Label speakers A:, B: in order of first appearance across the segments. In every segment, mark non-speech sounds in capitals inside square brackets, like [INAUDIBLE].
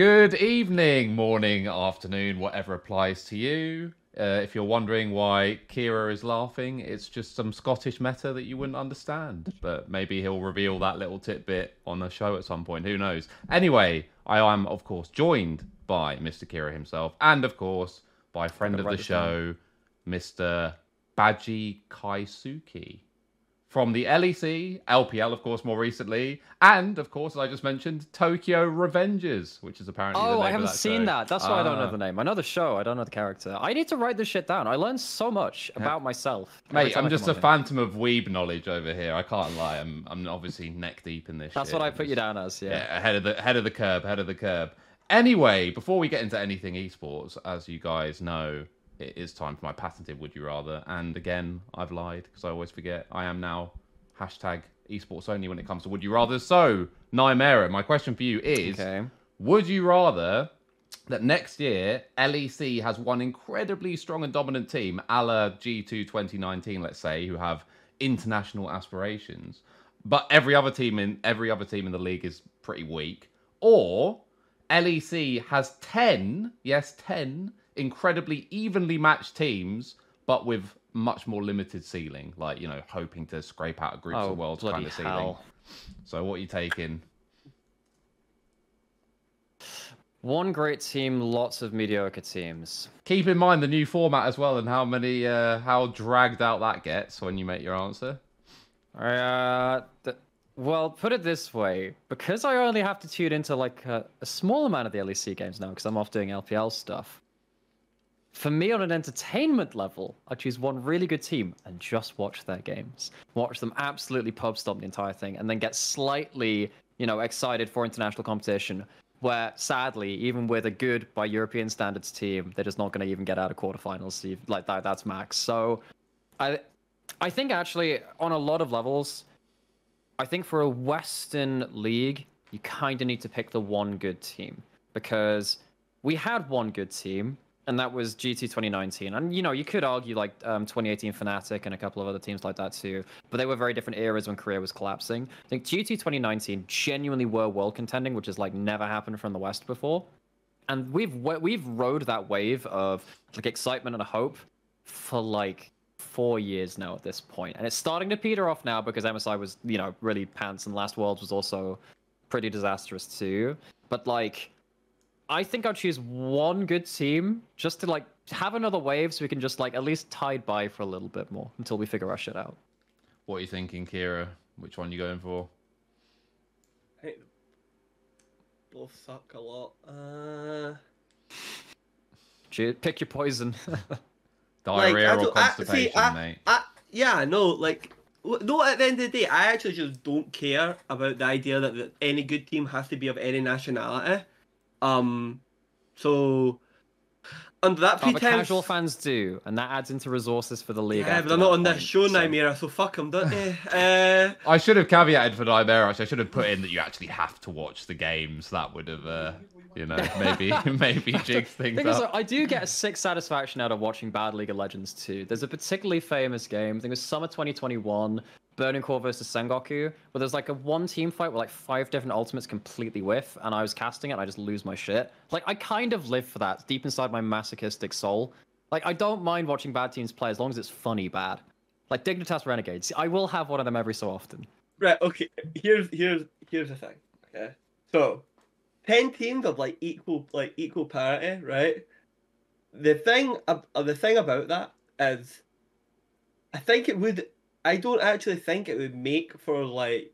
A: Good evening, morning, afternoon, whatever applies to you. Uh, if you're wondering why Kira is laughing, it's just some Scottish meta that you wouldn't understand. But maybe he'll reveal that little tidbit on the show at some point. Who knows? Anyway, I am, of course, joined by Mr. Kira himself, and of course, by friend of the show, Mr. Baji Keisuke from the LEC, LPL, of course, more recently, and of course, as I just mentioned, Tokyo Revengers, which is apparently.
B: Oh,
A: I
B: haven't
A: that
B: seen
A: show.
B: that. That's why I don't know
A: Ah.
B: the name. I know the show. I don't know the character. I need to write this shit down. I learned so much about myself.
A: Mate, I'm just a
B: here.
A: phantom of weeb knowledge over here. I can't lie. I'm, I'm obviously neck deep in this.
B: That's
A: shit.
B: what I put you down as. Yeah.
A: Yeah, ahead of the head of the curb, head of the curb. Anyway, before we get into anything esports, as you guys know, it is time for my patented would you rather. And again, I've lied because I always forget. I am now hashtag esports only when it comes to would you rather. So, Nymaera, my question for you is:
B: Okay.
A: Would you rather that next year LEC has one incredibly strong and dominant team, a la G2 2019, let's say, who have international aspirations, but every other team in every other team in the league is pretty weak, or LEC has 10, yes, 10 incredibly evenly matched teams, but with much more limited ceiling, like, you know, hoping to scrape out a groups
B: Oh,
A: of worlds kind of ceiling.
B: hell.
A: So what are you taking?
B: One great team, lots of mediocre teams.
A: Keep in mind the new format as well and how many uh, how dragged out that gets when you make your answer.
B: Uh, well, put it this way: because I only have to tune into like a, a small amount of the LEC games now, because I'm off doing LPL stuff. For me, on an entertainment level, I choose one really good team and just watch their games. Watch them absolutely pub stomp the entire thing, and then get slightly, you know, excited for international competition. Where sadly, even with a good by European standards team, they're just not going to even get out of quarterfinals. Like that, that's max. So, I, I think actually on a lot of levels, I think for a Western league, you kind of need to pick the one good team because we had one good team, and that was G2 2019. And you know, you could argue like um, 2018 Fnatic and a couple of other teams like that too, but they were very different eras when Korea was collapsing. I think G2 2019 genuinely were world contending, which has like never happened from the West before. And we've we've rode that wave of like excitement and hope for like four years now at this point, and it's starting to peter off now because MSI was, you know, really pants, and Last Worlds was also pretty disastrous too. But like, I think I'll choose one good team just to like have another wave, so we can just like at least tide by for a little bit more until we figure our shit out.
A: What are you thinking, Kira? Which one are you going for?
C: Hey, both suck a lot. Uh,
B: Pick your poison. [LAUGHS]
A: Diarrhea
C: I
A: or
C: don't- I-
A: constipation,
C: see, I-
A: mate?
C: I, yeah, no, like, no. At the end of the day, I actually just don't care about the idea that, that any good team has to be of any nationality. Um, so under that pretense,
B: casual fans do, and that adds into resources for the league.
C: yeah, but they're not on this show
B: so-
C: now, So fuck them, don't they? [LAUGHS] uh,
A: I should have caveated for Diarrhea. Actually, I should have put in that you actually have to watch the games. That would have, uh, you know, [LAUGHS] maybe maybe jigs things
B: Thing is. I do get a sick satisfaction out of watching Bad League of Legends too. There's a particularly famous game, I think it was summer 2021, Burning Core versus Sengoku, where there's like a one team fight where like five different ultimates completely whiff, and I was casting it and I just lose my shit. Like, I kind of live for that deep inside my masochistic soul. Like, I don't mind watching bad teams play as long as it's funny bad. Like Dignitas Renegades, I will have one of them every so often.
C: Right. Okay. Here's here's here's the thing. Okay. So, ten teams of like equal like equal parity, right? The thing uh, the thing about that is, I think it would. I don't actually think it would make for like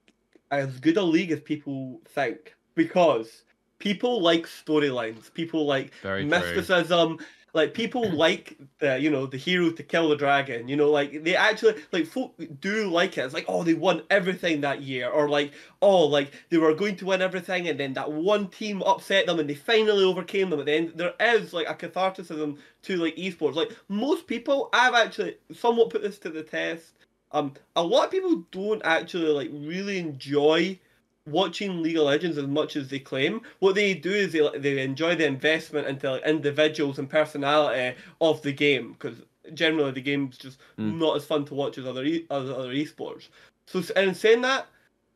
C: as good a league as people think because people like storylines. People like
A: Very true.
C: mysticism. Like people [CLEARS THROAT] like the you know the hero to kill the dragon. You know, like they actually like folk do like it. It's like oh they won everything that year, or like oh like they were going to win everything, and then that one team upset them, and they finally overcame them. At the end, there is like a catharticism to like esports. Like most people, I've actually somewhat put this to the test. Um, a lot of people don't actually like really enjoy watching League of Legends as much as they claim. What they do is they they enjoy the investment into like, individuals and personality of the game because generally the game's just
B: Mm.
C: not as fun to watch as other e- as other esports. So in saying that,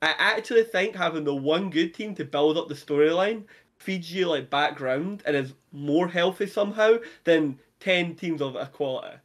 C: I actually think having the one good team to build up the storyline feeds you like background and is more healthy somehow than ten teams of equality.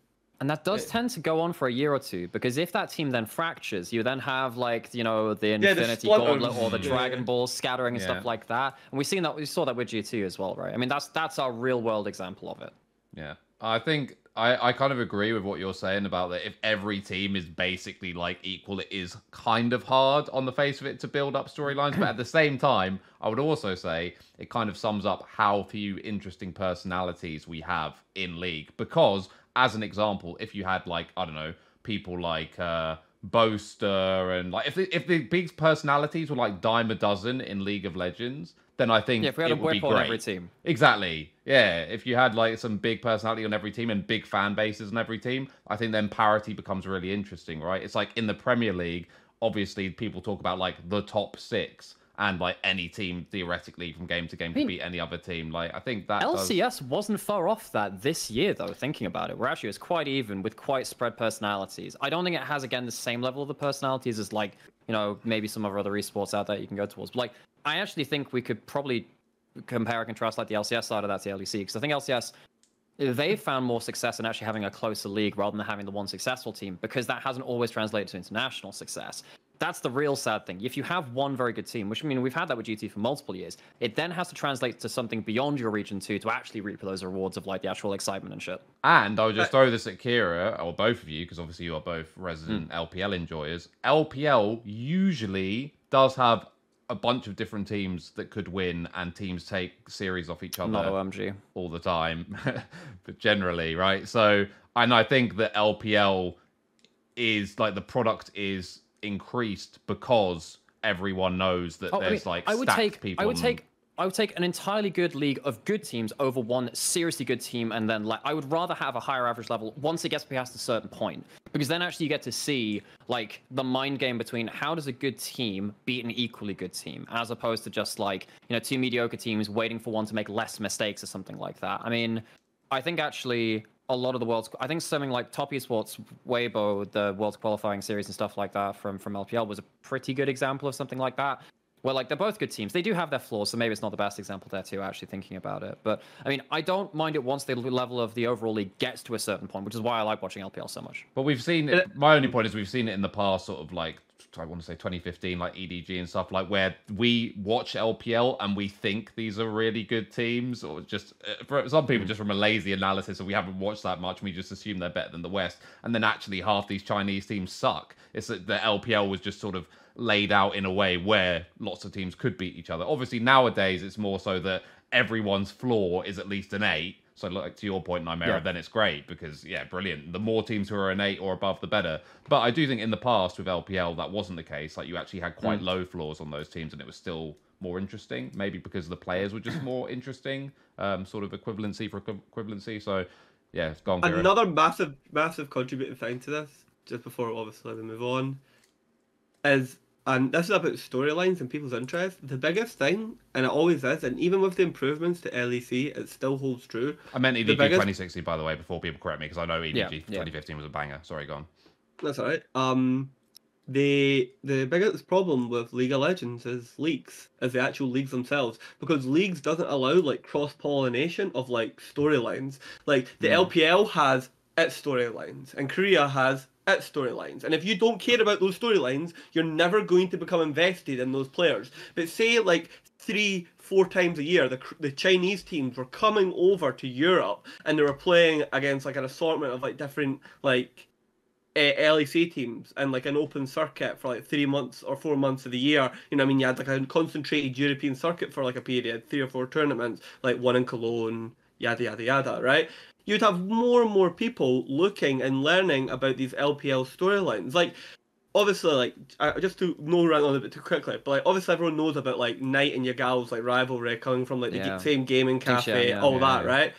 B: And that does
C: Yeah.
B: tend to go on for a year or two because if that team then fractures, you then have like you know the
C: the
B: Infinity
C: splinters.
B: Gauntlet or the
C: Yeah.
B: Dragon Balls scattering and
A: Yeah.
B: stuff like that. And we've seen that we saw that with G2 as well, right? I mean that's that's our real world example of it.
A: Yeah, I think I, I kind of agree with what you're saying about that. If every team is basically like equal, it is kind of hard on the face of it to build up storylines. but at the same time, I would also say it kind of sums up how few interesting personalities we have in League. Because, as an example, if you had like I don't know people like. uh Boaster and like if the, if the big personalities were like dime a dozen in League of Legends, then I think
B: Yeah, if we had
A: it
B: a
A: would be
B: on
A: great.
B: every team.
A: Exactly. Yeah. If you had like some big personality on every team and big fan bases on every team, I think then parity becomes really interesting, right? It's like in the Premier League, obviously people talk about like the top six and like any team theoretically from game to game
B: mean-
A: could beat any other team. Like I think that does-
B: LCS wasn't far off that this year, though. Thinking about it, where actually it was quite even with quite spread personalities. I don't think it has again the same level of the personalities as like you know maybe some of our other esports out there you can go towards. But like I actually think we could probably compare and contrast like the LCS side of that to the LEC because I think LCS they've found more success in actually having a closer league rather than having the one successful team because that hasn't always translated to international success. That's the real sad thing. If you have one very good team, which I mean we've had that with G2 for multiple years, it then has to translate to something beyond your region too to actually reap those rewards of like the actual excitement and shit.
A: And I would just throw this at Kira, or both of you, because obviously you are both resident hmm. LPL enjoyers. LPL usually does have a bunch of different teams that could win, and teams take series off each other
B: Not OMG.
A: all the time, [LAUGHS] but generally, right? So, and I think that LPL is like the product is increased because everyone knows that
B: Oh, I mean,
A: there's like
B: I would take
A: people.
B: I would take I would take an entirely good league of good teams over one seriously good team, and then like I would rather have a higher average level once it gets past a certain point, because then actually you get to see like the mind game between how does a good team beat an equally good team, as opposed to just like you know two mediocre teams waiting for one to make less mistakes or something like that. I mean, I think actually a lot of the world's I think something like Top Esports Weibo, the world's qualifying series and stuff like that from from LPL was a pretty good example of something like that. Where like they're both good teams. They do have their flaws, so maybe it's not the best example there too, actually thinking about it. But I mean, I don't mind it once the level of the overall league gets to a certain point, which is why I like watching LPL so much.
A: But we've seen it. My only point is we've seen it in the past, sort of like I want to say 2015, like EDG and stuff, like where we watch LPL and we think these are really good teams, or just uh, for some people, just from a lazy analysis, or we haven't watched that much, and we just assume they're better than the West, and then actually half these Chinese teams suck. It's that the LPL was just sort of laid out in a way where lots of teams could beat each other. Obviously, nowadays it's more so that everyone's floor is at least an eight. So, like to your point, Nightmare,
B: Yeah.
A: then it's great because yeah, brilliant. The more teams who are an eight or above, the better. But I do think in the past with LPL that wasn't the case. Like you actually had quite low floors on those teams, and it was still more interesting. Maybe because the players were just [CLEARS THROAT] more interesting, um, sort of equivalency for equivalency. So yeah, it's gone. Kira.
C: Another massive, massive contributing thing to this, just before obviously we move on, is and this is about storylines and people's interest. The biggest thing, and it always is, and even with the improvements to LEC, it still holds true.
A: I meant EDG
C: the biggest-
A: 2060 by the way. Before people correct me, because I know EDG
B: Yeah, yeah.
A: 2015 was a banger. Sorry, gone.
C: That's alright. Um, the the biggest problem with League of Legends is leagues, as the actual leagues themselves, because leagues doesn't allow like cross pollination of like storylines. Like the LPL has its storylines, and Korea has its storylines. And if you don't care about those storylines, you're never going to become invested in those players. But say like three, four times a year, the the Chinese teams were coming over to Europe and they were playing against like an assortment of like different like uh, LEC teams and like an open circuit for like three months or four months of the year. You know, I mean, you had like a concentrated European circuit for like a period, three or four tournaments, like one in Cologne, yada yada yada, right? You'd have more and more people looking and learning about these LPL storylines. Like, obviously, like uh, just to no run on a bit too quickly, but like obviously everyone knows about like Knight and Yagao's like rivalry coming from like the
B: Yeah.
C: same gaming cafe,
B: yeah,
C: all
B: yeah,
C: that, right?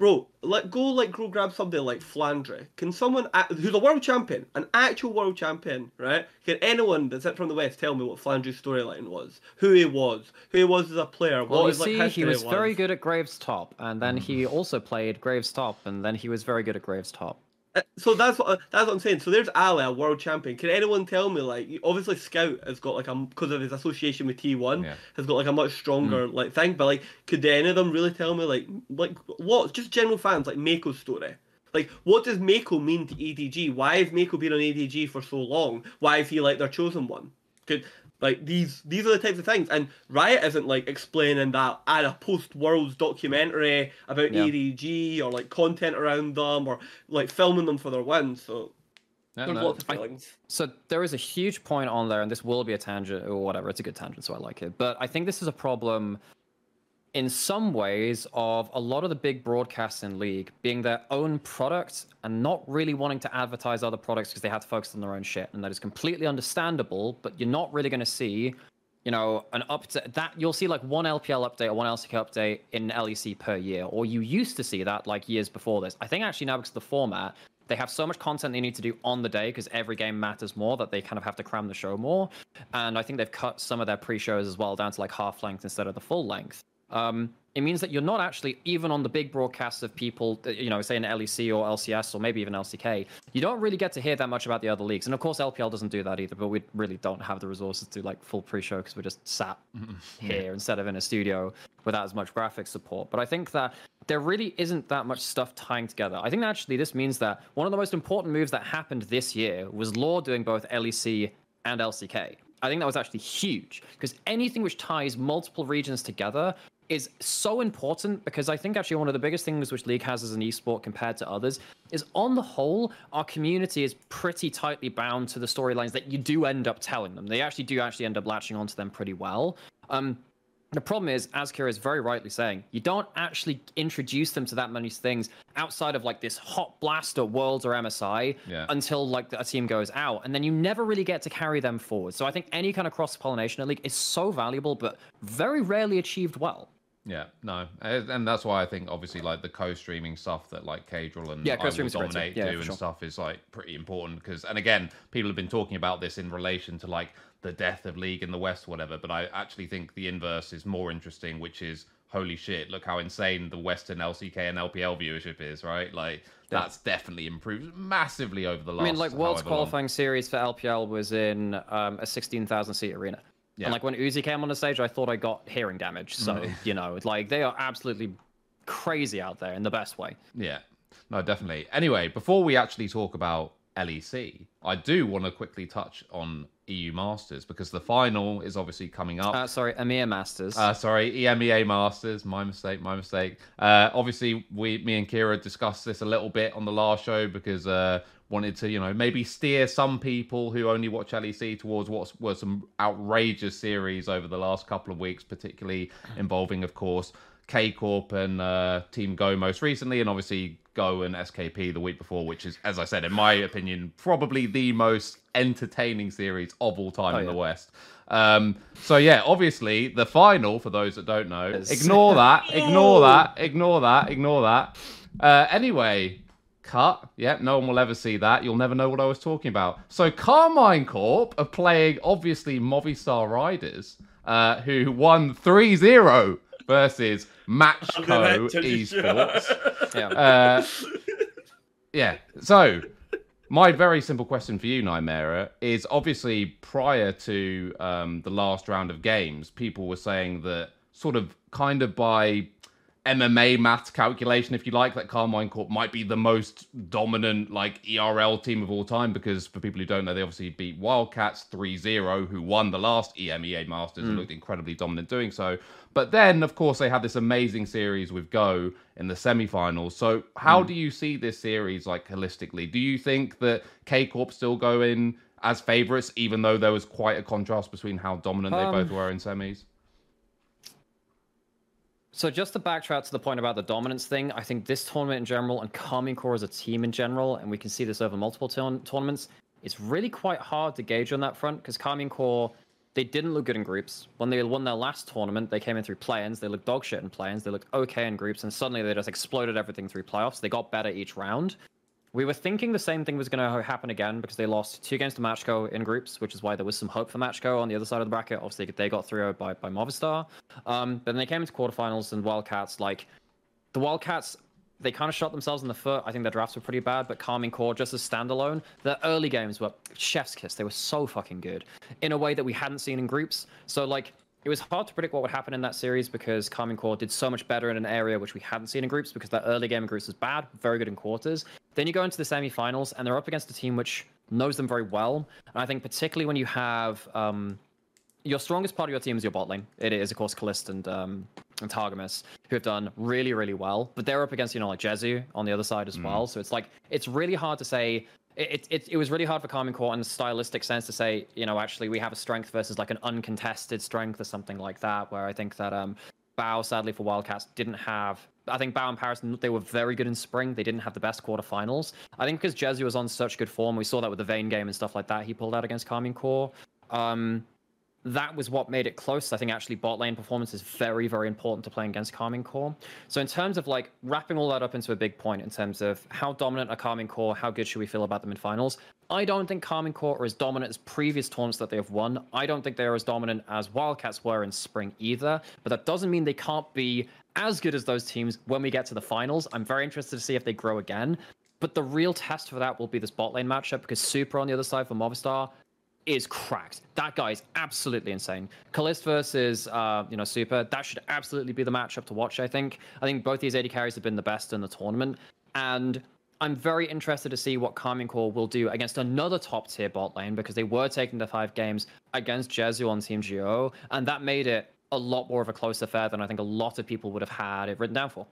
C: Bro, let go like go grab somebody like Flandre. Can someone who's a world champion, an actual world champion, right? Can anyone that's it from the West tell me what Flandre's storyline was? Who he was, who he was as a player,
B: Well,
C: what
B: you
C: his
B: see,
C: history
B: he was
C: was.
B: very good at Graves Top, and then he mm. also played Graves Top, and then he was very good at Graves Top.
C: Uh, so that's what that's what I'm saying. So there's Ali, a world champion. Can anyone tell me like obviously Scout has got like a because of his association with T1
A: Yeah.
C: has got like a much stronger like thing. But like, could any of them really tell me like like what just general fans like Meiko's story? Like, what does Meiko mean to EDG? Why has Meiko been on EDG for so long? Why is he like their chosen one? Could like these these are the types of things, and Riot isn't like explaining that at a post Worlds documentary about
B: Yeah.
C: EDG or like content around them or like filming them for their wins. So
A: Yeah,
C: there's
A: no,
C: lots of
B: I- So there is a huge point on there, and this will be a tangent or whatever. It's a good tangent, so I like it. But I think this is a problem in some ways of a lot of the big broadcasts in league being their own product and not really wanting to advertise other products because they have to focus on their own shit, and that is completely understandable. But you're not really going to see, you know, an update that you'll see like one LPL update or one LCK update in LEC per year, or you used to see that like years before this. I think actually now because of the format, they have so much content they need to do on the day because every game matters more that they kind of have to cram the show more. And I think they've cut some of their pre-shows as well down to like half length instead of the full length. Um, it means that you're not actually even on the big broadcasts of people, you know, say in LEC or LCS or maybe even LCK. You don't really get to hear that much about the other leagues, and of course LPL doesn't do that either. But we really don't have the resources to like full pre-show because we're just sat [LAUGHS] here instead of in a studio without as much graphics support. But I think that there really isn't that much stuff tying together. I think actually this means that one of the most important moves that happened this year was Law doing both LEC and LCK. I think that was actually huge because anything which ties multiple regions together is so important because I think actually one of the biggest things which League has as an esport compared to others is on the whole, our community is pretty tightly bound to the storylines that you do end up telling them. They actually do actually end up latching onto them pretty well. Um, the problem is, as Kira is very rightly saying, you don't actually introduce them to that many things outside of like this hot blaster Worlds or MSI
A: Yeah.
B: until like a team goes out, and then you never really get to carry them forward. So I think any kind of cross pollination at league is so valuable, but very rarely achieved well.
A: Yeah, no, and that's why I think obviously like the co-streaming stuff that like Caedrel and
B: Yeah,
A: I Will
B: co-streaming's.
A: Dominate
B: Yeah,
A: do and
B: sure.
A: stuff is like pretty important because, and again, people have been talking about this in relation to like the death of League in the West, whatever. But I actually think the inverse is more interesting, which is holy shit, look how insane the Western LCK and LPL viewership is, right? Like that's definitely improved massively over the last.
B: I mean, like World's
A: however long.
B: qualifying series for LPL was in um, a 16,000 seat arena.
A: Yeah.
B: And like when Uzi came on the stage, I thought I got hearing damage. So,
A: Mm.
B: you know, like they are absolutely crazy out there in the best way.
A: Yeah, no, definitely. Anyway, before we actually talk about LEC, I do want to quickly touch on EU Masters because the final is obviously coming up.
B: Uh, sorry, Amir Masters.
A: Uh, sorry, EMEA Masters. My mistake. My mistake. Uh, obviously, we, me and Kira discussed this a little bit on the last show because uh, wanted to, you know, maybe steer some people who only watch LEC towards what were some outrageous series over the last couple of weeks, particularly involving, of course, K Corp and uh, Team Go most recently, and obviously Go and SKP the week before, which is, as I said, in my opinion, probably the most entertaining series of all time
B: Oh,
A: in
B: yeah.
A: the West. Um, so yeah, obviously the final, for those that don't know, ignore that, [LAUGHS] ignore that, ignore that, ignore that. Uh, anyway, cut. Yep, no one will ever see that. You'll never know what I was talking about. So Karmine Corp are playing obviously Movistar Riders, uh, who won 3-0 versus Macko Esports. [LAUGHS]
B: yeah.
A: Uh, yeah. So, my very simple question for you, Nightmare, is obviously prior to um, the last round of games, people were saying that sort of kind of by MMA math calculation, if you like, that Karmine Corp might be the most dominant like ERL team of all time because for people who don't know, they obviously beat Wildcats 3-0, who won the last EMEA Masters and looked incredibly dominant doing so. But then, of course, they had this amazing series with Go in the semi-finals. So how do you see this series like holistically? Do you think that K Corp still go in as favourites, even though there was quite a contrast between how dominant
B: Um,
A: they both were in semis?
B: So just to backtrack to the point about the dominance thing, I think this tournament in general and Karmine Corp as a team in general, and we can see this over multiple tourn- tournaments, it's really quite hard to gauge on that front because Karmine Corp, they didn't look good in groups. When they won their last tournament, they came in through play-ins. They looked dog shit in play-ins. They looked okay in groups, and suddenly they just exploded everything through playoffs. They got better each round. We were thinking the same thing was going to happen again because they lost two games to Macko in groups, which is why there was some hope for Macko on the other side of the bracket. Obviously, they got 3 by, by Movistar. Um, but then they came into quarterfinals and Wildcats, like, the Wildcats they kind of shot themselves in the foot. I think their drafts were pretty bad, but Karmine Corp, just as standalone, the early games were chef's kiss. They were so fucking good in a way that we hadn't seen in groups. So like it was hard to predict what would happen in that series because Karmine Corp did so much better in an area which we hadn't seen in groups because that early game in groups was bad, very good in quarters. Then you go into the semifinals and they're up against a team which knows them very well. And I think particularly when you have um, your strongest part of your team is your bot lane. It is, of course, Caliste and um, and Targamas, who have done really, really well. But they're up against, you know, like Jezu on the other side as mm. well. So it's like it's really hard to say. It, it, it was really hard for Karmine Corp in a stylistic sense to say, you know, actually we have a strength versus like an uncontested strength or something like that. Where I think that um, Bao, sadly for Wildcats, didn't have. I think Bao and Paris, they were very good in spring. They didn't have the best quarterfinals. I think because Jezu was on such good form, we saw that with the Vayne game and stuff like that. He pulled out against Karmine Corp. Um, that was what made it close. I think actually bot lane performance is very, very important to playing against Karmine Corp. So in terms of like wrapping all that up into a big point in terms of how dominant are Karmine Corp, how good should we feel about them in finals? I don't think Karmine Corp are as dominant as previous tournaments that they have won. I don't think they are as dominant as Wildcats were in spring either. But that doesn't mean they can't be as good as those teams when we get to the finals. I'm very interested to see if they grow again. But the real test for that will be this bot lane matchup because Super on the other side for Movistar is cracked. That guy is absolutely insane. Caliste versus uh, you know Super, that should absolutely be the matchup to watch. I think. I think both these AD carries have been the best in the tournament, and I'm very interested to see what Karmine Corp will do against another top tier bot lane because they were taking the five games against Jezu on Team Geo, and that made it a lot more of a close affair than I think a lot of people would have had it written down for.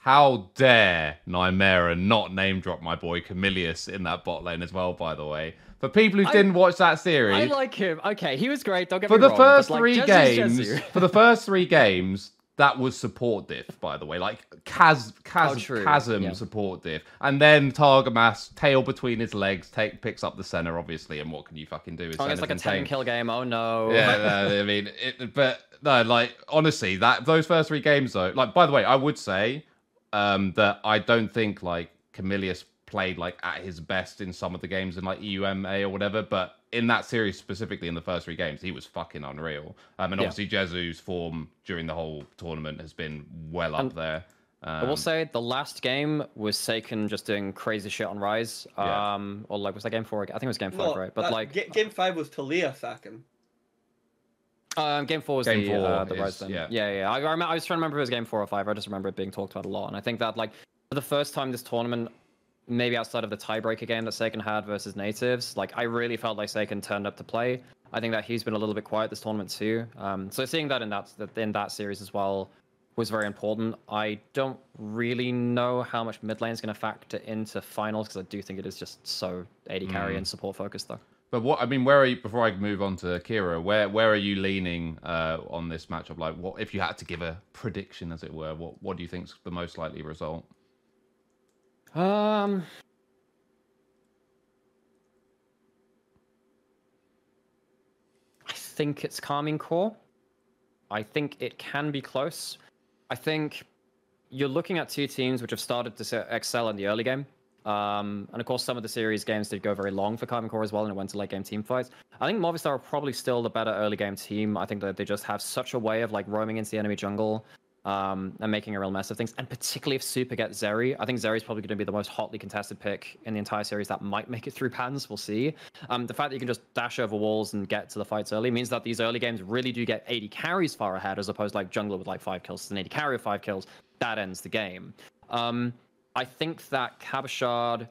A: How dare Nymaera not name drop my boy Camilius in that bot lane as well, by the way. For people who I, didn't watch that series,
B: I like him. Okay, he was great. Don't get
A: for
B: me
A: the
B: wrong.
A: first three like, games. for the first three games, that was support diff, by the way, like chas, chas, oh, chasm yeah. support diff, and then Targamas tail between his legs, take picks up the center, obviously, and what can you fucking do?
B: Oh, it's like a ten kill game. Oh no.
A: Yeah, no, I mean, it, but no, like honestly, that those first three games though, like by the way, I would say um, that I don't think like Camilius played like at his best in some of the games in like EUMA or whatever, but in that series specifically in the first three games, he was fucking unreal. Um, and obviously yeah. Jezu's form during the whole tournament has been well up and there. Um,
B: I will um, say the last game was Saken just doing crazy shit on Ryze. Um, yeah. or like was that game four? I think it was game five, no, right? But like
C: game five was Taliyah Saken.
B: Um, game four was game the four uh, the is. Yeah, yeah, yeah. I, I, I was trying to remember if it was game four or five. I just remember it being talked about a lot, and I think that like for the first time this tournament, maybe outside of the tiebreaker game that Saken had versus natives, like I really felt like Saken turned up to play. I think that he's been a little bit quiet this tournament too. Um, so seeing that in that in that series as well was very important. I don't really know how much mid lane is going to factor into finals because I do think it is just so AD carry mm. and support focused though.
A: But what I mean, where are you? Before I move on to Kira, where where are you leaning uh, on this matchup? Like, what if you had to give a prediction, as it were? What what do you think's the most likely result?
B: Um, I think it's Karmine Corp. I think it can be close. I think you're looking at two teams which have started to excel in the early game. Um, and of course, some of the series games did go very long for Karmine Corp as well, and it went to late game team fights. I think Movistar are probably still the better early game team. I think that they just have such a way of like roaming into the enemy jungle um, and making a real mess of things. And particularly if Super gets Zeri, I think Zeri's probably going to be the most hotly contested pick in the entire series that might make it through pans. We'll see. Um, the fact that you can just dash over walls and get to the fights early means that these early games really do get AD carries far ahead, as opposed to like jungler with like five kills. An AD carry of five kills that ends the game. Um, I think that Cabochard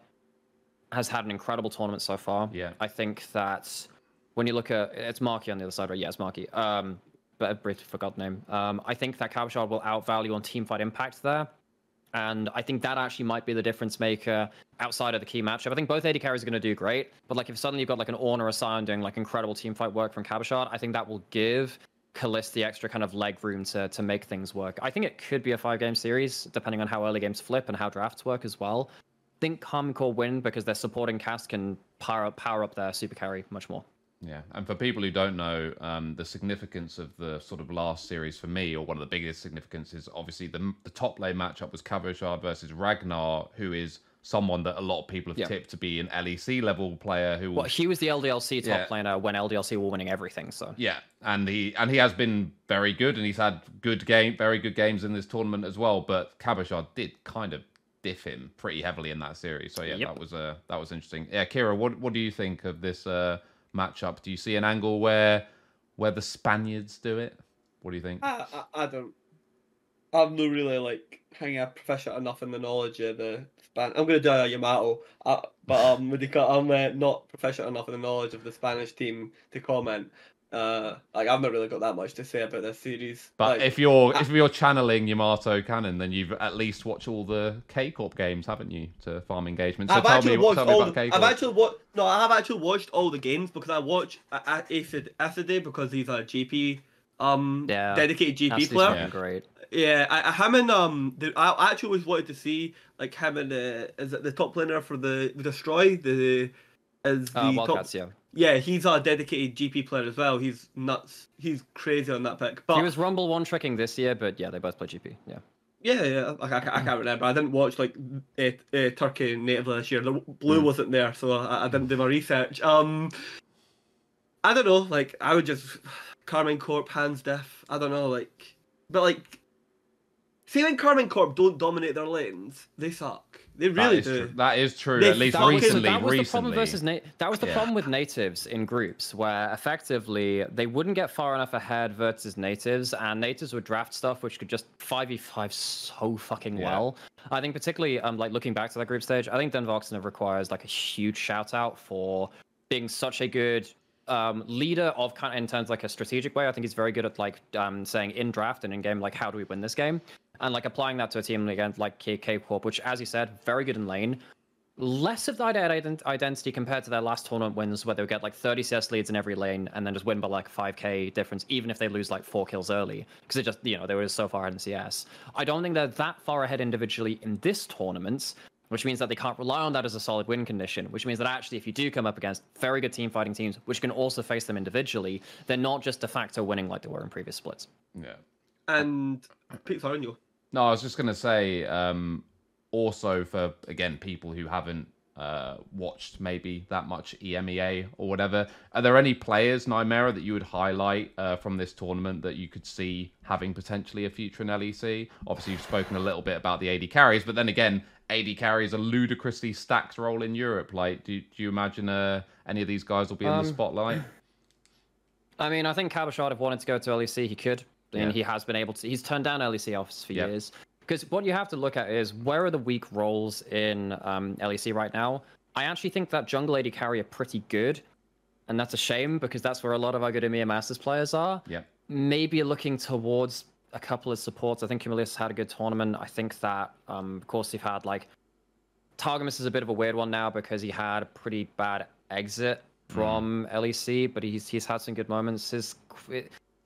B: has had an incredible tournament so far.
A: Yeah.
B: I think that when you look at it's Marky on the other side, right? Yeah, it's Marky. Um, but I briefly forgot the name. Um, I think that Cabochard will outvalue on team fight impact there. And I think that actually might be the difference maker outside of the key matchup. I think both AD carries are going to do great, but like if suddenly you've got like an Ornn or a Sion doing like incredible team fight work from Cabochard, I think that will give Caliste the extra kind of leg room to to make things work. I think it could be a five game series, depending on how early games flip and how drafts work as well. Think Karmine Corp win because their supporting cast can power up, power up their super carry much more.
A: Yeah, and for people who don't know, um, the significance of the sort of last series for me, or one of the biggest significances, obviously the the top lane matchup was Cabochard versus Ragnar, who is someone that a lot of people have tipped to be an LEC level player who.
B: Well, he was the LDLC top yeah. laner when LDLC were winning everything. So
A: yeah, and he and he has been very good, and he's had good game, very good games in this tournament as well. But Cabochard did kind of diff him pretty heavily in that series. So yeah,
B: Yep.
A: that was uh, that was interesting. Yeah, Kira, what what do you think of this uh, matchup? Do you see an angle where where the Spaniards do it? What do you think?
C: I, I, I don't. I'm not really like hanging out proficient enough in the knowledge of the Span. I'm gonna do a Yamato, uh, but um, with the cut, I'm uh, not proficient enough in the knowledge of the Spanish team to comment. Uh, like I've not really got that much to say about this series.
A: But
C: like,
A: if you're
C: I-
A: if you're channeling Yamato canon, then you've at least watched all the K Corp games, haven't you? To farm engagement. So
C: I've
A: tell
C: actually
A: me,
C: watched
A: tell me
C: all.
A: about
C: The,
A: K
C: I've actually watched. No, I have actually watched all the games because I watch Acid Acid because he's a GP, um,
B: Yeah,
C: dedicated GP
B: That's
C: player.
B: fucking great.
C: Yeah, I, I, him and um, the, I actually always wanted to see like him and uh, is it the top laner for the, the destroy the is the
B: Uh,
C: top.
B: Wildcats, yeah.
C: Yeah, he's a dedicated GP player as well. He's nuts. He's crazy on that pick. But
B: He was Rumble one tricking this year, but yeah, they both play GP. Yeah.
C: yeah, yeah, I, I, I can't remember. I didn't watch like uh, uh, Turkey natively this year. The blue
B: Mm.
C: wasn't there, so I, I didn't do my research. Um, I don't know. Like I would just [SIGHS] Karmine Corp hands diff. I don't know. Like, but like, see when Karmine Corp don't dominate their lanes, they suck. They really
A: is
C: do.
A: true. That is true.
C: They
A: At least
C: suck.
A: Recently,
B: that was
A: recently.
B: the problem versus na- that was the
A: Yeah.
B: problem with natives in groups where effectively they wouldn't get far enough ahead versus natives and natives would draft stuff which could just 5v5 so fucking
A: Yeah.
B: well i think particularly um like looking back to that group stage i think denver oxenov requires like a huge shout out for being such a good um, leader of kind of in terms of, like a strategic way. I think he's very good at like um, saying in draft and in game like how do we win this game, and like applying that to a team against like K K Corp, which as you said, very good in lane. Less of that ident- identity compared to their last tournament wins, where they would get like 30 CS leads in every lane and then just win by like 5k difference, even if they lose like four kills early, because it just you know they were so far ahead in CS. I don't think they're that far ahead individually in this tournament, which means that they can't rely on that as a solid win condition, which means that actually, if you do come up against very good team fighting teams, which can also face them individually, they're not just de facto winning like they were in previous splits.
A: Yeah.
C: And Pete Thornhill.
A: No, I was just gonna say, um, also for again people who haven't uh, watched maybe that much EMEA or whatever, are there any players, Nightmare, that you would highlight uh, from this tournament that you could see having potentially a future in LEC? Obviously, you've spoken a little bit about the AD carries, but then again, AD carries a ludicrously stacked role in Europe. Like, do, do you imagine uh, any of these guys will be in the
B: Um,
A: spotlight?
B: I mean, I think Cabochard, if wanted to go to LEC, he could. And he has been able to. He's turned down LEC offers for
A: Yep.
B: years. Because what you have to look at is where are the weak roles in um, LEC right now? I actually think that jungle AD carry are pretty good. And that's a shame because that's where a lot of our good EMEA Masters players are.
A: Yeah.
B: Maybe looking towards a couple of supports. I think Cumulus had a good tournament. I think that, um, of course, they've had like. Targamas is a bit of a weird one now because he had a pretty bad exit from LEC, but he's he's had some good moments. His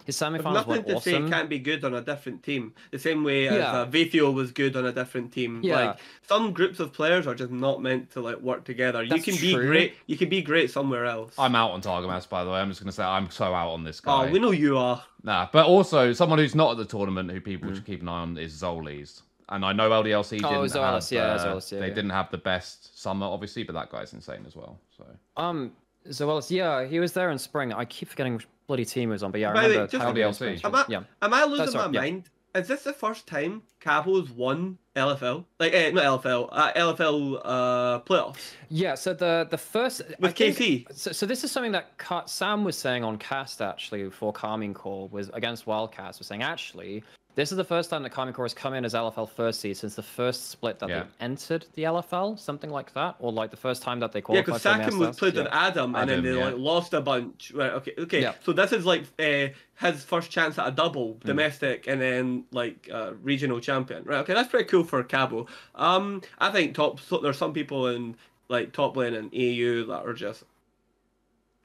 B: his
C: I've
B: semifinals
C: nothing
B: were
C: to say can't be good on a different team. The same way as
B: Yeah.
C: uh, Vetheo was good on a different team.
B: Yeah.
C: Like some groups of players are just not meant to like work together. You
B: That's
C: can be great. You can be great somewhere else.
A: I'm out on Targamas, by the way. I'm just gonna say I'm so out on this guy.
C: oh, we know you are.
A: Nah, but also someone who's not at the tournament who people
B: Mm.
A: should keep an eye on is Zolies. And I know LDLC
B: Oh,
A: didn't
B: Zolas,
A: have,
B: yeah,
A: uh,
B: Zolas, yeah,
A: they
B: yeah.
A: didn't have the best summer, obviously, but that guy's insane as well. So
B: Um, so well, yeah, he was there in spring. I keep forgetting which bloody team he was on, but yeah, I
C: By the way,
B: remember.
C: just-
B: Targamas
A: LDLC.
C: Am I,
B: Yeah.
C: am I losing
B: That's
C: my
B: right, yeah.
C: mind? Is this the first time Cabo's won LFL? Like, eh, not LFL, uh, LFL uh, playoffs
B: Yeah, so the the first I
C: with
B: think-
C: KC.
B: So, so this is something that Sam was saying on cast actually for Carmine call was against Wildcats was saying actually this is the first time that Karmine Corp has come in as LFL first seed since the first split that
A: Yeah.
B: they entered the LFL, something like that, or like the first time that they
C: Yeah,
B: qualified.
C: because
B: for the
C: Saken was
B: Masters.
C: played
B: Yeah.
C: with Adam, and then they
A: yeah.
C: like lost a bunch. Right? Okay. Okay.
B: Yeah.
C: So this is like uh, his first chance at a double,
B: Hmm.
C: domestic, and then like uh, regional champion. Right. Okay, that's pretty cool for Cabo. Um, I think top. So there's some people in like top lane and AU that are just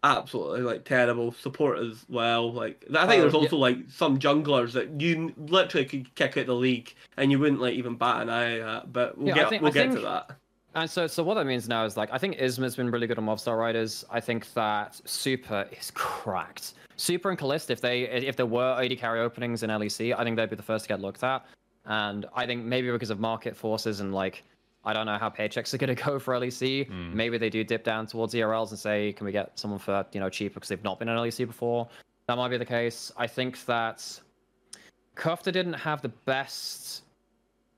C: absolutely like terrible support as well. Like I think
B: Oh,
C: there's
B: yeah.
C: also like some junglers that you literally could kick out the league and you wouldn't like even bat an eye at. But we'll
B: Yeah,
C: get
B: think-
C: we'll
B: I
C: get to that.
B: And so, so what that means now is like I think Isma's been really good on Movistar Riders. I think that Super is cracked. Super and Callista, if they if there were AD carry openings in LEC, I think they'd be the first to get looked at. And I think maybe because of market forces and like I don't know how paychecks are going to go for LEC.
A: Mm.
B: Maybe they do dip down towards ERLs and say, can we get someone for you know cheaper because they've not been in LEC before. That might be the case. I think that Kufta didn't have the best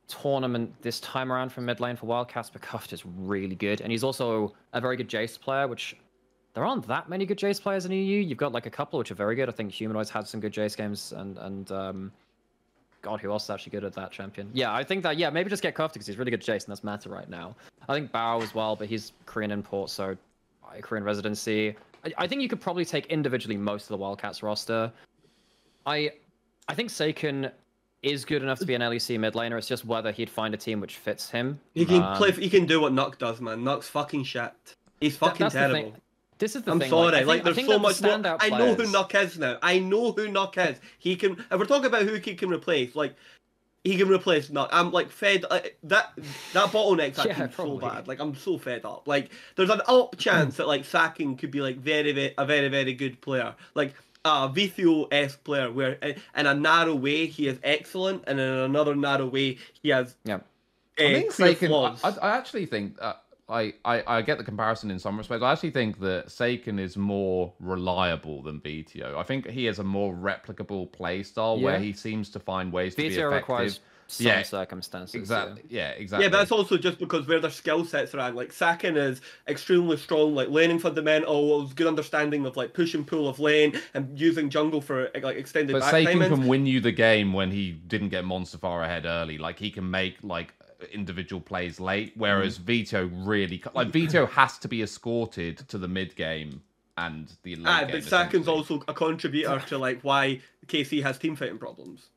B: tournament this time around from mid lane for Wildcats, but Cuffed is really good, and he's also a very good Jace player, which there aren't that many good Jace players in EU. You've got like a couple which are very good. I think Humanoids had some good Jace games, and and um, God, who else is actually good at that champion? Yeah, I think that yeah, maybe just get Cuffed because he's really good and that's matter right now. I think Bao as well, but he's Korean import, so uh, Korean residency. I, I think you could probably take individually most of the Wildcats roster. I I think Saken is good enough to be an LEC mid laner. It's just whether he'd find a team which fits him.
C: He can
B: Um,
C: play. He can do what Nuck does, man. Nuck's fucking shit. He's fucking terrible.
B: Thing. This is the
C: I'm
B: thing.
C: sorry.
B: Like, I
C: Like,
B: think, I
C: there's so much
B: the
C: more. I know who
B: players-
C: Nuck is now. I know who Nuck is. He can. If we're talking about who he can replace, like he can replace Nuck. I'm like fed. Like, that that bottleneck's [LAUGHS]
B: Yeah,
C: so bad. Like I'm so fed up. Like there's an up chance that like sacking could be like very, very a very very good player. Like a Vetheo esque player where in in a narrow way he is excellent, and in another narrow way he has.
B: Yeah.
C: Uh,
A: I think
C: clear
A: Saken. I, I actually think uh, I, I I get the comparison in some respects. I actually think that Saken is more reliable than Vetheo. I think he has a more replicable play style where he seems to find ways to be
B: Vetheo
A: effective.
B: requires some
A: Yeah,
B: circumstances. yeah.
A: Exactly. Yeah. Exactly.
C: Yeah, but that's also just because where their skill sets are at. Like Saken is extremely strong, like laning fundamentals, good understanding of like push and pull of lane, and using jungle for like extended
A: But
C: back
A: Saken can win you the game when he didn't get Monster far ahead early. Like he can make like individual plays late, whereas
C: Mm.
A: Vetheo really like Vetheo has to be escorted to the mid game and the late
C: Ah,
A: game.
C: but
A: Saken's
C: also a contributor to like why KC has team fighting problems.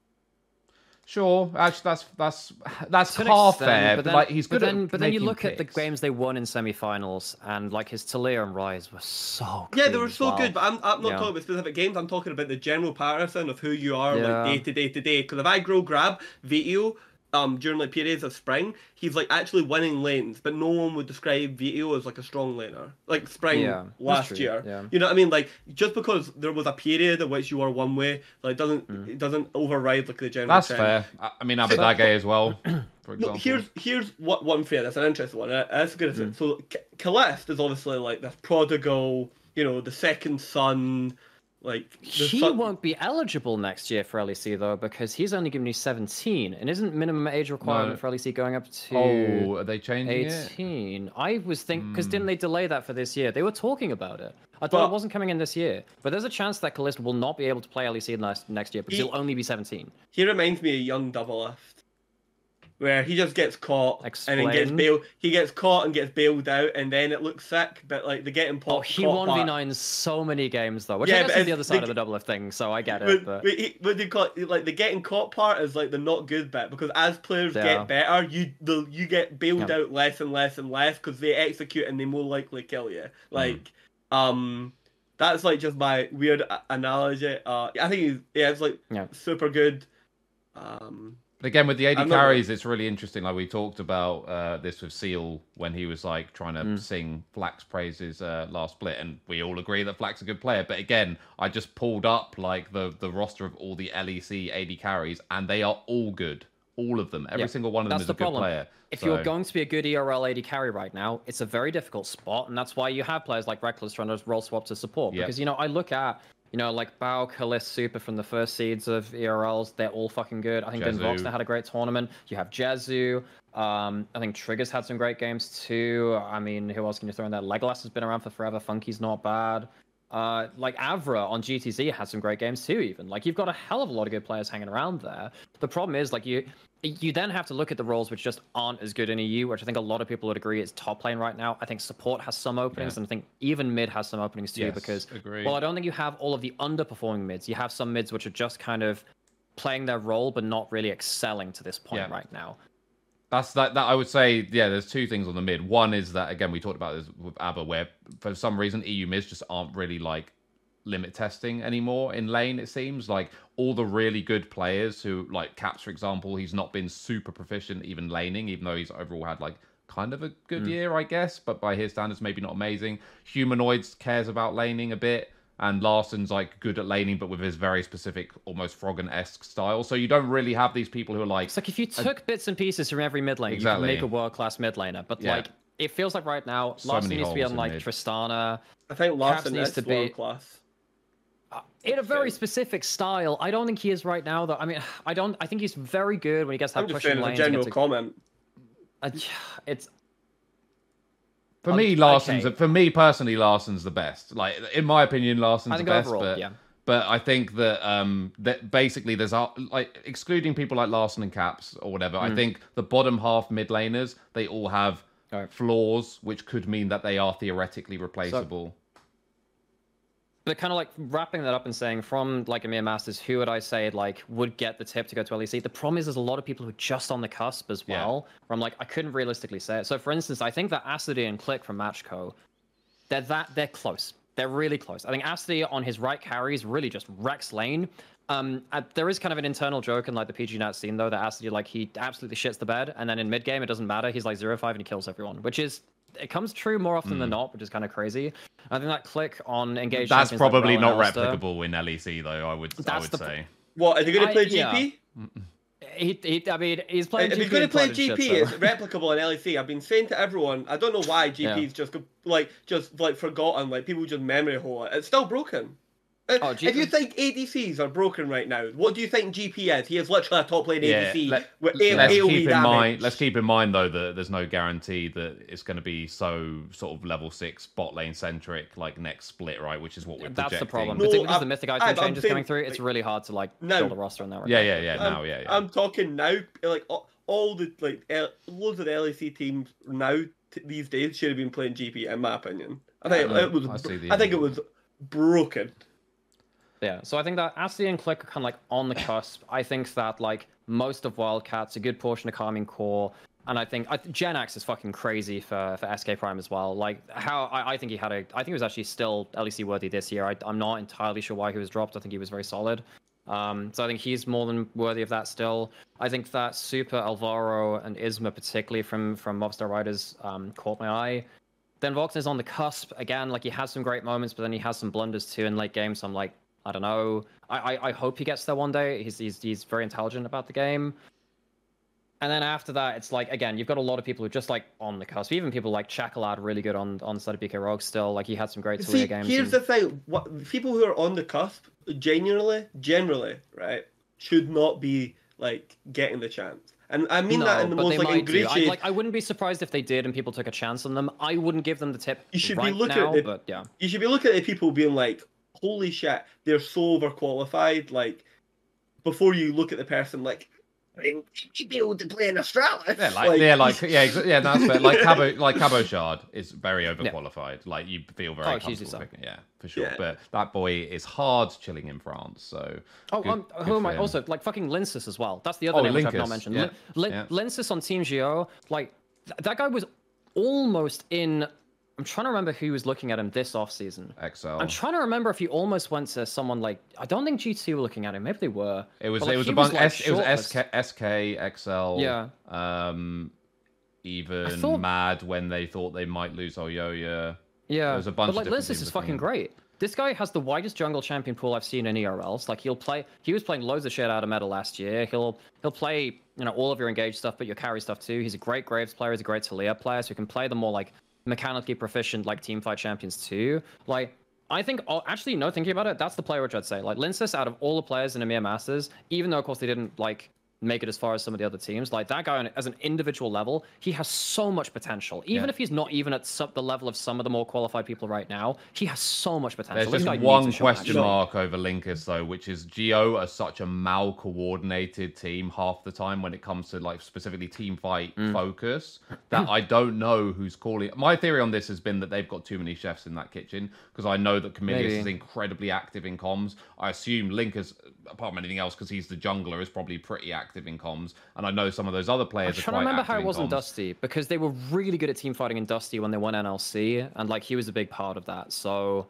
A: Sure, actually, that's that's that's
B: To
A: half
B: extent,
A: fair. But,
B: then,
A: like he's
B: but
A: good
B: then,
A: at
B: but then you
A: making
B: look at the games they won in semi-finals, and like his Taliyah and Ryze were so.
C: Yeah, they were so
B: well.
C: good, but I'm, I'm not
B: Yeah.
C: talking about specific games. I'm talking about the general pattern of who you are,
B: Yeah.
C: like day to day to day. Because if I grow grab Vito, um, during like periods of spring, he's like actually winning lanes, but no one would describe Vetheo as like a strong laner, like spring
B: Yeah,
C: last year.
B: yeah.
C: You know what I mean? Like just because there was a period in which you were one way, like doesn't
B: Mm.
C: it doesn't override like the general.
A: That's
C: trend.
A: fair. I, I mean, Abadage as well, for [COUGHS]
C: No,
A: example.
C: here's here's what one fair. That's an interesting one. That's a good.
B: Mm.
C: So K- Caliste is obviously like this prodigal, you know, the second son, like
B: He won't be eligible next year for LEC though, because he's only given you 17, and isn't minimum age requirement
A: No.
B: for LEC going up to
A: Oh, are they changing it?
B: 18? I was think because
A: Hmm.
B: didn't they delay that for this year? They were talking about it. I thought
C: But-
B: it wasn't coming in this year, but there's a chance that Callista will not be able to play LEC next next year because
C: He-
B: he'll only be 17.
C: He reminds me of young Doublelift, where he just gets caught and then gets bailed. He gets caught and gets bailed out, and then it looks sick. But like the getting
B: Oh, he won v nine so many games though, which
C: Yeah,
B: I
C: but
B: guess is the other side of the Doublelift thing. So I get it. But
C: when he- when they call it, like the getting caught part is like the not good bit because as players
B: Yeah.
C: get better, you the you get bailed
B: Yeah.
C: out less and less and less because they execute and they more likely kill you. Like, um, that's like just my weird analogy. Uh, I think he's, yeah, it's like
B: Yeah.
C: super good. Um,
A: But again, with the 80
C: I'm not-
A: carries, it's really interesting. Like we talked about uh, this with Seal when he was like trying to
B: Mm.
A: sing Flax praises uh, last split, and we all agree that Flax is a good player. But again, I just pulled up like the the roster of all the LEC AD carries, and they are all good, all of them. Every
B: Yeah,
A: single one of them
B: that's
A: is
B: the
A: a good
B: problem.
A: player.
B: If
A: So-
B: you're going to be a good ERL AD carry right now, it's a very difficult spot, and that's why you have players like Reckless trying to roll swap to support.
A: Yeah.
B: Because you know, I look at you know like Bao, Kalis, Super from the first seeds of ERLs, they're all fucking good. I think Ben
A: Jezu.
B: Voxner had a great tournament. You have Jezu. Um, I think Trigger's had some great games too. I mean, who else can you throw in there? Legolas has been around for forever. Funky's not bad. Uh, like Avra on GTZ had some great games too. Even like you've got a hell of a lot of good players hanging around there. The problem is like you you then have to look at the roles which just aren't as good in EU, which I think a lot of people would agree is top lane right now. I think support has some openings,
A: Yeah.
B: and I think even mid has some openings too.
A: Yes,
B: because
A: agree.
B: well, I don't think you have all of the underperforming mids. You have some mids which are just kind of playing their role but not really excelling to this point
A: Yeah.
B: right now.
A: That's that. That I would say, yeah. There's two things on the mid. One is that again we talked about this with ABBA, where for some reason EU mids just aren't really like limit testing anymore in lane. It seems like all the really good players who like Caps, for example, he's not been super proficient even laning, even though he's overall had like kind of a good mm. year, I guess. But by his standards, maybe not amazing. Humanoids cares about laning a bit. And Larssen's like good at laning, but with his very specific, almost Froggen esque style. So you don't really have these people who are like
B: It's like if you took bits and pieces from every mid lane,
A: Exactly.
B: you can make a world class mid laner. But
A: Yeah.
B: like it feels like right now,
A: So Larssen
B: needs to be
A: holes
B: on like
A: mid.
B: Tristana.
C: I think Larssen
B: needs to be-
C: world class.
B: in a very
C: Fair.
B: specific style. I don't think he is right now, though. I mean, I don't. I think he's very good when he gets that
C: I'm just
B: pushing
C: saying as a general comment.
B: a- uh, it's
A: For me, Larssen's
B: okay.
A: for me personally, Larssen's the best. Like in my opinion,
B: Larssen's
A: the best.
B: overall,
A: but
B: yeah.
A: but I think that um that basically there's like excluding people like Larssen and Caps or whatever.
B: Hmm.
A: I think the bottom half mid laners they all have
B: Right.
A: flaws, which could mean that they are theoretically replaceable.
B: But kind of like wrapping that up and saying from like EMEA Masters, who would I say like would get the tip to go to LEC? The problem is there's a lot of people who are just on the cusp as
A: Yeah.
B: well. Where I'm like, I couldn't realistically say it. So for instance, I think that Acidy and Click from Macko, they're that they're close. They're really close. I think Acidy on his right carries really just wrecks lane. Um, uh, there is kind of an internal joke in like the PG Nat scene though that Acidy like he absolutely shits the bed, and then in mid game it doesn't matter. He's like zero five and he kills everyone, which is it comes true more often than mm. not, which is kind of crazy. I think that click on engage.
A: That's
B: champions like
A: probably not
B: Alistar,
A: replicable in LEC though. I would I
B: That's
A: would
B: the-
A: say.
C: What are they going to
B: I-
C: play
B: yeah.
C: GP?
B: He, he, I mean, he's playing.
C: If
B: GP
C: he's going to
B: and
C: play
B: plotted shit,
C: GP,
B: so-
C: it's replicable in LEC. I've been saying to everyone, I don't know why
B: Yeah.
C: GP's just like just like forgotten, like people just memory hole it. It's still broken. Uh,
B: Oh,
C: if you think ADCs are broken right now, what do you think GP is? He is literally a top lane
A: Yeah,
C: ADC
A: let-
C: with
A: let's
C: AoE
A: keep in
C: damage.
A: mind. Let's keep in mind though that there's no guarantee that it's going to be so sort of level six bot lane centric like next split, right? Which is what we're
B: That's the problem.
C: No,
B: Particularly as the
C: I'm-
B: mythic item
C: I'm
B: changes
C: saying,
B: coming through, it's really hard to like
C: no.
B: build a roster in that regard.
A: Yeah, yeah, yeah.
C: I'm,
A: Now, yeah, yeah.
C: I'm talking now, like all, all the like L, loads of the LEC teams now t- these days should have been playing GP, in my opinion. I think
A: Yeah,
C: it was.
A: I
C: I think it was broken.
B: Yeah, so I think that Asty and Click are kind of like on the cusp. I think that like most of Wildcats, a good portion of Karmine Corp, and I think I, Jenax is fucking crazy for, for SK Prime as well. Like how I, I think he had a, I think he was actually still LEC worthy this year. I, I'm not entirely sure why he was dropped. I think he was very solid. Um, so I think he's more than worthy of that still. I think that Super Alvaro and Isma, particularly from from Movistar Riders, um, caught my eye. Then Vox is on the cusp again. Like he has some great moments, but then he has some blunders too in late game. So I'm like, I don't know. I I, I hope he gets there one day. He's, he's he's very intelligent about the game. And then after that, it's like again, you've got a lot of people who are just like on the cusp. Even people like Chakalad, really good on on side of BK Rogue still. Like he had some great
C: See,
B: games.
C: here's
B: and-
C: the thing: what people who are on the cusp, genuinely, generally, right, should not be like getting the chance. And I mean that in the most like
B: do. I, like, I wouldn't be surprised if they did and people took a chance on them. I wouldn't give them the tip
C: You should be looking
B: now,
C: at the-
B: but yeah.
C: You should be looking at the people being like, "Holy shit, they're so overqualified!" Like, before you look at the person, like, "You should be able to play in Australia."
A: Yeah, like, yeah, like yeah, exa- yeah, that's fair. Like [LAUGHS] Cabo, like Cabochard is very overqualified. Like you feel very
B: Oh, it's
A: comfortable picking, yeah, for sure.
C: Yeah.
A: But that boy is hard chilling in France, so
B: Oh,
A: good-
B: um,
A: good
B: who am I?
A: him.
B: Also, like fucking Lyncas as well. That's the other
A: Oh,
B: name which I've not mentioned.
A: yeah,
B: Lin- Lin-
A: yeah.
B: Lyncas on Team GO, like th- that guy was almost in. I'm trying to remember who was looking at him this off season.
A: XL.
B: I'm trying to remember if he almost went to someone like I don't think G2 were looking at him. Maybe they were.
A: It was
B: But, like,
A: it was a bunch.
B: like,
A: S, it was. SK, SK, XL.
B: Yeah.
A: Um, even
B: thought-
A: Mad when they thought they might lose Elyoya.
B: Yeah,
A: There's a bunch
B: but like Linus
A: teams
B: is fucking great. This guy has the widest jungle champion pool I've seen in ERLs. Like he'll play, he was playing loads of shit out of meta last year. He'll he'll play you know all of your engaged stuff, but your carry stuff too. He's a great Graves player. He's a great Taliyah player, so he can play the more like mechanically proficient like team fight champions too. Like I think oh, actually no, thinking about it, that's the player which I'd say. Like Lyncas out of all the players in EMEA Masters, even though of course they didn't like make it as far as some of the other teams. Like that guy, as an individual level, he has so much potential. Even
A: Yeah.
B: if he's not even at some, the level of some of the more qualified people right now, he has so much potential.
A: There's just one question mark over Lyncas though, which is GO are such a mal coordinated team half the time when it comes to like specifically team fight
B: Mm.
A: focus that I don't know who's calling. My theory on this has been that they've got too many chefs in that kitchen because I know that Camillus
B: Maybe.
A: is incredibly active in comms. I assume Lyncas, apart from anything else, because he's the jungler, is probably pretty active in comms, and I know some of those other
B: I'm
A: players are
B: trying
A: quite
B: to remember how it was in
A: comms.
B: Dusty because they were really good at team fighting in Dusty when they won NLC, and like he was a big part of that. So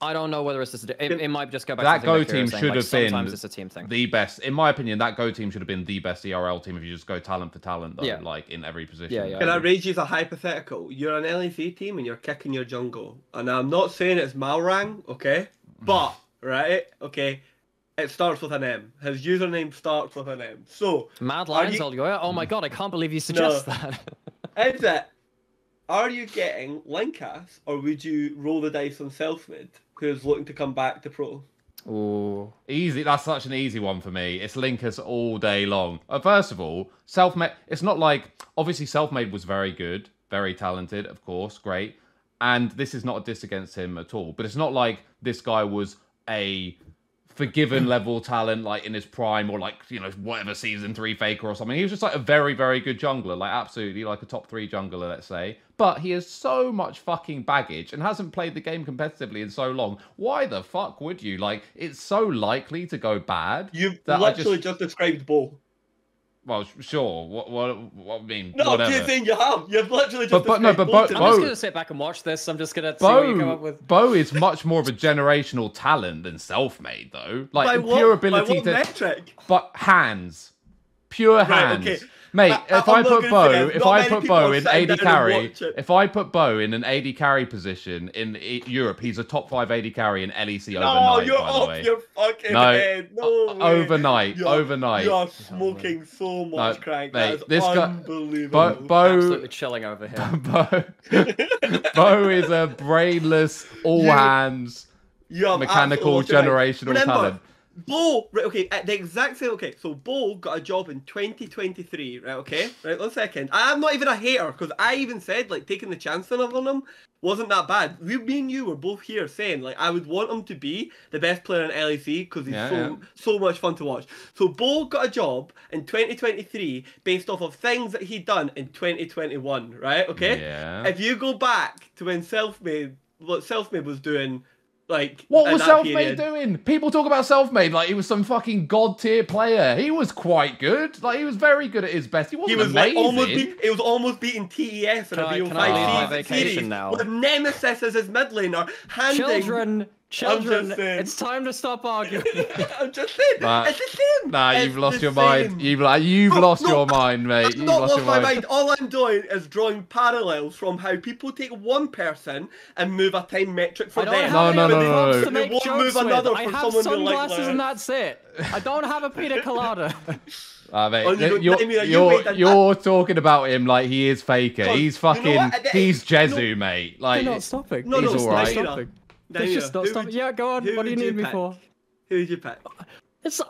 B: I don't know whether it's just a, it, it might just go back
A: That
B: to the
A: Go
B: that
A: team
B: was saying,
A: should
B: like,
A: have been
B: sometimes it's a team thing.
A: the best, in my opinion. That Go team should have been the best ERL team if you just go talent for talent, though,
B: Yeah.
A: like in every position.
B: Yeah, yeah.
C: Can I raise you a hypothetical? You're an LEC team and you're kicking your jungle. And I'm not saying it's Malrang, okay? But, right, okay, it starts with an M. His username starts with an M. So,
B: Mad
C: Are
B: Lions,
C: you-
B: Elyoya. Oh my god, I can't believe you suggest that. [LAUGHS]
C: is it, are you getting Lyncas or would you roll the dice on Selfmade, who's looking to come back to pro?
B: Ooh.
A: Easy. That's such an easy one for me. It's Lyncas all day long. Uh, first of all, Selfmade. It's not like obviously Selfmade was very good, very talented, of course, great. And this is not a diss against him at all. But it's not like this guy was a forgiven level talent like in his prime or like you know whatever season three faker or something. He was just like a very very good jungler like absolutely like a top three jungler let's say. But he has so much fucking baggage and hasn't played the game competitively in so long. Why the fuck would you? Like it's so likely to go bad
C: You've
A: that
C: literally
A: just-
C: just... described Bo.
A: Well sure what what, what I mean
C: No,
A: whatever
C: I'm just saying you have. You've literally just
A: but no, but Bo-
C: to
B: I'm just
A: Bo-
B: gonna sit back and watch this. I'm just gonna see what you come up
A: Bo,
B: with.
A: Bo is much more of a generational talent than Selfmade though like
C: By
A: in
C: what,
A: pure
C: by
A: ability
C: what
A: to
C: metric?
A: but hands, pure
C: Right,
A: hands.
C: okay.
A: Mate,
C: I-
A: if
C: I'm
A: I put Bo, if I put Bo in
C: sat
A: AD
C: down and
A: carry, if I put Bo in an AD carry position in Europe, he's a top five AD carry in LEC overnight.
C: No,
A: overnight.
C: you're
A: by the
C: off
A: way,
C: your fucking
A: No,
C: head. Uh, no
A: O- overnight,
C: You're-
A: overnight.
C: You are smoking so much
A: No,
C: crack.
A: mate,
C: that is
A: this guy-
C: unbelievable.
A: Bo, Bo,
B: Absolutely chilling over here. [LAUGHS]
A: Bo, Bo is a brainless, all
C: You-
A: hands.
C: you
A: mechanical
C: absolutely right.
A: generational
C: Remember,
A: talent.
C: Bo, right, okay, at the exact same, okay, so Bo got a job in 2023, right, okay? Right, one second. I'm not even a hater, because I even said, like, taking the chance on him wasn't that bad. We, me and you were both here saying, like, I would want him to be the best player in LEC, because he's
A: Yeah,
C: so,
A: yeah.
C: so much fun to watch. So Bo got a job in 2023 based off of things that he'd done in 2021, right, okay?
A: Yeah.
C: If you go back to when Selfmade, what Selfmade was doing, like,
A: What was Selfmade
C: period-
A: doing? People talk about Selfmade like he was some fucking god tier player. He was quite good. Like he was very good at his best. He wasn't
C: He was
A: amazing.
C: like almost beat, it was almost beating TES in
B: Can
C: a
B: I-
C: BO5
B: can I
A: leave my
C: series-
B: vacation
C: series
B: now?
C: with Nemesis as his mid laner, handing.
B: Children, children,
C: saying.
B: it's time to stop arguing. [LAUGHS]
C: I'm just saying,
A: Nah.
C: it's the same.
A: Nah, you've lost
C: the
A: your mind. You've like you've
C: No,
A: lost
C: no,
A: your mind, mate.
C: I've
A: You've
C: not
A: lost
C: lost
A: your
C: my
A: mind.
C: mind. All I'm doing is drawing parallels from how people take one person and move a time metric for
B: I don't
C: them.
A: No,
B: have
A: no,
B: any
A: no, no, no.
B: to
C: They
B: make
C: won't
B: jokes
C: move
B: with.
C: another
B: I
C: for
B: have
C: someone
B: sunglasses
C: that.
B: and that's it. I don't have a pina colada. [LAUGHS]
A: Ah, mate,
C: Oh, you
A: th-
C: don't-
A: you're
C: I mean, you
A: you're,
C: that-
A: you're talking about him like he is faker.
C: Look,
A: he's
C: you know
A: fucking. He's
C: You know-
A: Jezu, mate. Like
B: They're not stopping.
C: No,
A: He's
C: no,
A: all right.
C: Naira.
B: stopping.
C: Naira,
B: It's just not
C: who
B: stopping. Yeah, go on. What do you
C: would
B: need me for?
C: Who would you pick?
B: It's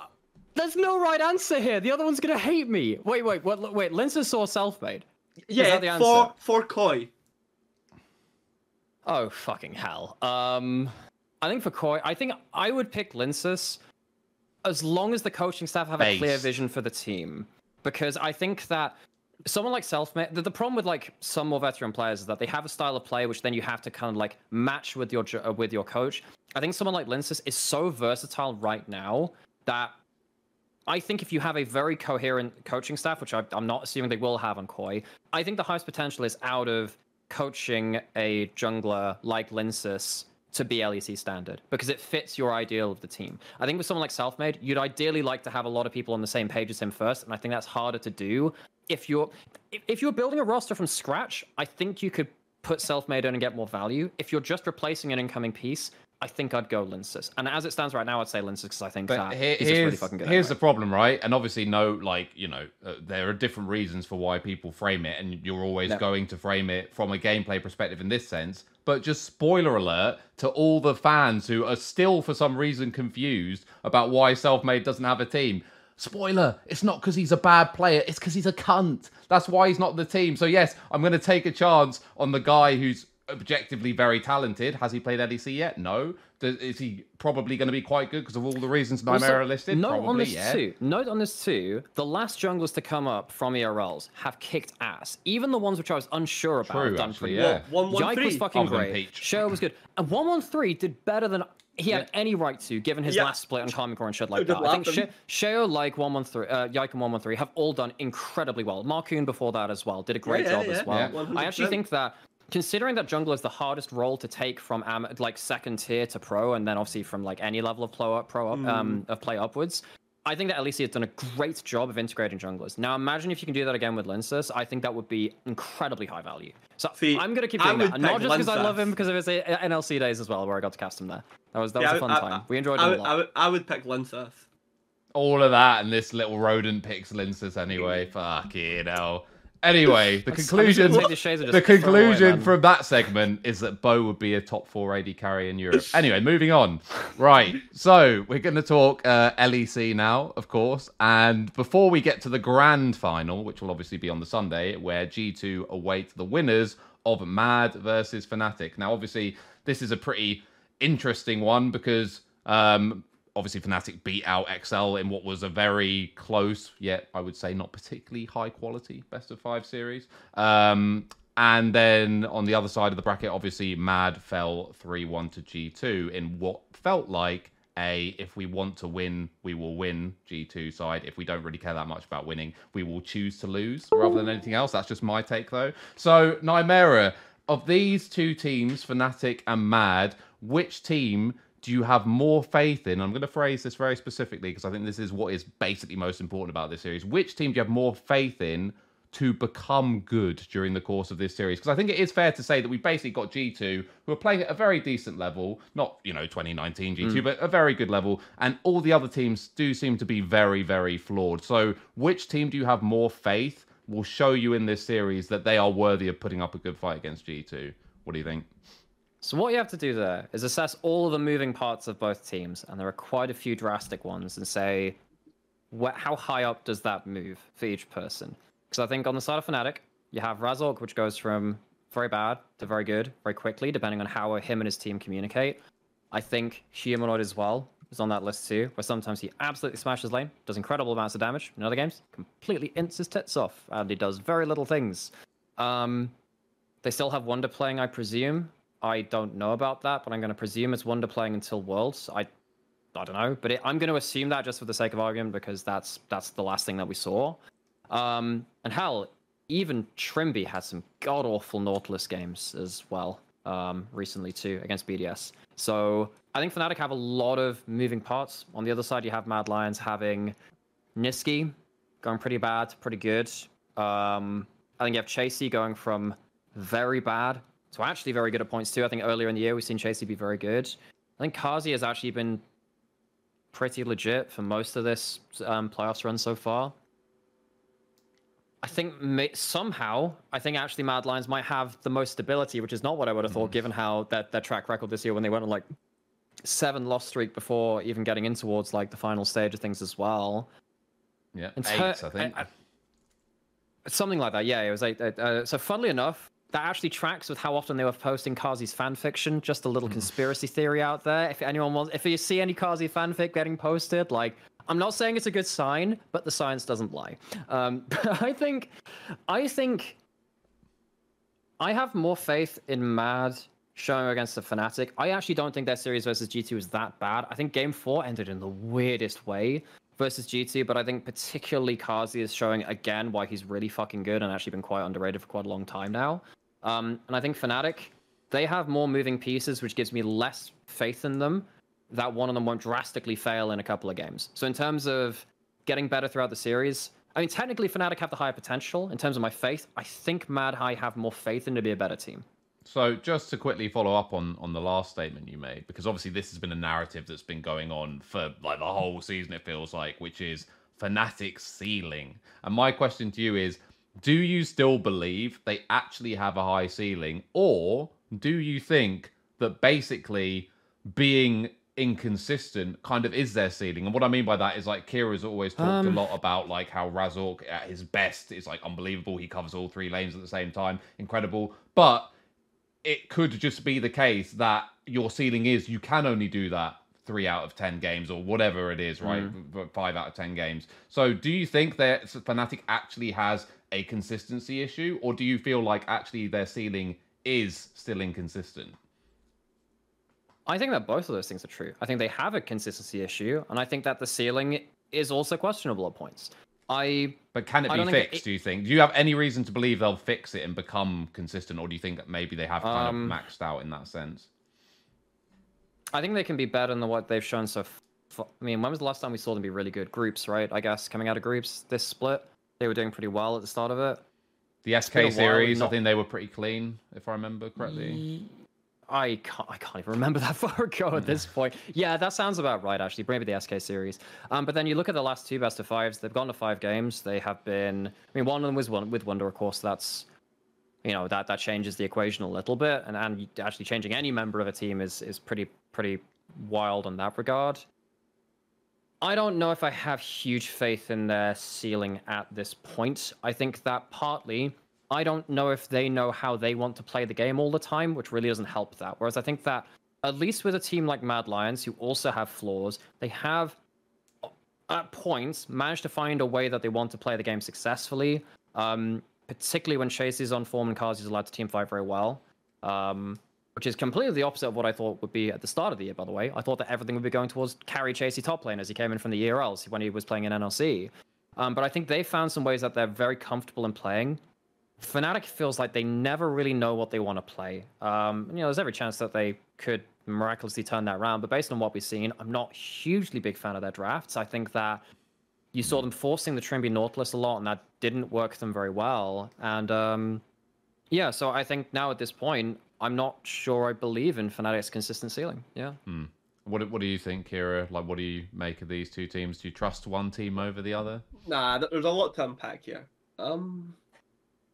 B: there's no right answer here. The other one's gonna hate me. Wait, wait, what? Wait, Lindsay saw Selfmade.
C: Yeah,
B: that the
C: for for Koi.
B: Oh fucking hell. Um, I think for Koi, I think I would pick Lyncas as long as the coaching staff have a clear vision for the team, because I think that someone like Selfmade, the, the problem with like some more veteran players is that they have a style of play which then you have to kind of like match with your with your coach. I think someone like Lyncas is so versatile right now that I think if you have a very coherent coaching staff, which I, I'm not assuming they will have on Koi, I think the highest potential is out of coaching a jungler like Lyncas to be LEC standard because it fits your ideal of the team. I think with someone like Selfmade, you'd ideally like to have a lot of people on the same page as him first, and I think that's harder to do if you're if, if you're building a roster from scratch. I think you could put Selfmade in and get more value. If you're just replacing an incoming piece, I think I'd go Lyncas. And as it stands right now, I'd say Lyncas because I think
A: But
B: that
A: here-
B: he's just really fucking good.
A: here's
B: anyway.
A: the problem, right? And obviously, no, like you know, uh, there are different reasons for why people frame it, and you're always
B: Yeah.
A: going to frame it from a gameplay perspective in this sense. But just spoiler alert to all the fans who are still, for some reason, confused about why Selfmade doesn't have a team. Spoiler: It's not because he's a bad player; it's because he's a cunt. That's why he's not the team. So yes, I'm going to take a chance on the guy who's objectively very talented. Has he played LEC yet? No. Does, is he probably going to be quite good because of all the reasons
B: Also,
A: Nymaera listed?
B: Note
A: probably,
B: on this
A: yeah.
B: too. Note on this too. The last junglers to come up from ERLs have kicked ass. Even the ones which I was unsure about
A: True,
B: have done
A: actually,
B: pretty
A: yeah.
B: well.
C: One one
B: Yike was fucking
A: Other
B: great.
A: Peach.
B: Show was good. And 113 did better than he had
A: Yeah.
B: any right to, given his
C: Yeah.
B: last split on Karmine Corp and shit like that. I think Sheo, like 113, uh, Yike and 113 have all done incredibly well. Markoon before that as well did a great
C: yeah,
B: job as well. I actually think that considering that jungle is the hardest role to take from like second tier to pro, and then obviously from like any level of pro up, pro up,
C: Mm.
B: um, of play upwards. I think that LEC has done a great job of integrating junglers. Now imagine if you can do that again with Lyncas. I think that would be incredibly high value. So
C: See,
B: I'm gonna keep doing that, and not just because I love him because of his uh, NLC days as well, where I got to cast him there. That was that
C: Yeah,
B: was a
C: I-
B: fun
C: I-
B: time. we enjoyed
C: I
B: it a lot.
C: I would, I would pick Lyncas.
A: All of that and this little rodent picks Lyncas anyway. Fuck you know. Anyway, the [LAUGHS]
B: I'm
A: conclusion.
B: the
A: the
B: just away,
A: conclusion
B: man.
A: from that segment is that Bo would be a top four AD carry in Europe. [LAUGHS] Anyway, moving on. Right, so we're going to talk uh, LEC now, of course. And before we get to the grand final, which will obviously be on the Sunday, where G2 await the winners of Mad versus Fnatic. Now, obviously, this is a pretty interesting one because um, obviously Fnatic beat out XL in what was a very close, yet I would say not particularly high quality best of five series. Um, and then on the other side of the bracket, obviously Mad fell 3 1 to G2 in what felt like a if we want to win, we will win G2 side. If we don't really care that much about winning, we will choose to lose rather than anything else. That's just my take though. So, Nymaera, of these two teams, Fnatic and Mad, which team do you have more faith in? I'm going to phrase this very specifically because I think this is what is basically most important about this series. Which team do you have more faith in to become good during the course of this series? Because I think it is fair to say that we basically got G2 who are playing at a very decent level, not, you know, 2019 G2, mm. but a very good level. And all the other teams do seem to be very, very flawed. So which team do you have more faith will show you in this series that they are worthy of putting up a good fight against G2? What do you think?
B: So what you have to do there is assess all of the moving parts of both teams, and there are quite a few drastic ones, and say, wh- how high up does that move for each person? Because I think on the side of Fnatic, you have Razork, which goes from very bad to very good very quickly, depending on how him and his team communicate. I think Humanoid as well is on that list too, where sometimes he absolutely smashes lane, does incredible amounts of damage. In other games, completely ints his tits off, and he does very little things. Um, they still have Wunder playing, I presume. I don't know about that, but I'm going to presume it's Wunder playing until Worlds. I, I don't know, but it, I'm going to assume that just for the sake of argument because that's that's the last thing that we saw. Um, and hell, even Trymbi had some god awful Nautilus games as well um, recently too against BDS. So I think Fnatic have a lot of moving parts. On the other side, you have Mad Lions having Nisqy going pretty bad pretty good. Um, I think you have Chasy going from very bad to actually very good at points too. I think earlier in the year we've seen Chasy be very good. I think Carzzy has actually been pretty legit for most of this um, playoffs run so far. I think ma- somehow, I think actually Mad Lions might have the most stability, which is not what I would have thought, given how that their track record this year when they went on like seven loss streak before even getting in towards like the final stage of things as well.
A: Yeah,
B: In
A: eight, I think.
B: I- I- Something like that, yeah. It was like, uh, uh, so funnily enough, that actually tracks with how often they were posting Carzzy's fan fiction. Just a little conspiracy theory out there. If anyone wants, if you see any Carzzy fanfic getting posted, like, I'm not saying it's a good sign, but the science doesn't lie. Um, [LAUGHS] I think, I think, I have more faith in Mad showing against the Fnatic. I actually don't think their series versus G2 is that bad. I think Game Four ended in the weirdest way versus G2, but I think particularly Carzzy is showing again why he's really fucking good and actually been quite underrated for quite a long time now. Um, and I think Fnatic, they have more moving pieces, which gives me less faith in them. That one of them won't drastically fail in a couple of games. So in terms of getting better throughout the series, I mean, technically Fnatic have the higher potential. In terms of my faith, I think Mad High have more faith in to be a better team.
A: So just to quickly follow up on on the last statement you made, because obviously this has been a narrative that's been going on for like the whole season. It feels like, which is Fnatic's ceiling. And my question to you is: Do you still believe they actually have a high ceiling, or do you think that basically being inconsistent kind of is their ceiling? And what I mean by that is like Keire's always talked a
B: Um,
A: lot about like how Razork at his best is like unbelievable. He covers all three lanes at the same time, incredible. But it could just be the case that your ceiling is you can only do that three out of ten games or whatever it is, right? F- Five out of ten games. So, do you think that Fnatic actually has a consistency issue, or do you feel like actually their ceiling is still inconsistent?
B: I think that both of those things are true. I think they have a consistency issue, and I think that the ceiling is also questionable at points. I
A: But can it
B: I
A: be
B: don't it-
A: fixed? do you think? Do you have any reason to believe they'll fix it and become consistent, or do you think that maybe they have kind
B: Um,
A: of maxed out in that sense?
B: I think they can be better than what they've shown so. F- I mean, when was the last time we saw them be really good? Groups, right? I guess coming out of groups, this split, they were doing pretty well at the start of it.
A: The SK series, I think they were pretty clean, if I remember correctly.
B: I can't, I can't even remember [LAUGHS] that far ago at this point. Yeah, that sounds about right, actually. Maybe the SK series. Um, but then you look at the last two best of fives, they've gone to five games. They have been, I mean, one of them was one with Wunder, of course. That's, you know, that, that changes the equation a little bit. And, and actually changing any member of a team is, is pretty, pretty wild in that regard. I don't know if I have huge faith in their ceiling at this point. I think that partly I don't know if they know how they want to play the game all the time, which really doesn't help that. Whereas I think that at least with a team like Mad Lions, who also have flaws, they have at points managed to find a way that they want to play the game successfully. Um, particularly when Chase is on form and Carzzy is allowed to team fight very well. Um, which is completely the opposite of what I thought would be at the start of the year, by the way. I thought that everything would be going towards carry Chasy top lane as he came in from the ERLs when he was playing in NLC. Um, but I think they found some ways that they're very comfortable in playing. Fnatic feels like they never really know what they want to play. Um, you know, there's every chance that they could miraculously turn that around, but based on what we've seen, I'm not hugely big fan of their drafts. I think that you saw them forcing the Trymbi Nautilus a lot, and that didn't work them very well. And um, yeah, so I think now at this point, I'm not sure I believe in Fnatic's consistent ceiling. Yeah.
A: Hmm. What What do you think, Keire? Like, what do you make of these two teams? Do you trust one team over the other?
C: Nah, there's a lot to unpack here. Um,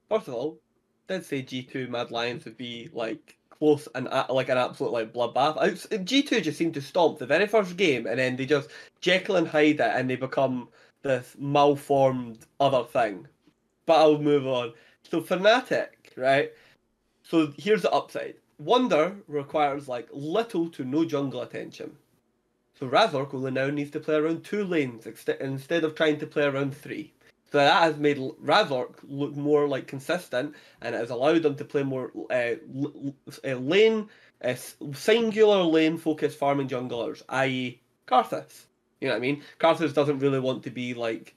C: first of all, did say G2 Mad Lions would be like close and uh, like an absolute like bloodbath. G2 just seemed to stomp the very first game, and then they just Jekyll and Hyde it, and they become this malformed other thing. But I'll move on. So Fnatic, right? So here's the upside. Wunder requires like little to no jungle attention. So Razork only now needs to play around two lanes instead of trying to play around three. So that has made Razork look more like consistent, and it has allowed them to play more uh, uh, lane, uh, singular lane focused farming junglers, i.e. Karthus. You know what I mean? Karthus doesn't really want to be like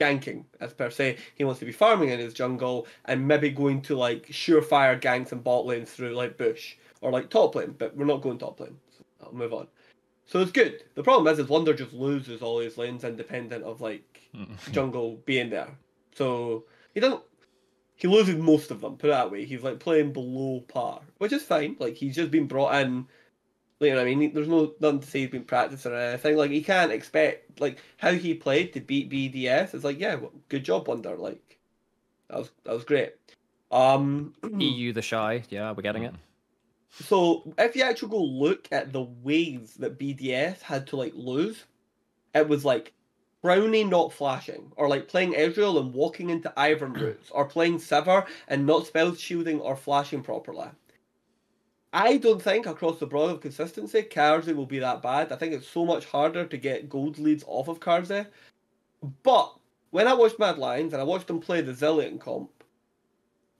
C: ganking as per se. He wants to be farming in his jungle and maybe going to like surefire ganks and bot lanes through like bush or like top lane, but we're not going top lane. So I'll move on. So it's good. The problem is, is Wunder just loses all his lanes independent of like [LAUGHS] jungle being there. So he doesn't. He loses most of them. Put it that way. He's like playing below par, which is fine. Like he's just been brought in you know, what I mean, there's no nothing to say he's been practicing or anything. Like he can't expect like how he played to beat BDS. It's like, yeah, well, good job, Wunder. Like that was that was great. Um, [CLEARS THROAT]
B: EU the shy, yeah, we're getting it.
C: So if you actually go look at the waves that BDS had to like lose, it was like Crownie not flashing, or like playing Ezreal and walking into Ivern roots, or playing Sivir and not spell shielding or flashing properly. I don't think across the broad of consistency, Carzzy will be that bad. I think it's so much harder to get gold leads off of Carzzy. But when I watched Mad Lions and I watched them play the Zilean comp,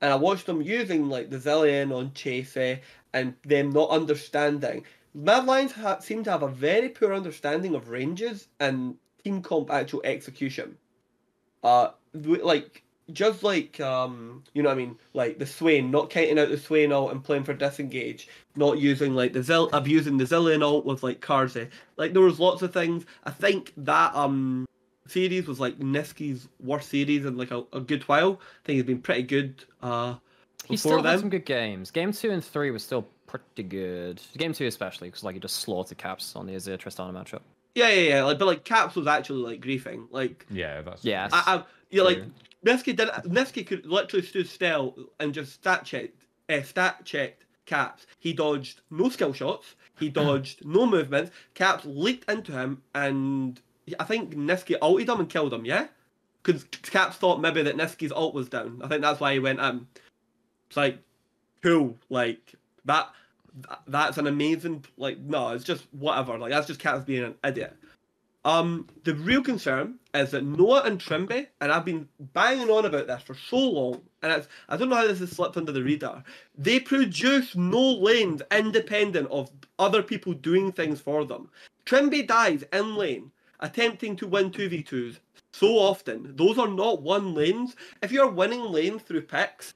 C: and I watched them using like the Zilean on Chasy and them not understanding, Mad Lions ha- seem to have a very poor understanding of ranges and team comp actual execution. Uh, like just like um you know what I mean? Like the Swain not counting out the Swain ult and playing for disengage not using like the Zil abusing the Zilean ult with like Carzzy like there was lots of things. I think that um series was like Nisqy's worst series in like a, a good while. I think he's been pretty good uh
B: he still had some good games. Game two and three was still pretty good. Game two especially because like he just slaughtered caps on the Azir Tristana matchup.
C: Yeah yeah yeah like but like caps was actually like griefing. Like
A: yeah that's
B: yeah
C: I, I, yeah like did Nisqy could literally stood still and just stat checked, uh, stat checked Caps. He dodged no skill shots. He [CLEARS THROAT] dodged no movements. Caps leaped into him, and I think Nisqy ulted him and killed him. Yeah, because Caps thought maybe that Nisqy's ult was down. I think that's why he went in. It's like cool, like that. That's an amazing. Like no, it's just whatever. Like that's just Caps being an idiot. Um, the real concern is that Noah and Trymbi, and I've been banging on about this for so long, and I don't know how this has slipped under the radar. They produce no lanes independent of other people doing things for them. Trymbi dies in lane, attempting to win 2v2s so often. Those are not one lanes. If you're winning lane through picks,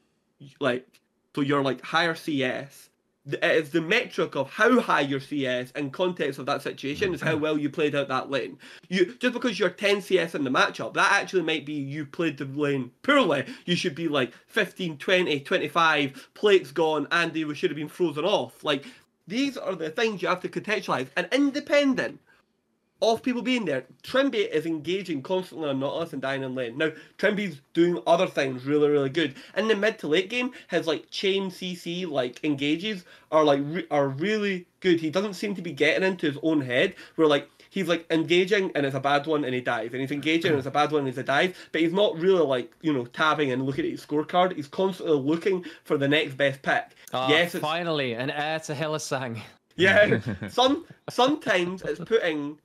C: like, so you're like higher CS, the- it is the metric of how high your CS in context of that situation is how mm-hmm. well you played out that lane. You just because you're 10 CS in the matchup, that actually might be you played the lane poorly. You should be like 15, 20, 25, plates gone, Andy we should have been frozen off. Like these are the things you have to contextualize. And independent of people being there, Trymbi is engaging constantly on Nautilus and dying in lane. Now, Trymbi's doing other things really, really good. In the mid to late game, his like chain CC like engages are like re- are really good. He doesn't seem to be getting into his own head. Where like he's like engaging and it's a bad one and he dies, and he's engaging and it's a bad one and it's a dive. But he's not really like you know tabbing and looking at his scorecard. He's constantly looking for the next best pick.
B: Ah,
C: yes, it's
B: finally, an heir to Hylissang.
C: yeah. [LAUGHS] Some sometimes it's putting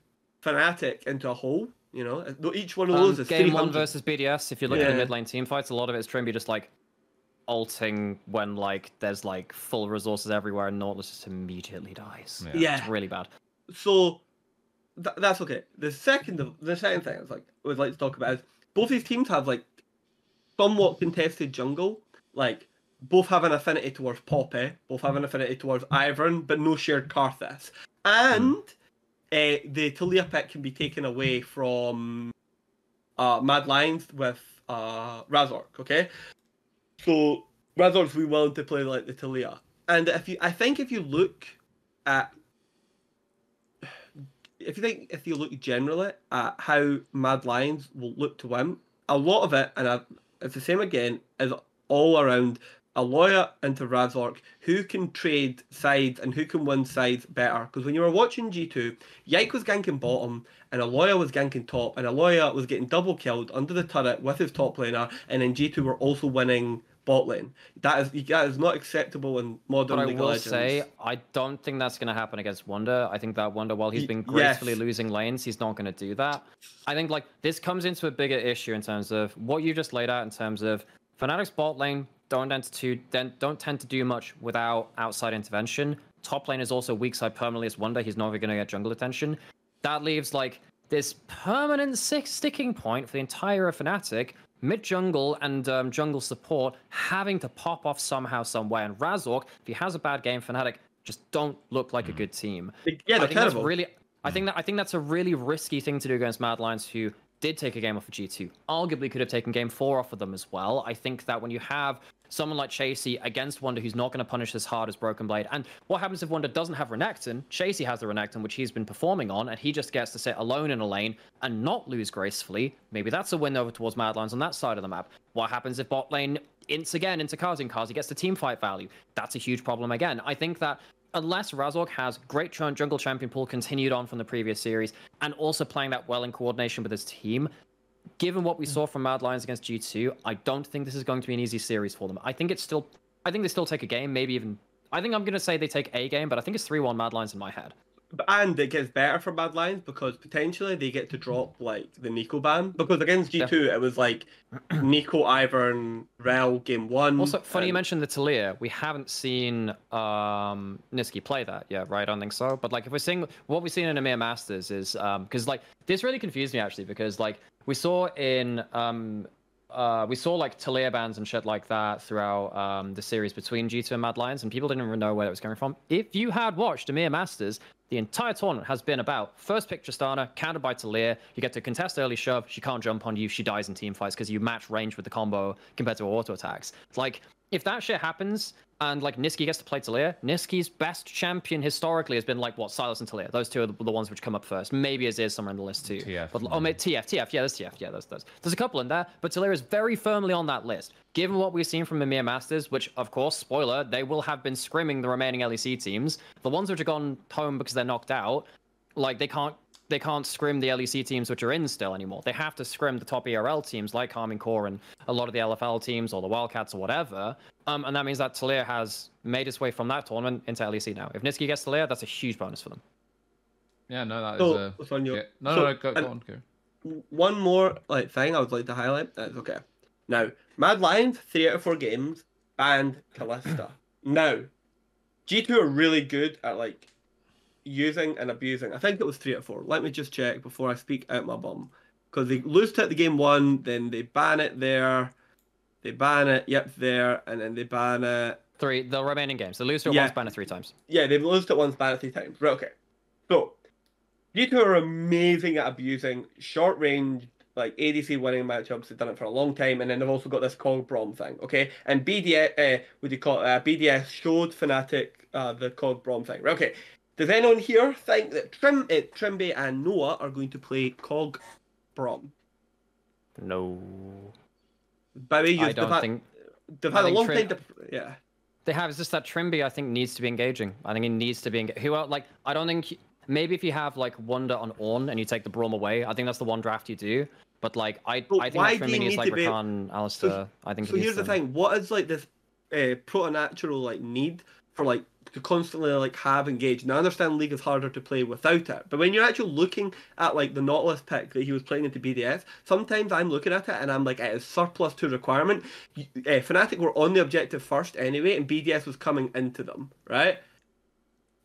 C: Fnatic into a hole. You know, each one of
B: Um,
C: those is
B: game one versus BDS. If you look at the
C: Yeah.
B: mid lane team fights, a lot of it is Trymbi just like ulting when like there's like full resources everywhere and Nautilus just immediately dies.
A: Yeah.
C: Yeah.
B: It's really bad.
C: So th- that's okay. The second of the second thing I was like would like to talk about is both these teams have like somewhat contested jungle. Like both have an affinity towards Poppy, both have an affinity towards Ivern, but no shared Karthus. And uh, the Taliyah pick can be taken away from uh, Mad Lions with uh, Razork, okay? So Razork's we willing to play like the Taliyah. And if you I think if you look at if you think if you look generally at how Mad Lions will look to win, a lot of it, and I, it's the same again, is all around Elyoya into Razork, who can trade sides and who can win sides better. Because when you were watching G2, Yike was ganking bottom and Elyoya was ganking top, and Elyoya was getting double killed under the turret with his top laner, and then G2 were also winning bot lane. That is that is not acceptable in modern
B: But I
C: League of
B: will
C: Legends.
B: say, I don't think that's going to happen against Wunder. I think that Wunder, while he's been gracefully
C: yes.
B: losing lanes, he's not going to do that. I think like this comes into a bigger issue in terms of what you just laid out in terms of Fnatic's bot lane don't tend to don't tend to do much without outside intervention. Top lane is also weak side permanently as Wunder. He's never going to get jungle attention. That leaves like this permanent six sticking point for the entire Fnatic. Mid jungle and um, jungle support having to pop off somehow, somewhere. And Razork, if he has a bad game, Fnatic just don't look like a good team.
C: yeah,
B: I think that's really. I think that I think that's a really risky thing to do against Mad Lions, who did take a game off of G2. Arguably, could have taken game four off of them as well. I think that when you have someone like Chasy against Wunder, who's not going to punish as hard as Broken Blade, and what happens if Wunder doesn't have Renekton? Chasy has the Renekton, which he's been performing on, and he just gets to sit alone in a lane and not lose gracefully. Maybe that's a win over towards Mad Lions on that side of the map. What happens if bot lane ints again into Carzzy and Carzzy gets the team fight value? That's a huge problem again. I think that unless Razork has great jungle champion pool continued on from the previous series and also playing that well in coordination with his team, given what we saw from Mad Lions against G2, I don't think this is going to be an easy series for them. I think it's still, I think they still take a game, maybe even. I think I'm going to say they take a game, but I think it's 3 1 Mad Lions in my head.
C: And it gets better for Mad Lions because potentially they get to drop like the Neeko ban because against G two it was like [CLEARS THROAT] Neeko, Ivern, Rell game one.
B: Also, funny you
C: and-
B: mentioned the Taliyah. We haven't seen um, Nisqy play that yet, right? I don't think so. But like, if we're seeing what we've seen in EMEA Masters is because like this really confused me actually because like we saw in um, uh, we saw like Taliyah bans and shit like that throughout um, the series between G2 and Mad Lions, and people didn't even know where it was coming from. If you had watched EMEA Masters, the entire tournament has been about first pick Tristana, countered by Taliyah. You get to contest early shove. She can't jump on you. She dies in team fights because you match range with the combo compared to auto attacks. It's like if that shit happens and like Nisqy gets to play Taliyah, Nisqy's best champion historically has been like what Sylas and Taliyah. Those two are the, the ones which come up first. Maybe Azir somewhere in the list too.
A: TF,
B: But oh, maybe TF, TF. Yeah, there's TF. Yeah, there's there's there's a couple in there, but Taliyah is very firmly on that list. Given what we've seen from Mimir Masters, which of course, spoiler, they will have been scrimming the remaining LEC teams. The ones which have gone home because they're knocked out, like they can't they can't scrim the LEC teams which are in still anymore. They have to scrim the top ERL teams like Karmine Corp and a lot of the LFL teams or the Wildcats or whatever. Um, and that means that Taliyah has made its way from that tournament into LEC now. If Nisqy gets Taliyah, that's a huge bonus for them.
A: Yeah, no, that is
C: So,
A: a.
C: Sonia,
A: yeah. No,
C: so-
A: no, no, go,
C: and-
A: go on, go.
C: one more like thing I would like to highlight. That's okay. Now, Mad Lions three out of four games and Kalista. [CLEARS THROAT] now, G two are really good at like using and abusing. I think it was three of four. Let me just check before I speak out my bum. Because they lose to it the game one, then they ban it there, they ban it, yep, there, and then they ban it
B: Three, the remaining games. They lose to it
C: Yeah.
B: once, ban it three times.
C: Yeah, they've lost it once, banned it three times. Right, okay. So, you two are amazing at abusing short range, like ADC winning matchups. They've done it for a long time, and then they've also got this Kog Braum thing, okay? And BDS, uh, what do you call it? Uh, BDS showed Fnatic uh, the Kog Braum thing. Right, okay. Does anyone here think that Trim, uh, Trymbi and Noah are going to play Kog Braum?
B: No.
C: By the way,
B: I don't
C: had,
B: think
C: they've
B: I
C: had a long
B: Trim-
C: time to. Yeah.
B: they have. It's just that Trymbi, I think, needs to be engaging. I think he needs to be engaging. Who else? Like, I don't think. he- Maybe if you have like Wunder on Ornn and you take the Braum away, I think that's the one draft you do. But like, I,
C: But
B: I think
C: why
B: Trymbi needs like
C: be-
B: Rakan, Alistar. I think.
C: So here's the thing: what is like this uh, preternatural like need for like to constantly like have engaged? And I understand League is harder to play without it, but when you're actually looking at like the Nautilus pick that he was playing into BDS, sometimes I'm looking at it and I'm like, it is surplus to requirement. Uh, Fnatic were on the objective first anyway, and BDS was coming into them, right?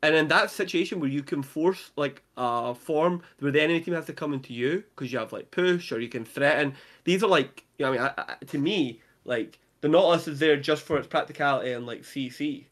C: And in that situation where you can force like a form where the enemy team has to come into you because you have like push or you can threaten. These are like you know I mean I, I, to me like the Nautilus is there just for its practicality and like CC.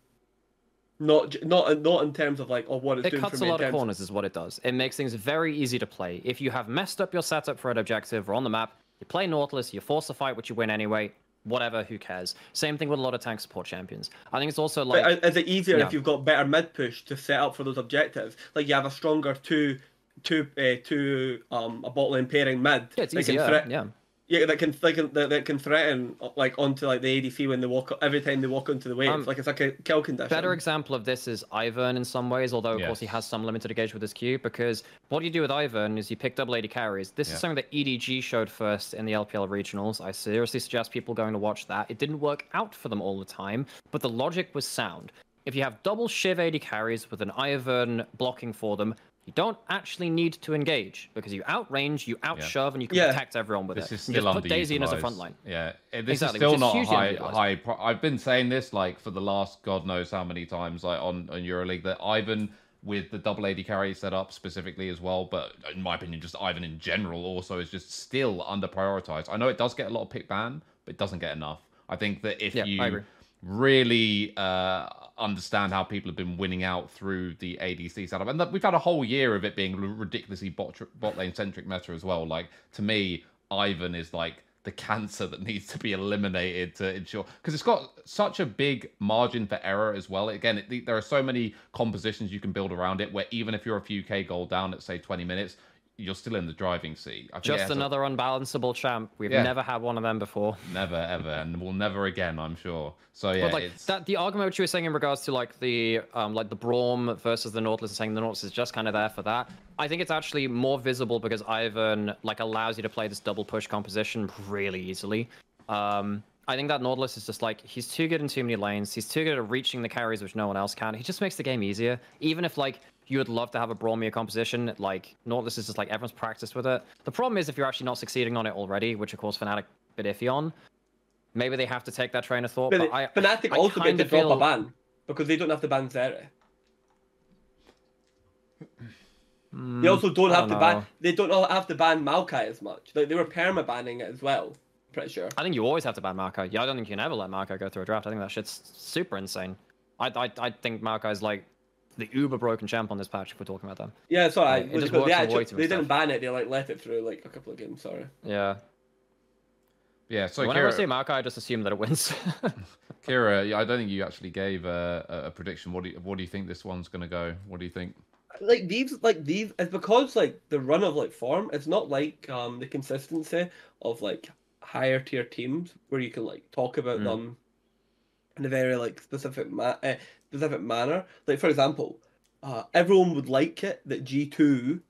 C: Not not not in terms of like oh what it's
B: It
C: doing
B: cuts
C: for
B: a
C: me in
B: lot of corners, is what it does. It makes things very easy to play. If you have messed up your setup for an objective or on the map, you play Nautilus, you force a fight, which you win anyway. Whatever, who cares? Same thing with a lot of tank support champions. I think it's also like
C: But is it easier if you've got better mid push to set up for those objectives? Like you have a stronger two, two, uh, two, um, a bot lane pairing mid.
B: yeah, it's easier.
C: threat-
B: Yeah,
C: Yeah, that can that can that, that can threaten like onto like the ADC when they walk every time they walk onto the waves.
B: Um,
C: like it's like a kill condition.
B: better example of this is Ivern in some ways, although of course he has some limited engagement with his Q. Because what you do with Ivern is you pick double lady carries. This
A: Yeah.
B: is something that EDG showed first in the LPL regionals. I seriously suggest people going to watch that. It didn't work out for them all the time, but the logic was sound. If you have double Shiv AD carries with an Ivern blocking for them, you don't actually need to engage because you outrange, you outshove, and you can
C: Yeah.
B: protect everyone with
A: This
B: it.
A: is
B: You
A: still
B: just put Daisy in as a front line.
A: Yeah, this
B: Exactly,
A: is still
B: is
A: not
B: hugely
A: high. High. Pro- I've been saying this like for the last god knows how many times, like on on EuroLeague, that Ivern with the double AD carry set up specifically as well, but in my opinion, just Ivern in general also is just still under prioritized. I know it does get a lot of pick ban, but it doesn't get enough. I think that if
B: Yeah, I
A: you
B: agree.
A: Really uh, understand how people have been winning out through the ADC setup, and we've had a whole year of it being ridiculously bot, bot lane centric meta as well. Like to me, Ivern is like the cancer that [LAUGHS] needs to be eliminated to ensure because it's got such a big margin for error as well. Again, it, there are so many compositions you can build around it where even if you're a few k gold down at say 20 minutes, you're still in the driving seat.
B: Just another unbalanceable champ. We've
A: Yeah.
B: never had one of them before.
A: never ever, and we'll never again. I'm sure. So yeah,
B: but like
A: it's
B: that, the argument which you were saying in regards to like the um like the Braum versus the Nautilus, and saying the Nautilus is just kind of there for that. I think it's actually more visible because Ivern like allows you to play this double push composition really easily. Um, I think that Nautilus is just like he's too good in too many lanes. He's too good at reaching the carries which no one else can. He just makes the game easier. Even if like you would love to have a Braumia composition, like Nautilus is just like everyone's practiced with it. The problem is if you're actually not succeeding on it already, which of course Fnatic bit iffy on. Maybe they have to take that train of thought.
C: But
B: But, I,
C: Fnatic
B: I
C: also get
B: kinda
C: to drop
B: feel-
C: a ban because they don't have to ban Zeri. They also don't
B: Hmm, I
C: have
B: don't
C: to ban.
B: know.
C: They don't have to ban Maokai as much. Like they were perma banning it as well. I'm pretty sure.
B: I think you always have to ban Marco. Yeah, I don't think you can ever let Marco go through a draft. I think that shit's super insane. I I, I think is like the uber broken champ on this patch if we're talking about them.
C: Yeah, it's alright.
B: It just
C: They,
B: works on
C: actually, they didn't ban it. They like let it through like a couple of games. Sorry.
B: Yeah.
A: yeah. So
B: Whenever
A: Keire,
B: I see Marco, I just assume that it wins. [LAUGHS]
A: Keire, yeah, I don't think you actually gave a, a- a prediction. What do you, what do you think this one's going to go? What do you think?
C: Like these, like these, it's because like the run of like form. It's not like um the consistency of like higher tier teams where you can like talk about
B: Mm.
C: them in a very like specific ma- uh, specific manner. Like for example, uh, everyone would like it that G two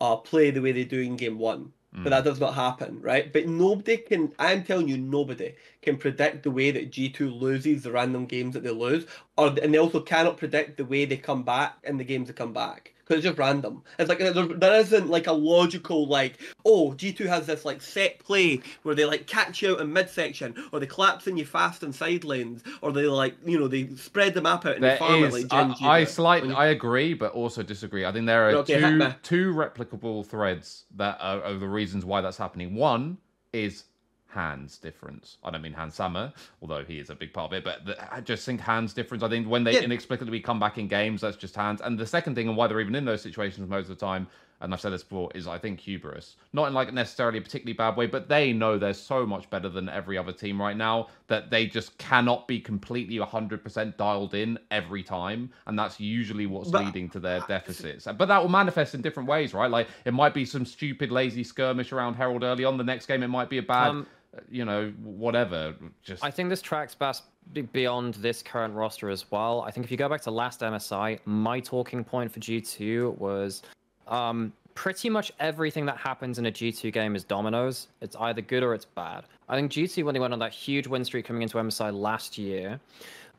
C: uh play the way they do in game one.
A: Mm.
C: but that does not happen, right? But nobody can. I'm telling you, nobody can predict the way that G2 loses the random games that they lose, or and they also cannot predict the way they come back in the games that come back because it's just random. It's like there, there isn't like a logical like, oh, G2 has this like set play where they like catch you out in midsection, or they collapse in you fast in side lanes, or they like you know they spread the map out and they
A: There
C: farm
A: is.
C: like
A: I,
C: G
A: I slightly,
C: you-
A: I agree, but also disagree. I think there are
C: Okay,
A: two two replicable threads that are, are the reasons why that's happening. One is hands difference. I don't mean Hans Sammer, although he is a big part of it, but the, I just think hands difference. I think when they
C: Yeah.
A: inexplicably come back in games, that's just hands. And the second thing, and why they're even in those situations most of the time, and I've said this before, is I think hubris. Not in like necessarily a particularly bad way, but they know they're so much better than every other team right now that they just cannot be completely 100% dialed in every time. And that's usually what's
C: But-
A: leading to their deficits. But that will manifest in different ways, right? Like it might be some stupid, lazy skirmish around Herald early on. The next game, it might be a bad,
B: Um,
A: you know, whatever. Just
B: I think this tracks best beyond this current roster as well. I think if you go back to last MSI, my talking point for G2 was um, pretty much everything that happens in a G2 game is dominoes. It's either good or it's bad. I think G2, when they went on that huge win streak coming into MSI last year,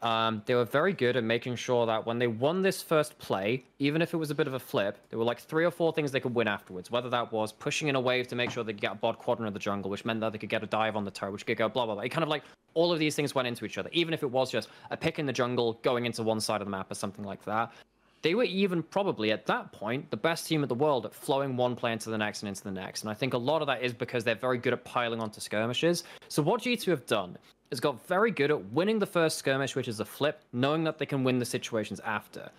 B: um, they were very good at making sure that when they won this first play, even if it was a bit of a flip, there were like three or four things they could win afterwards. Whether that was pushing in a wave to make sure they could get a bod quadrant of the jungle, which meant that they could get a dive on the turret, which could go blah blah blah. It kind of like all of these things went into each other, even if it was just a pick in the jungle going into one side of the map or something like that. They were even probably at that point the best team in the world at flowing one play into the next and into the next. And I think a lot of that is because they're very good at piling onto skirmishes. So what G2 have done is got very good at winning the first skirmish, which is a flip, knowing that they can win the situations after.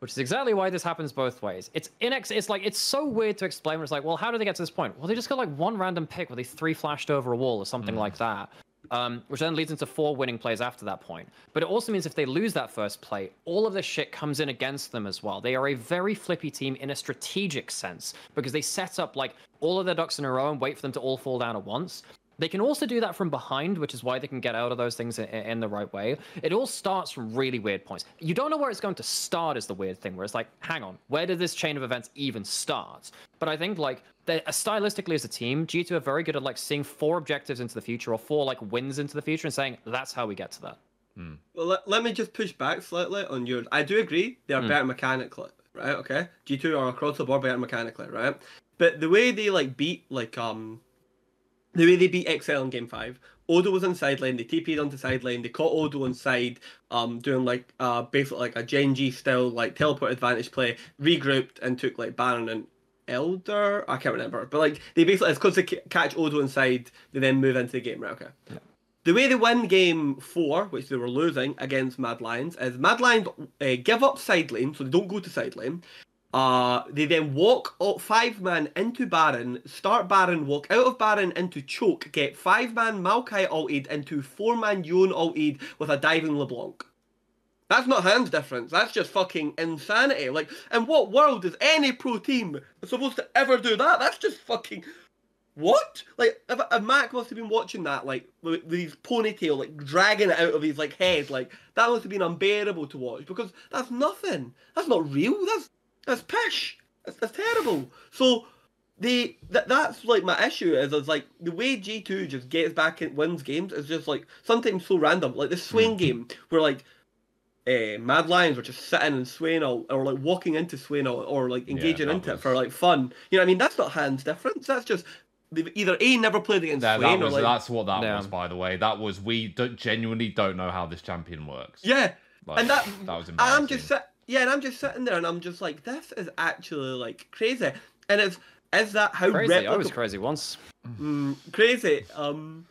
B: Which is exactly why this happens both ways. It's inex it's like it's so weird to explain. It's like, well, how did they get to this point? Well, they just got like one random pick where they three flashed over a wall or something mm. like that. Um, which then leads into four winning plays after that point. But it also means if they lose that first play, all of this shit comes in against them as well. They are a very flippy team in a strategic sense because they set up like all of their ducks in a row and wait for them to all fall down at once. They can also do that from behind, which is why they can get out of those things in, in the right way. It all starts from really weird points. You don't know where it's going to start, is the weird thing, where it's like, hang on, where did this chain of events even start? But I think, like, stylistically as a team, G2 are very good at, like, seeing four objectives into the future or four, like, wins into the future and saying, that's how we get to that.
C: Well, let, let me just push back slightly on yours. I do agree they are
B: Hmm.
C: better mechanically, right? Okay, G two are across the board better mechanically, right? But the way they like beat like um, the way they beat XL in game five, Odo was on sideline. They TP'd onto sideline. They caught Odo on side, um, doing like uh basically like a Genji style like teleport advantage play. Regrouped and took like Baron and Elder. I can't remember, but like they basically it's because they catch Odo inside. They then move into the game, right? Okay. The way they win game four, which they were losing against Mad Lions, is Mad Lions uh, give up side lane, so they don't go to side lane. Uh, they then walk out five man into Baron, start Baron, walk out of Baron into Choke, get five man Maokai ulted into four man Yon ulted with a diving LeBlanc. That's not hands difference. That's just fucking insanity. Like, in what world is any pro team supposed to ever do that? That's just fucking what? Like, if, if Mac must have been watching that, like, with, with his ponytail, like, dragging it out of his, like, head, like, that must have been unbearable to watch, because that's nothing. That's not real. That's, that's pish. That's, that's terrible. So, the that that's like my issue is is like the way G two just gets back and wins games is just like sometimes so random. Like the Swain game where like uh, Mad Lions were just sitting and Swain ult, or like walking into Swain ult, or like engaging
A: that
C: into it for like fun. You know what I mean? That's not hands difference. That's just they've either a never played against
A: that,
C: Swain
A: that was
C: or like
A: that's what that
B: Yeah.
A: was. By the way, that was we don't, genuinely don't know how this champion works.
C: yeah.
A: Like,
C: and that,
A: that was
C: and I'm just
A: embarrassing.
C: sit, yeah, and I'm just sitting there and I'm just like, this is actually like crazy. And it's is that how
B: Crazy. I was crazy once.
C: Mm, crazy. Um,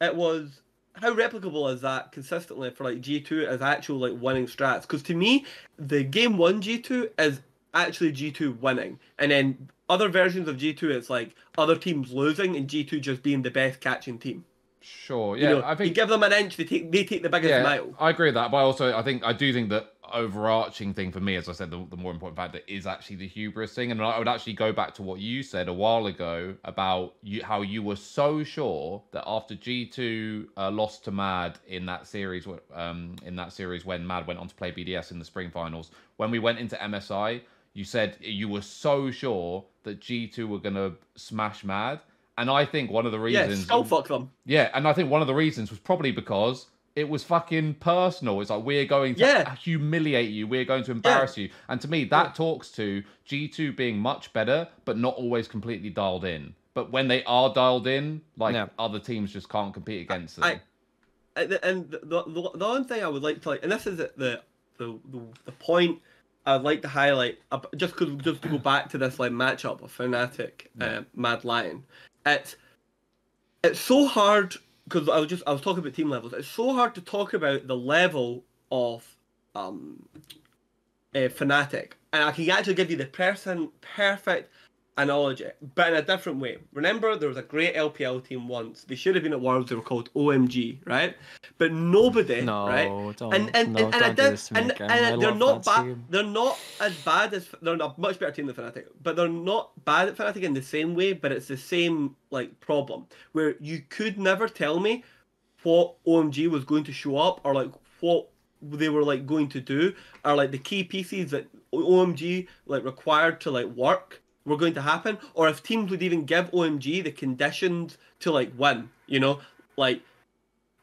C: it was how replicable is that consistently for like G two as actual like winning strats? Because to me, the game one G two is actually G two winning, and then other versions of G two it's like other teams losing and G two just being the best catching team.
A: Sure.
C: You
A: Yeah,
C: know,
A: I think
C: you give them an inch, they take they take the biggest
A: yeah,
C: mile.
A: I agree with that, but also I think I do think that overarching thing for me, as I said, the, the more important factor is actually the hubris thing, and I would actually go back to what you said a while ago about you, how you were so sure that after G two uh, lost to Mad in that series, um, in that series when Mad went on to play BDS in the spring finals, when we went into MSI, you said you were so sure that G two were gonna smash Mad. And I think one of the
C: Yeah,
A: reasons
C: skull fuck them.
A: yeah, and I think one of the reasons was probably because it was fucking personal. It's like we're going to
C: Yeah.
A: humiliate you, we're going to embarrass you. And to me, that talks to G2 being much better, but not always completely dialed in. But when they are dialed in, like
B: Yeah.
A: other teams just can't compete against them.
C: I- And the, and the, the, the one thing I would like to like, and this is the the the, the point I'd like to highlight, just cause, just to go back to this like matchup of Fnatic, uh, Mad Lion. It's it's so hard because I was just I was talking about team levels. It's so hard to talk about the level of um, uh, and I can actually give you the person perfect analogy, but in a different way. Remember, there was a great LPL team once. They should have been at Worlds. They were called OMG, right? But nobody,
B: No,
C: right?
B: don't-
C: and and
B: no,
C: and, and, I did-
B: this to me
C: and, and they're not bad. They're not as bad as they're a much better team than Fnatic, but they're not bad at Fnatic in the same way. But it's the same like problem where you could never tell me what OMG was going to show up or like what they were like going to do or like the key pieces that OMG like required to like work were going to happen or if teams would even give OMG the conditions to like win you know like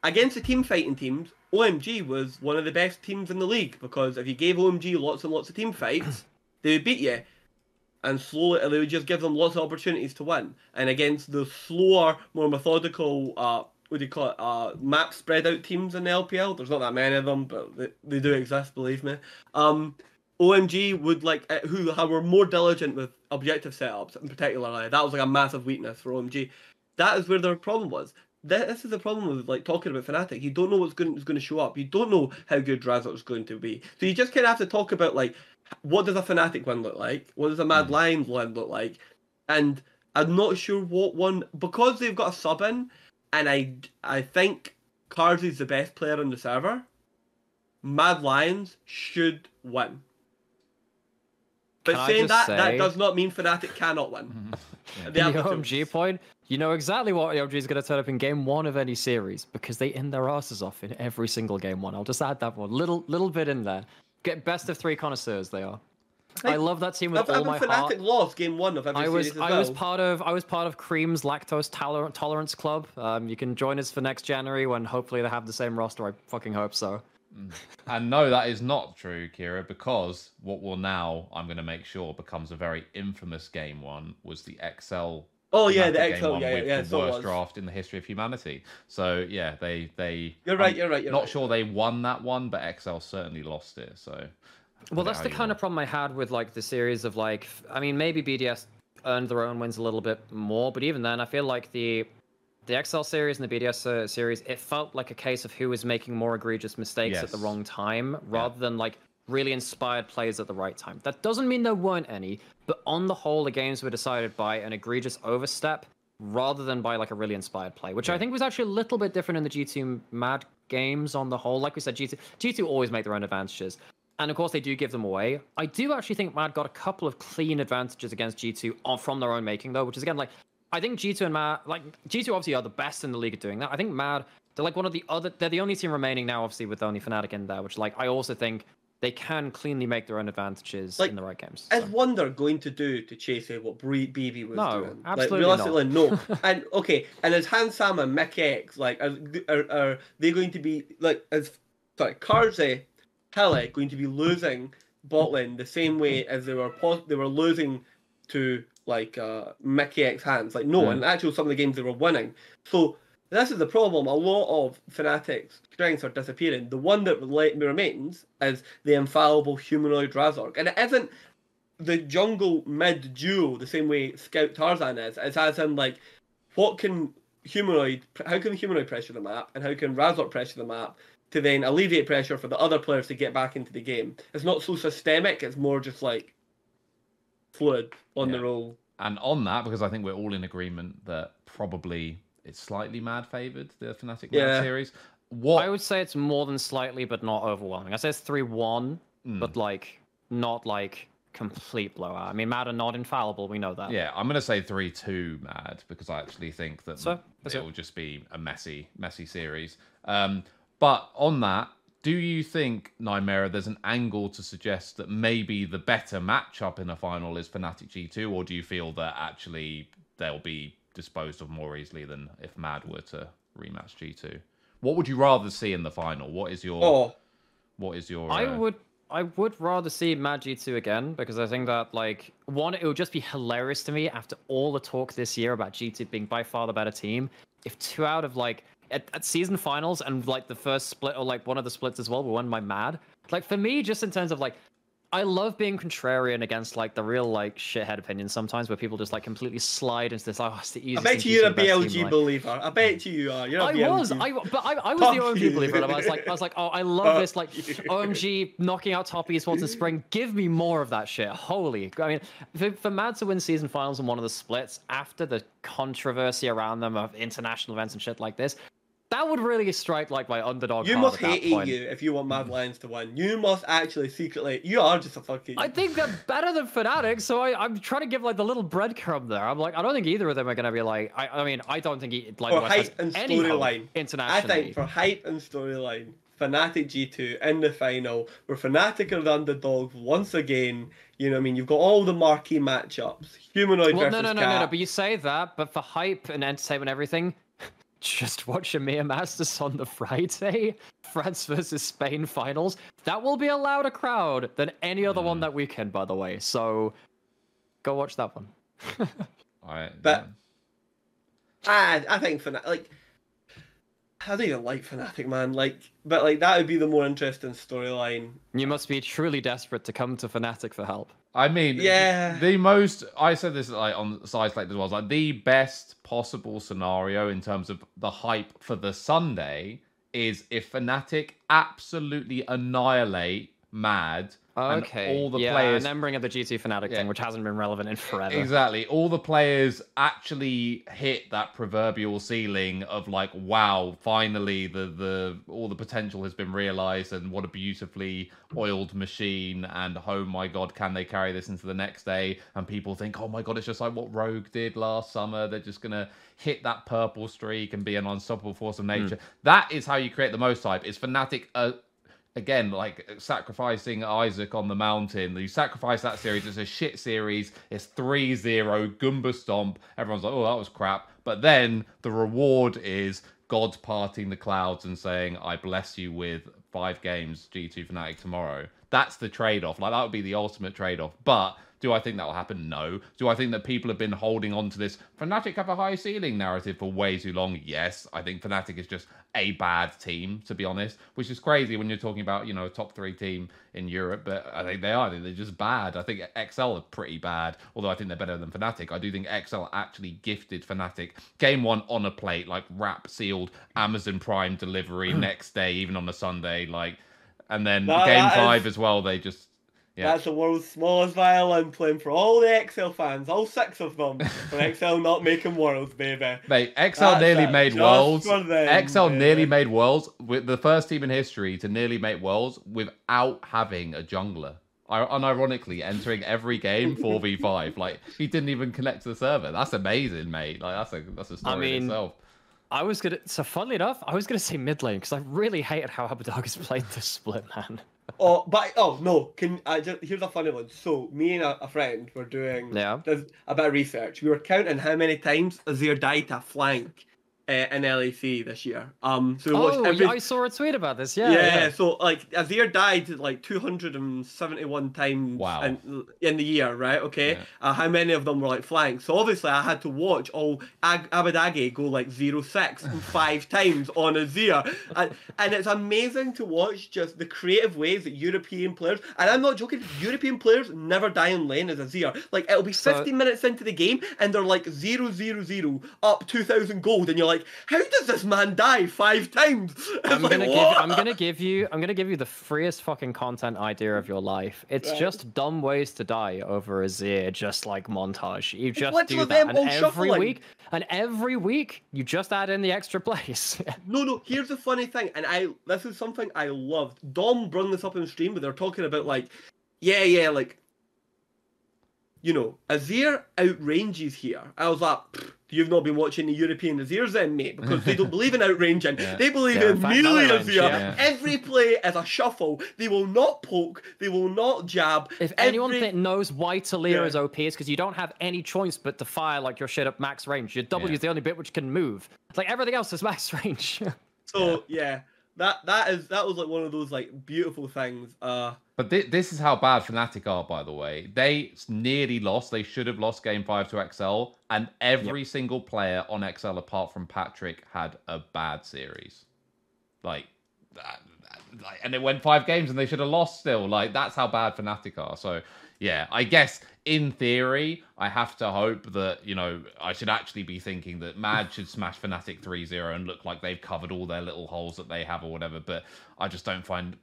C: against the team fighting teams OMG was one of the best teams in the league because if you gave OMG lots and lots of team fights [CLEARS THROAT] they would beat you and slowly they would just give them lots of opportunities to win. And against the slower, more methodical, uh, what do you call it, uh, map spread out teams in the LPL, there's not that many of them, but they, they do exist, believe me. Um, OMG would like uh, who were more diligent with objective setups in particular. That was like a massive weakness for OMG. That is where their problem was. This is the problem with like talking about Fnatic. You don't know what's going is going to show up. You don't know how good Razork is going to be. So you just kind of have to talk about like what does a Fnatic win look like? What does a Mad Lions win look like? And I'm not sure what one because they've got a sub in, and I I think Carzzy is the best player on the server. Mad Lions should win. But
B: Can
C: saying
B: just
C: that, that does not mean Fnatic cannot win.
A: Yeah.
C: They have
B: the
C: the
B: OMG point, you know exactly what OMG is going to turn up in game one of any series because they end their asses off in every single game one. I'll just add that one little little bit in there. Get best of three connoisseurs they are. I
C: Like,
B: love that team with
C: I've,
B: all
C: I've
B: my
C: Fnatic
B: heart.
C: lost game one of every
B: I was
C: series as
B: I was
C: well.
B: part of I was part of Cream's lactose toler- tolerance club. Um, you can join us for next January when hopefully they have the same roster. I fucking hope so. Mm.
A: And no, that is not true, Keire, because what will now, I'm going to make sure, becomes a very infamous game one was the XL.
C: Oh yeah, the
A: Fnatic game
C: XL,
A: one
C: yeah, yeah,
A: with
C: yeah.
A: the
C: So
A: worst draft in the history of humanity. So yeah, they they.
C: You're right.
A: I'm
C: You're right. You're
A: not
C: right.
A: sure they won that one, but XL certainly lost it. So.
B: Well, that's the kind
A: want.
B: of problem I had with like the series of like, I mean, maybe BDS earned their own wins a little bit more, but even then, I feel like the the XL series and the BDS uh, series, it felt like a case of who was making more egregious mistakes at the wrong time, rather than like really inspired plays at the right time. That doesn't mean there weren't any, but on the whole, the games were decided by an egregious overstep rather than by like a really inspired play, which I think was actually a little bit different in the G2 Mad games on the whole. Like we said, G2 G2 always make their own advantages. And of course, they do give them away. I do actually think Mad got a couple of clean advantages against G2 on, from their own making, though, which is again like I think G2 and Mad, like G2 obviously are the best in the league at doing that. I think Mad, they're like one of the other, they're the only team remaining now, obviously, with only Fnatic in there, which like I also think they can cleanly make their own advantages
C: Like,
B: in the right games.
C: Is
B: so.
C: Wunder going to do to chase what BB was
B: No,
C: doing?
B: absolutely
C: like,
B: not.
C: realistically, no. [LAUGHS] and okay, and is Hans Sama and Mikyx like are, are are they going to be like as sorry Carzzy, Helle going to be losing bot lane the same way as they were pos- they were losing to like uh Mickey X Hans? Like no,
B: Hmm.
C: in actual some of the games they were winning. So this is the problem. A lot of Fnatic's strengths are disappearing. The one that remains is the infallible humanoid Razork, and it isn't the jungle mid duo the same way Scout Tarzan is. It's as in like, what can humanoid? How can humanoid pressure the map, and how can Razork pressure the map to then alleviate pressure for the other players to get back into the game? It's not so systemic. It's more just like fluid on
A: Yeah.
C: the roll.
A: And on that, because I think we're all in agreement that probably it's slightly mad favored the Fnatic
C: Yeah.
A: Mad series. What
B: I would say it's more than slightly, but not overwhelming. I say it's 3 1,
A: Hmm.
B: but like, not like complete blowout. I mean, Mad are not infallible, we know that.
A: Yeah, I'm gonna say three two mad because I actually think that
B: So,
A: it
B: it.
A: will just be a messy, messy series. Um, but on that, do you think Nymaera there's an angle to suggest that maybe the better matchup in a final is Fnatic G2, or do you feel that actually they'll be disposed of more easily than if Mad were to rematch G2? What would you rather see in the final? What is your
C: Oh,
A: what is your
B: I
A: uh,
B: would I would rather see Mad G2 again because I think that like one, it would just be hilarious to me after all the talk this year about G2 being by far the better team. If two out of like at, at season finals and like the first split or like one of the splits as well were won by Mad. Like for me, just in terms of like I love being contrarian against like the real like shithead opinions sometimes, where people just like completely slide into this. Oh, it's the
C: I bet you you're a
B: best team,
C: BLG
B: like-
C: believer. I bet you are. You're
B: I
C: BLG.
B: was, I but I, I was
C: Fuck
B: the OMG
C: you.
B: believer, and I was like, I was like, oh, I love
C: Fuck
B: this, like
C: you.
B: OMG knocking out top esports in spring. Give me more of that shit. Holy, I mean, for, for Mad to win season finals in one of the splits after the controversy around them of international events and shit like this, that would really strike like my underdog.
C: You must hate. EU if you want Mad mm. Lions to win. You must actually secretly. You are just a fucking.
B: I think they're better than Fnatic, so I, I'm trying to give like the little breadcrumb there. I'm like, I don't think either of them are gonna be like. I, I mean, I don't think he, like
C: For
B: West
C: and storyline. I think for hype and storyline, Fnatic G2 in the final, where Fnatic are the underdogs once again. You know what I mean? You've got all the marquee matchups. Humanoid
B: Well,
C: versus
B: no, no, no, no, no. But you say that, but for hype and entertainment, and everything, just [LAUGHS] watch EMEA Masters on the Friday, France versus Spain finals. That will be a louder crowd than any other one mm. that weekend, by the way. So go watch that one. [LAUGHS]
A: I,
C: But- I, I think Fnatic, like, I don't even like Fnatic, man. Like, but like that would be the more interesting storyline.
B: You must be truly desperate to come to Fnatic for help.
A: I mean,
C: Yeah.
A: the most I said this like on side select as well. Like the best possible scenario in terms of the hype for the Sunday is if Fnatic absolutely annihilate Mad
B: Okay.
A: all the
B: yeah,
A: players
B: and then bring up the G2 Fnatic
A: Yeah.
B: thing, which hasn't been relevant in forever.
A: Exactly. All the players actually hit that proverbial ceiling of like, wow, finally the the all the potential has been realized and what a beautifully oiled machine and oh my god, can they carry this into the next day? And people think, oh my god, it's just like what Rogue did last summer. They're just gonna hit that purple streak and be an unstoppable force of nature. That is how you create the most hype. Is Fnatic uh, again, like sacrificing Isaac on the mountain. You sacrifice that series. It's a shit series. It's 3 0, Goomba Stomp. Everyone's like, oh, that was crap. But then the reward is God parting the clouds and saying, I bless you with five games, G2 Fnatic tomorrow. That's the trade off. Like, that would be the ultimate trade off. But do I think that will happen? No. Do I think that people have been holding on to this Fnatic have a high ceiling narrative for way too long? Yes. I think Fnatic is just a bad team, to be honest, which is crazy when you're talking about, you know, a top three team in Europe, but I think they are. I think they're just bad. I think XL are pretty bad, although I think they're better than Fnatic. I do think XL actually gifted Fnatic game one on a plate, like wrap sealed Amazon Prime delivery [CLEARS THROAT] next day, even on a Sunday, like, and then
C: That-
A: game
C: that is-
A: five as well, they just. Yeah.
C: That's the world's smallest violin playing for all the XL fans, all six of them. For [LAUGHS] XL not making worlds, baby.
A: Mate, XL
C: That's
A: nearly
C: it,
A: made
C: just
A: worlds.
C: for them,
A: XL nearly made worlds with the first team in history to nearly make worlds without having a jungler. I- Unironically, entering every game 4v5. [LAUGHS] Like he didn't even connect to the server. That's amazing, mate. Like that's a that's a story
B: mean,
A: in itself.
B: I was gonna. So funnily enough, I was gonna say mid lane because I really hated how Abbedagge has [LAUGHS] played this split, man.
C: Oh, but oh no! Can I just here's a funny one. So me and a, a friend were doing
B: Yeah.
C: a bit of research. We were counting how many times Azir died to flank in LEC this year. Um, so we watched
B: Oh,
C: every
B: yeah, I saw a tweet about this. Yeah.
C: yeah,
B: yeah.
C: so like Azir died like 271 times
A: Wow.
C: in, in the year, right? Okay.
A: Yeah.
C: Uh, how many of them were like flanks? So obviously I had to watch all Ag- Abbedagge go like zero six [LAUGHS] five times on Azir. And, and it's amazing to watch just the creative ways that European players, and I'm not joking, European players never die in lane as Azir. Like it'll be
B: So-
C: 15 minutes into the game and they're like 0 0 0 up 2000 gold and you're like, how does this man die five times? [LAUGHS]
B: I'm
C: like,
B: gonna give I'm gonna give you I'm gonna give you the freest fucking content idea of your life. It's
C: Right.
B: just dumb ways to die over Azir, just like montage. You just do that, and every
C: shuffling.
B: week, and every week you just add in the extra place. [LAUGHS]
C: No, no. Here's the funny thing, and I this is something I loved. Dom brought this up in stream, but they're talking about like, yeah, yeah, like, you know, Azir outranges here. I was like, "Pfft, you've not been watching the European Azirs then, mate, because they don't [LAUGHS] believe in outranging.
A: Yeah.
C: They believe
B: Yeah,
C: in
B: in
C: melee
B: none
C: Azir.
B: yeah.
C: Every play is a shuffle. They will not poke. They will not jab.
B: If anyone that knows why Taliyah
C: Yeah.
B: is OP, is because you don't have any choice but to fire like your shit at max range. Your W
A: Yeah.
B: is the only bit which can move. It's like everything else is max [LAUGHS] range.
C: So yeah, that that is that was like one of those like beautiful things. Uh,
A: But thi- this is how bad Fnatic are, by the way. They nearly lost. They should have lost Game Five to XL, and every single player on XL, apart from Patrik, had a bad series. Like that, that- like, and it went five games and they should have lost still. Like that's how bad Fnatic are. So yeah, I guess in theory, I have to hope that, you know, I should actually be thinking that Mad should smash Fnatic 3-0 and look like they've covered all their little holes that they have or whatever, but I just don't find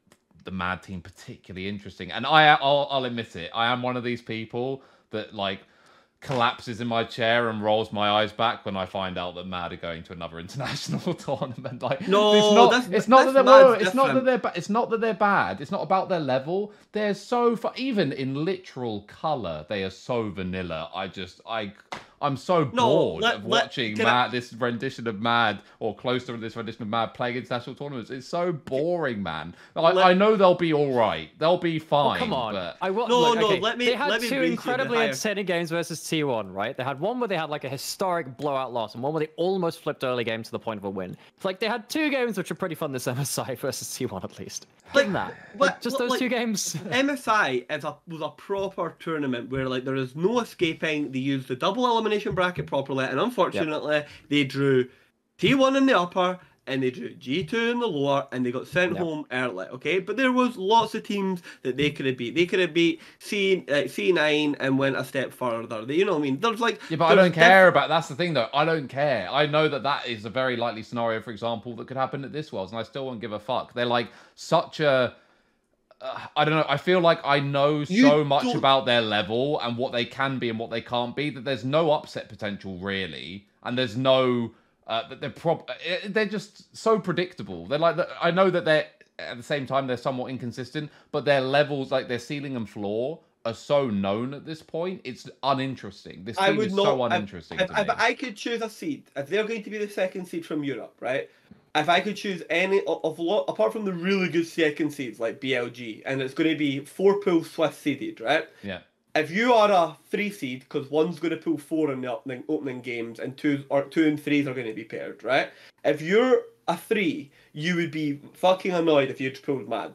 A: the Mad team particularly interesting. And I I'll, I'll admit it, I am one of these people that like collapses in my chair and rolls my eyes back when I find out that Mad are going to another [LAUGHS] international tournament. Like,
C: No,
A: it's not.
C: that's-
A: it's not
C: that's
A: that they're. It's not that they're. Ba- it's not that they're bad. It's not about their level. They're so. Even in literal color, they are so vanilla. I just. I. I'm so
C: No,
A: bored
C: let-
A: of
C: let-
A: watching
C: I-
A: This rendition of Mad, or close to this rendition of Mad, playing international tournaments. It's so boring, man. I,
C: Let-
A: I know they'll be all right. They'll be
B: Oh,
A: fine.
B: come on.
A: But
B: I will,
C: No,
B: look,
C: no,
B: okay,
C: let me-
B: They had
C: let me
B: two
C: bring
B: incredibly
C: higher-
B: entertaining games versus T1, right? They had one where they had like a historic blowout loss, and one where they almost flipped early game to the point of a win. It's like they had two games which are pretty fun this [LAUGHS] MSI versus T1 at least.
C: Like,
B: Like, that.
C: but-
B: Like, just those
C: like-
B: two games. [LAUGHS]
C: MSI is a was a proper tournament where like there is no escaping. They used the double elimination bracket properly, and unfortunately they drew T1 in the upper and they drew G2 in the lower, and they got sent
B: Yep.
C: home early. Okay, but there was lots of teams that they could have beat. They could have beat C uh, C9 and went a step further. They- You know what I mean? There's like
A: Yeah, but I don't care about. That's the thing, though. I don't care. I know that that is a very likely scenario, for example, that could happen at this Worlds, and I still won't give a fuck. They're like such a. Uh, [SIGHS] I don't know. I feel like I know
C: You
A: so much
C: don't-
A: about their level and what they can be and what they can't be that there's no upset potential really, and there's no. Uh, that they're prob- uh, They're just so predictable. They're like. I know that they're at the same time they're somewhat inconsistent, but their levels, like their ceiling and floor, are so known at this point. It's uninteresting. This
C: I
A: team
C: would
A: is
C: not.
A: so uninteresting
C: if,
A: to
C: if
A: me.
C: I could choose a seed, if they're going to be the second seed from Europe, right? If I could choose any of, lot, apart from the really good second seeds like BLG, and it's going to be four pool Swiss seeded, right?
A: Yeah.
C: If you are a three seed, because one's going to pull four in the opening, opening games, and two or two and threes are going to be paired, right? If you're a three, you would be fucking annoyed if you'd pulled mad.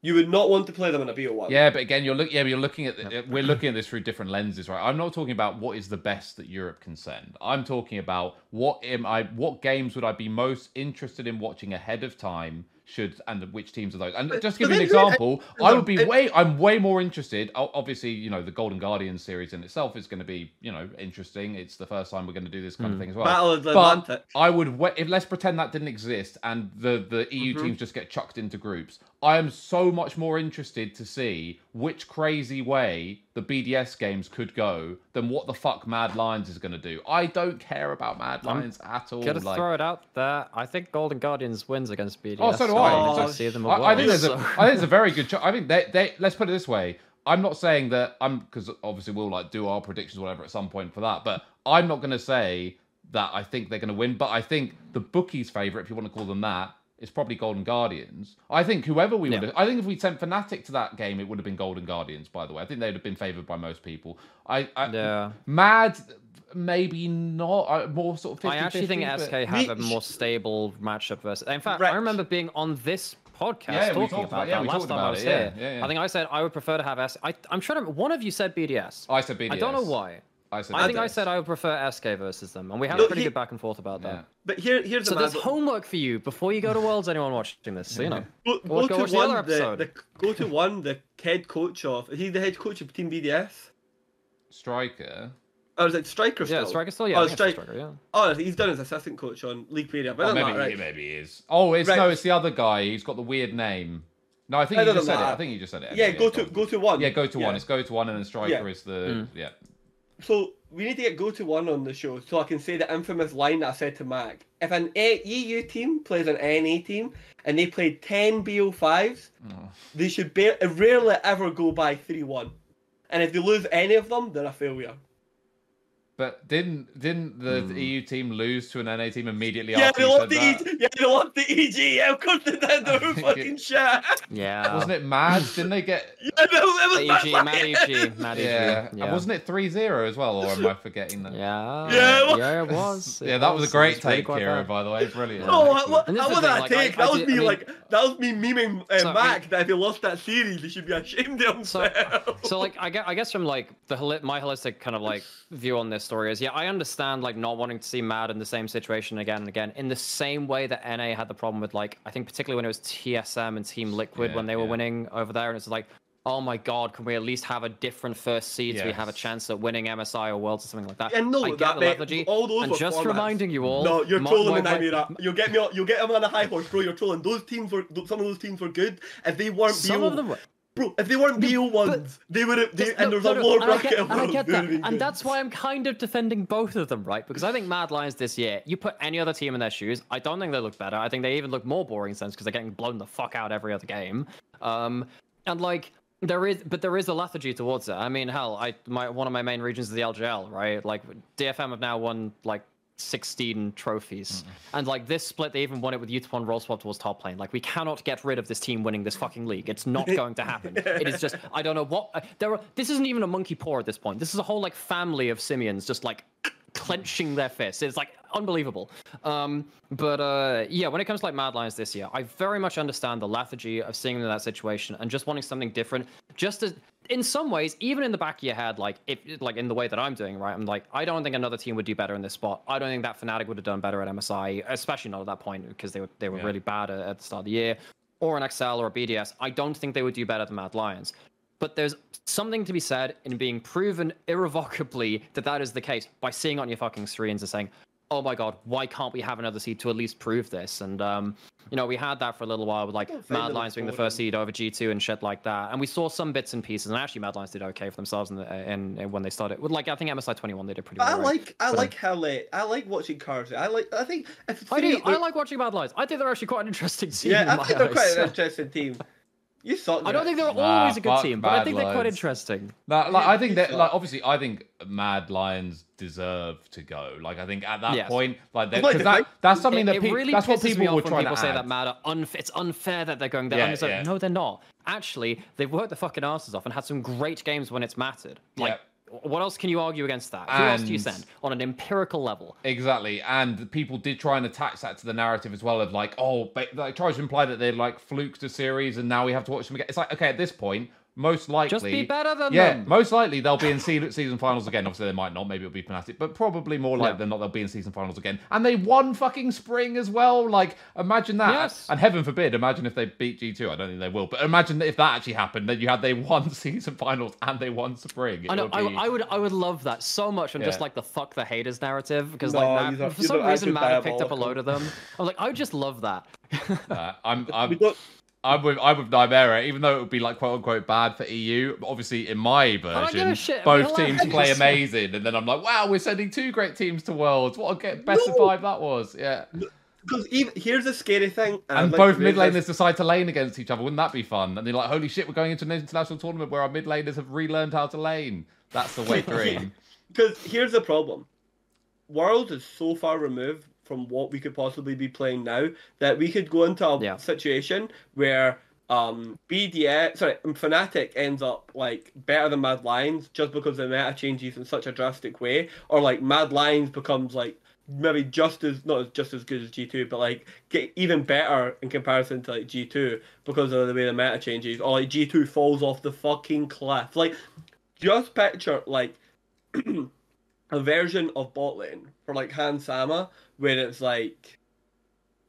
C: You would not want to play them in a BO1.
A: Yeah, but again, you're look. Yeah, but you're looking at. The, we're looking at this through different lenses, right? I'm not talking about what is the best that Europe can send. I'm talking about what am I? What games would I be most interested in watching ahead of time? Should and which teams are those? And
C: But-
A: just to give you an
C: then who-
A: example, I would be
C: it-
A: way. I'm way more interested. Obviously, you know the Golden Guardian series in itself is going to be you know interesting. It's the first time we're going to do this kind of thing as well.
C: Battle of the
A: But
C: Atlantic.
A: I would wa- if let's pretend that didn't exist and the the EU
C: Mhm.
A: teams just get chucked into groups. I am so much more interested to see which crazy way the BDS games could go than what the fuck Mad Lions is going to do. I don't care about Mad
B: I'm
A: Lions at all.
B: Gotta
A: like-
B: throw it out there. I think Golden Guardians wins against BDS.
A: Oh, so do
B: so
A: I.
B: don't
C: Oh,
B: see them
A: I, I think there's a, think it's a very good. Cho- I think they, they. Let's put it this way. I'm not saying that I'm because obviously we'll like do our predictions or whatever at some point for that, but I'm not going to say that I think they're going to win. But I think the bookies' favorite, if you want to call them that, is probably Golden Guardians. I think whoever we would,
B: Yeah.
A: have, I think if we sent Fnatic to that game, it would have been Golden Guardians. By the way, I think they'd have been favored by most people. I, I
B: Yeah.
A: Mad, maybe not. I, more sort of. 50
B: I actually think SK have
C: Me-
B: a more stable matchup versus. In fact,
C: Right.
B: I remember being on this podcast
A: Yeah,
B: talking about
A: about- yeah,
B: that
A: we
B: last time I was
A: it,
B: here.
A: yeah, yeah.
B: I think I said I would prefer to have S. I, I'm trying to. One of you said BDS.
A: I said BDS.
B: I don't know why.
A: I said.
B: I think I said I would prefer SK versus them, and we had
C: No,
B: a pretty
C: he-
B: good back and forth about that.
A: Yeah.
C: But here, here's
B: So
C: the
B: there's
C: mad-
B: homework for you before you go to Worlds. Anyone watching this, so you know.
C: Go, go
B: go
C: to
B: watch the
C: one.
B: other
C: The, the, go to one. The head coach of. Is he the head coach of Team BDS?
A: Striker.
C: Or is it Striker still?
B: Yeah, striker still. Yeah,
C: Oh,
B: I think
C: Stri-
B: striker. Yeah.
C: Oh, he's done as assistant coach on League Media. But
A: Oh,
C: it doesn't
A: maybe,
C: matter, right?
A: maybe he is. Oh, it's
C: Right.
A: no, it's the other guy. He's got the weird name. No, I think
C: It
A: you just
C: doesn't
A: said it. I think you just said it.
C: Yeah,
A: anyway,
C: go to
A: on.
C: go to one.
A: Yeah, go to one. It's go to one, and then striker
C: Yeah.
A: is the
B: Mm.
A: yeah.
C: So we need to get go to one on the show so I can say the infamous line that I said to Mac. If an A- EU team plays an NA team and they played 10 BO5s,
A: Oh.
C: they should ba- rarely ever go by 3 1. And if they lose any of them, they're a failure.
A: But didn't didn't the
B: Hmm.
A: EU team lose to an NA team immediately
C: Yeah,
A: after
C: they lost
A: said
C: the
A: that?
C: EG. Yeah, they lost the EG. [LAUGHS] Yeah, of course they did. They
A: I
C: fucking
A: it-
C: shit.
B: Yeah.
A: Wasn't it mad? Didn't they get? [LAUGHS]
C: Yeah, no, it was
B: EG,
C: mad.
B: Mad EG, Mad EG.
A: Yeah.
B: Yeah.
A: And wasn't it 3-0 as well, or am I forgetting that?
B: Yeah.
C: Yeah, it was-
B: Yeah, it was. [LAUGHS]
A: Yeah, that was a great
B: really
A: take,
B: quite
A: Keire.
B: bad.
A: By the way, brilliant.
C: No,
A: Excellent.
C: what,
B: And this
C: that
B: is the
C: wasn't
B: thing,
C: a
B: like,
C: take.
B: I
C: that was
B: did-
C: me
B: I mean-
C: like that was me memeing uh,
B: So, I
C: Mac
B: mean-
C: that if he lost that series, they should be ashamed of
B: So, so like I guess, I guess from like the my holistic kind of like view on this story is, yeah, I understand like not wanting to see Mad in the same situation again and again. In the same way that NA had the problem with like, I think particularly when it was TSM and Team Liquid
A: Yeah,
B: when they were
A: yeah.
B: winning over there, and it's like, oh my god, can we at least have a different first seed so we have a chance at winning MSI or Worlds or something like that?
C: And no,
B: I get
C: that mate,
B: lethargy.
C: all those
B: and just
C: formats.
B: reminding you all,
C: No, you're
B: my-
C: trolling
B: my- my-.
C: You'll get me. You'll get him on a high horse, bro. You're trolling. Those teams were. Some of those teams were good. If they weren't
B: Some of them were.
C: Bro. If they weren't BO ones, they would have. They,
B: Just-
C: and
B: no,
C: there's
B: no,
C: a
B: no,
C: lower bracket
B: get,
C: of
B: and I get that, and
C: good.
B: that's why I'm kind of defending both of them, right? Because I think Mad Lions this year, you put any other team in their shoes, I don't think they look better. I think they even look more boring in sense because they're getting blown the fuck out every other game. Um, and like there is, but there is a lethargy towards it. I mean, hell, I my one of my main regions is the LJL, right? Like DFM have now won like 16 trophies. And like this split, they even won it with Youth One roll swap towards top lane. Like we cannot get rid of this team winning this fucking league. It's not going to happen. it is just I don't know what uh, there are. This isn't even a monkey paw at this point. This is a whole like family of simians just like clenching their fists. It's like unbelievable. Um, but uh, yeah, when it comes to like Mad Lions this year, I very much understand the lethargy of seeing them in that situation and just wanting something different. Just as in some ways, even in the back of your head, like if like in the way that I'm doing, right? I'm like, I don't think another team would do better in this spot. I don't think that Fnatic would have done better at MSI, especially not at that point because they were they were
A: Yeah.
B: really bad at, at the start of the year. Or an XL or a BDS. I don't think they would do better than Mad Lions. But there's something to be said in being proven irrevocably that that is the case by seeing on your fucking screens and saying, "Oh my god, why can't we have another seed to at least prove this?" And um, you know, we had that for a little while with like
C: Don't
B: Mad Lions being the first seed over G2 and shit like that. And we saw some bits and pieces, and actually Mad Lions did okay for themselves in, the, in, in when they started. With like I think MSI 21 they did pretty well.
C: I
B: right?
C: like. I
B: But, um,
C: like how they. I like watching cars. I like. I think.
B: I do.
C: see,
B: I like watching Mad Lions. I think they're actually quite an interesting team.
C: Yeah,
B: in
C: I
B: my
C: think they're quite an [LAUGHS] interesting team. You suck.
B: I don't think they're
A: Nah,
B: always a good
A: fuck
B: team, but I
A: Mad
B: think they're quite
A: Lions.
B: interesting.
A: No, like I think that, like obviously, I think Mad Lions deserve to go. Like I think at that
B: Yes.
A: point, like
C: Like,
A: because that that's something
B: it,
A: that
B: it
A: pe-
B: really
A: that's what
B: pisses
A: people
B: me
A: were
B: off when
A: trying
B: people
A: to
B: say
A: add.
B: that matter. Unf- it's unfair that they're going there.
A: Yeah,
B: I'm like,
A: yeah.
B: no, they're not. Actually, they've worked their fucking asses off and had some great games when it's mattered. Like, what else can you argue against that? Who else do you send on an empirical level?
A: Exactly, and people did try and attach that to the narrative as well of like, oh, but like tries to imply that they like fluked a series and now we have to watch them again. It's like, okay, at this point, most likely,
B: Just be better than
A: yeah,
B: them.
A: most likely they'll be in [LAUGHS] season finals again. Obviously, they might not. Maybe it'll be Fnatic, but probably more likely
B: Yeah.
A: than not, they'll be in season finals again. And they won fucking spring as well. Like, imagine that.
B: Yes.
A: And heaven forbid, imagine if they beat G two. I don't think they will, but imagine if that actually happened. Then you had they won [LAUGHS] season finals and they won spring. It
B: I know.
A: would
B: I,
A: be-
B: I would. I would love that so much. And just like the fuck the haters narrative because
C: No,
B: like
C: these
B: Matt,
C: are-
B: for some reason
C: actually
B: Matt picked up a load of them. I'm like, I would just love that. [LAUGHS]
A: Uh, I'm,
C: We
A: I'm,
C: don't.
A: I'm with I'm with Nightmare, eh? even though it would be like quote unquote bad for EU. but Obviously, in my
B: don't give a
A: version, both teams
B: allowed.
A: play amazing, and then I'm like, wow, we're sending two great teams to Worlds. What a get best of five that was, yeah.
C: Because even here's a scary thing.
A: And
C: I'd like
A: both
C: to raise
A: mid laners decide to lane against each other. Wouldn't that be fun? And they're like, holy shit, we're going into an international tournament where our mid laners have relearned how to lane. That's the wet dream.
C: Because here's the problem. World is so far removed from what we could possibly be playing now that we could go into a
B: Yeah.
C: situation where um BDS sorry Fnatic ends up like better than Mad Lions just because the meta changes in such a drastic way, or like Mad Lions becomes like maybe just as not as just as good as G two, but like get even better in comparison to like G two because of the way the meta changes, or like G two falls off the fucking cliff. Like just picture like [CLEARS THROAT] a version of bot lane for like Hans Sama where it's like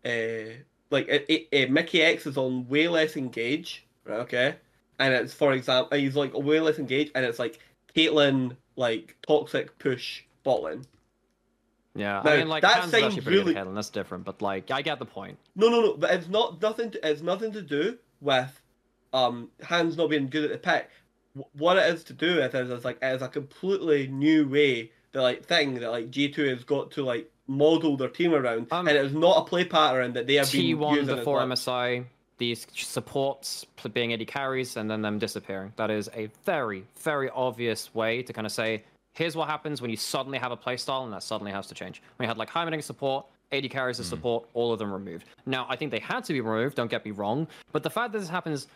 C: uh like it, it, it- Mikyx is on way less engage, right, okay? And it's for example he's like way less engage and it's like Caitlyn like toxic push bot lane.
B: Yeah,
C: Now,
B: I mean, like
C: that
B: actually
C: sounds
B: pretty
C: really-
B: good Caitlyn, That's different, but like I get the point.
C: No no no, but it's not nothing to, it's nothing to do with um Hans not being good at the pick. What it is to do with is, is like it is a completely new way the like thing that like G two has got to like model their team around,
B: Um,
C: and it's not a play pattern that they have been
B: T1
C: using as
B: before. MSI, these supports being AD carries and then them disappearing. That is a very, very obvious way to kind of say, here's what happens when you suddenly have a playstyle and that suddenly has to change. When you had like high support, AD carries of support, all of them removed. Now, I think they had to be removed, don't get me wrong, but the fact that this happens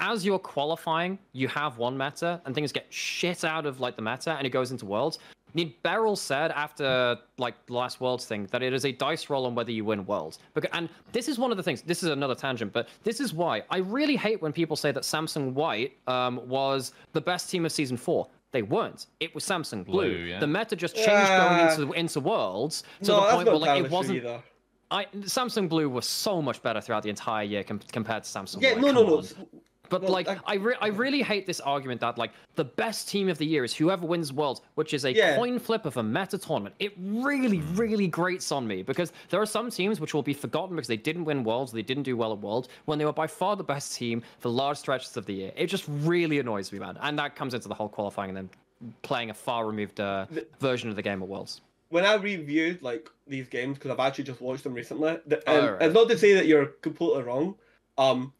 B: as you're qualifying, you have one meta, and things get shit out of like the meta, and it goes into worlds. I mean, Beryl said after like last worlds thing that it is a dice roll on whether you win worlds. Because, and this is one of the things. This is another tangent, but this is why I really hate when people say that Samsung White um, was the best team of season four. they weren't. It was Samsung Blue.
A: Blue, yeah.
B: The meta just changed going
C: Uh,
B: into into Worlds to
C: no,
B: the point where like it wasn't.
C: either.
B: I Samsung Blue was so much better throughout the entire year com- compared to Samsung. White.
C: Yeah,
B: White,
C: no, no,
B: come
C: no.
B: on.
C: s-
B: But
C: well,
B: like,
C: I-
B: I, re- I really hate this argument that like the best team of the year is whoever wins Worlds, which is a
C: Yeah.
B: coin flip of a meta tournament. It really, really grates on me because there are some teams which will be forgotten because they didn't win Worlds, they didn't do well at Worlds when they were by far the best team for large stretches of the year. It just really annoys me, man. And that comes into the whole qualifying and then playing a far removed uh,
C: The-
B: version of the game at Worlds.
C: when I reviewed like these games because I've actually just watched them recently, the,
B: Oh,
C: and
B: right.
C: it's not to say that you're completely wrong. Um,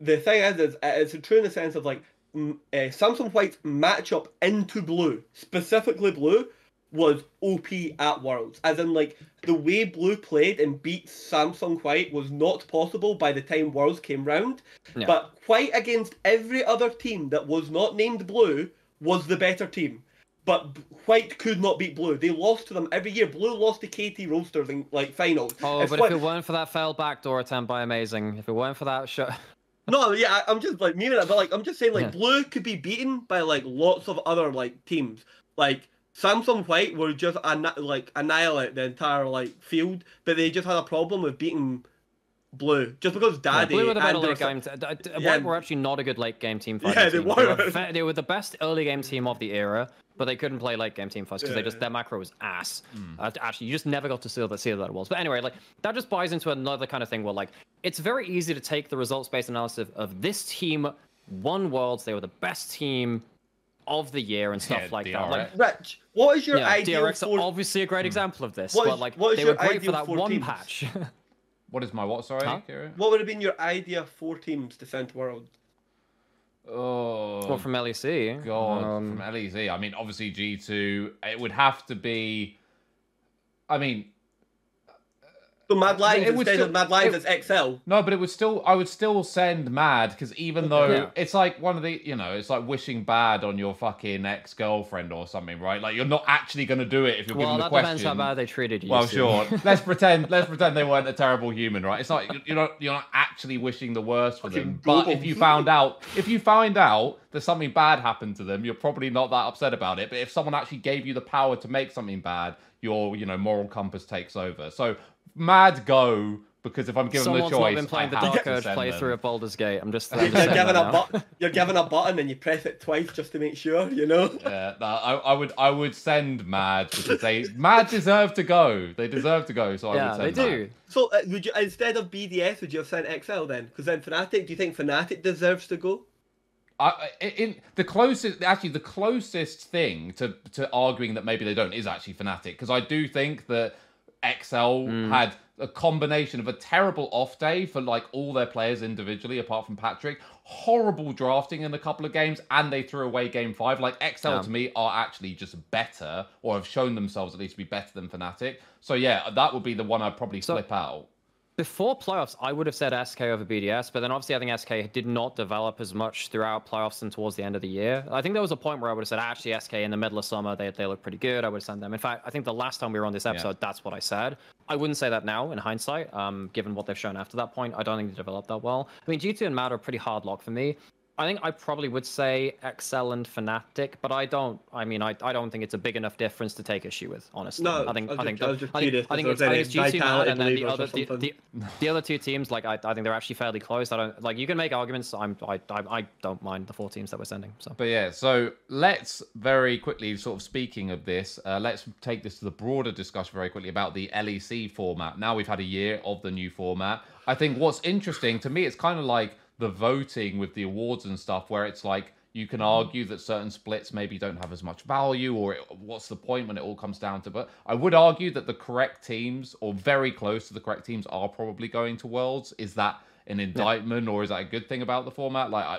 C: the thing is, is it's true in the sense of like uh, Samsung White's matchup into blue, specifically blue, was OP at Worlds. As in, like the way blue played and beat Samsung White was not possible by the time Worlds came round.
B: Yeah.
C: But White against every other team that was not named blue was the better team. But White could not beat Blue. They lost to them every year. Blue lost to KT Rolster in like finals.
B: Oh,
C: It's
B: but if it weren't for that failed backdoor attempt by Amazing, if it weren't for that shot.
C: No, yeah, I'm just like meaning it, but like I'm just saying like
B: Yeah.
C: blue could be beaten by like lots of other like teams. Like Samsung White were just anni- like annihilate the entire like field, but they just had a problem with beating blue just because
B: Yeah,
C: Daddy
B: Blue were the better
C: and
B: late
C: sa-
B: game. T- d- d-
C: Yeah.
B: White were actually not a good late game team fighting
C: Yeah, they
B: team.
C: were.
B: were, fa- they were the best early game team of the era, but they couldn't play late game team fights because they just their macro was ass. Hmm. Uh, actually, you just never got to see that see that it was. But anyway, like that just buys into another kind of thing where like it's very easy to take the results based analysis of, of this team won worlds. They were the best team of the year and stuff
A: Yeah,
B: like that.
A: DRX.
B: Like
C: Rich, what is your
B: yeah,
C: ideal
B: DRX
C: four...
B: are obviously a great hmm. example of this,
C: What
B: but
C: is-
B: like
C: what is
B: they
C: your
B: were great for that one
C: teams?
B: patch. [LAUGHS]
A: What is my what? Sorry,
B: Huh?
C: What would have been your idea for teams to send to World?
A: Oh,
B: well, from LEC.
A: God,
B: um,
A: from LEC. I mean, obviously G two. It would have to be. I mean,
C: So Mad Lions
A: It would
C: instead
A: still-
C: of Mad Lions,
A: it-
C: it's XL.
A: no, but it would still. I would still send mad because even though
B: Yeah.
A: it's like one of the, you know, it's like wishing bad on your fucking ex girlfriend or something, right? Like you're not actually going to do it if you're
B: well,
A: given the
B: that
A: question.
B: depends how bad they treated you.
A: Well,
B: Stu.
A: sure. [LAUGHS] let's pretend. Let's pretend they weren't a terrible human, right? It's not. You're not. You're not actually wishing the worst for them.
C: Fucking
A: But if you found out, if you find out that something bad happened to them, you're probably not that upset about it. But if someone actually gave you the power to make something bad, your you know moral compass takes over. So mad go because if I'm given
B: Someone's
A: the choice,
B: not been playing the
A: I have
B: Dark
A: to
B: Urge
A: send
B: playthrough
A: them.
B: of Baldur's Gate. I'm just. I'm [LAUGHS]
C: You're
B: just
C: given a
B: now.
C: button. You're given a button and you press it twice just to make sure. You know. [LAUGHS]
A: Yeah, no, I, I would I would send Mad because they Mad deserve to go. They deserve to go. So I
B: Yeah,
A: would
B: they
A: send
B: do.
A: Mad.
C: So uh, would you instead of BDS would you have sent XL then? Because then Fnatic, do you think Fnatic deserves to go?
A: I, I- in the closest, actually, the closest thing to to arguing that maybe they don't is actually Fnatic because I do think that XL mm. had a combination of a terrible off day for like all their players individually, apart from Patrik, horrible drafting in a couple of games, and they threw away game five. Like XL
B: Yeah.
A: to me are actually just better, or have shown themselves at least to be better than Fnatic. So yeah, that would be the one I'd probably
B: So-
A: flip out.
B: Before playoffs, I would have said SK over BDS, but then obviously I think SK did not develop as much throughout playoffs and towards the end of the year. I think there was a point where I would have said, actually, SK in the middle of summer, they, they look pretty good. I would have sent them. In fact, I think the last time we were on this episode, that's what I said. I wouldn't say that now in hindsight, um, given what they've shown after that point. I don't think they developed that well. I mean, G2 and Mad are pretty hard lock for me. I think I probably would say XL and Fnatic, but I don't. I mean, I, I don't think it's a big enough difference to take issue with. Honestly,
C: No,
B: I think
C: I
B: I think
C: just- I
B: the-
C: was just
B: I think, I think it's, I think it's G2 Mad, and then the other the, the, the other two teams, like I, I think they're actually fairly close. I don't like you can make arguments. I'm I, I, I don't mind the four teams that we're sending. So
A: But yeah, so let's very quickly, sort of speaking of this, uh, let's take this to the broader discussion very quickly about the LEC format. Now we've had a year of the new format. I think what's interesting to me, it's kind of like the voting with the awards and stuff, where it's like you can mm. argue that certain splits maybe don't have as much value, or it, what's the point when it all comes down to. But I would argue that the correct teams, or very close to the correct teams, are probably going to Worlds. Is that an indictment, or is that a good thing about the format? Like, I,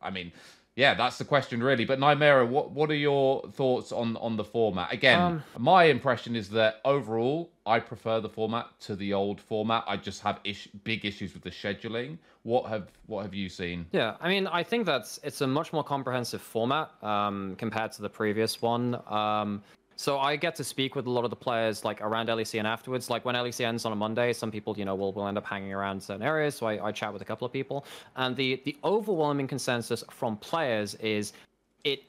A: I mean, yeah, that's the question really. But Nymaera, what what are your thoughts on on the format? Again,
B: Um,
A: my impression is that overall, I prefer the format to the old format. I just have ish- big issues with the scheduling. What have what have you seen?
B: Yeah, I mean, I think that's it's a much more comprehensive format um, compared to the previous one. Um, so I get to speak with a lot of the players like around LEC and afterwards. Like when LEC ends on a Monday, some people, you know, will, will end up hanging around certain areas. So I, I chat with a couple of people, and the the overwhelming consensus from players is it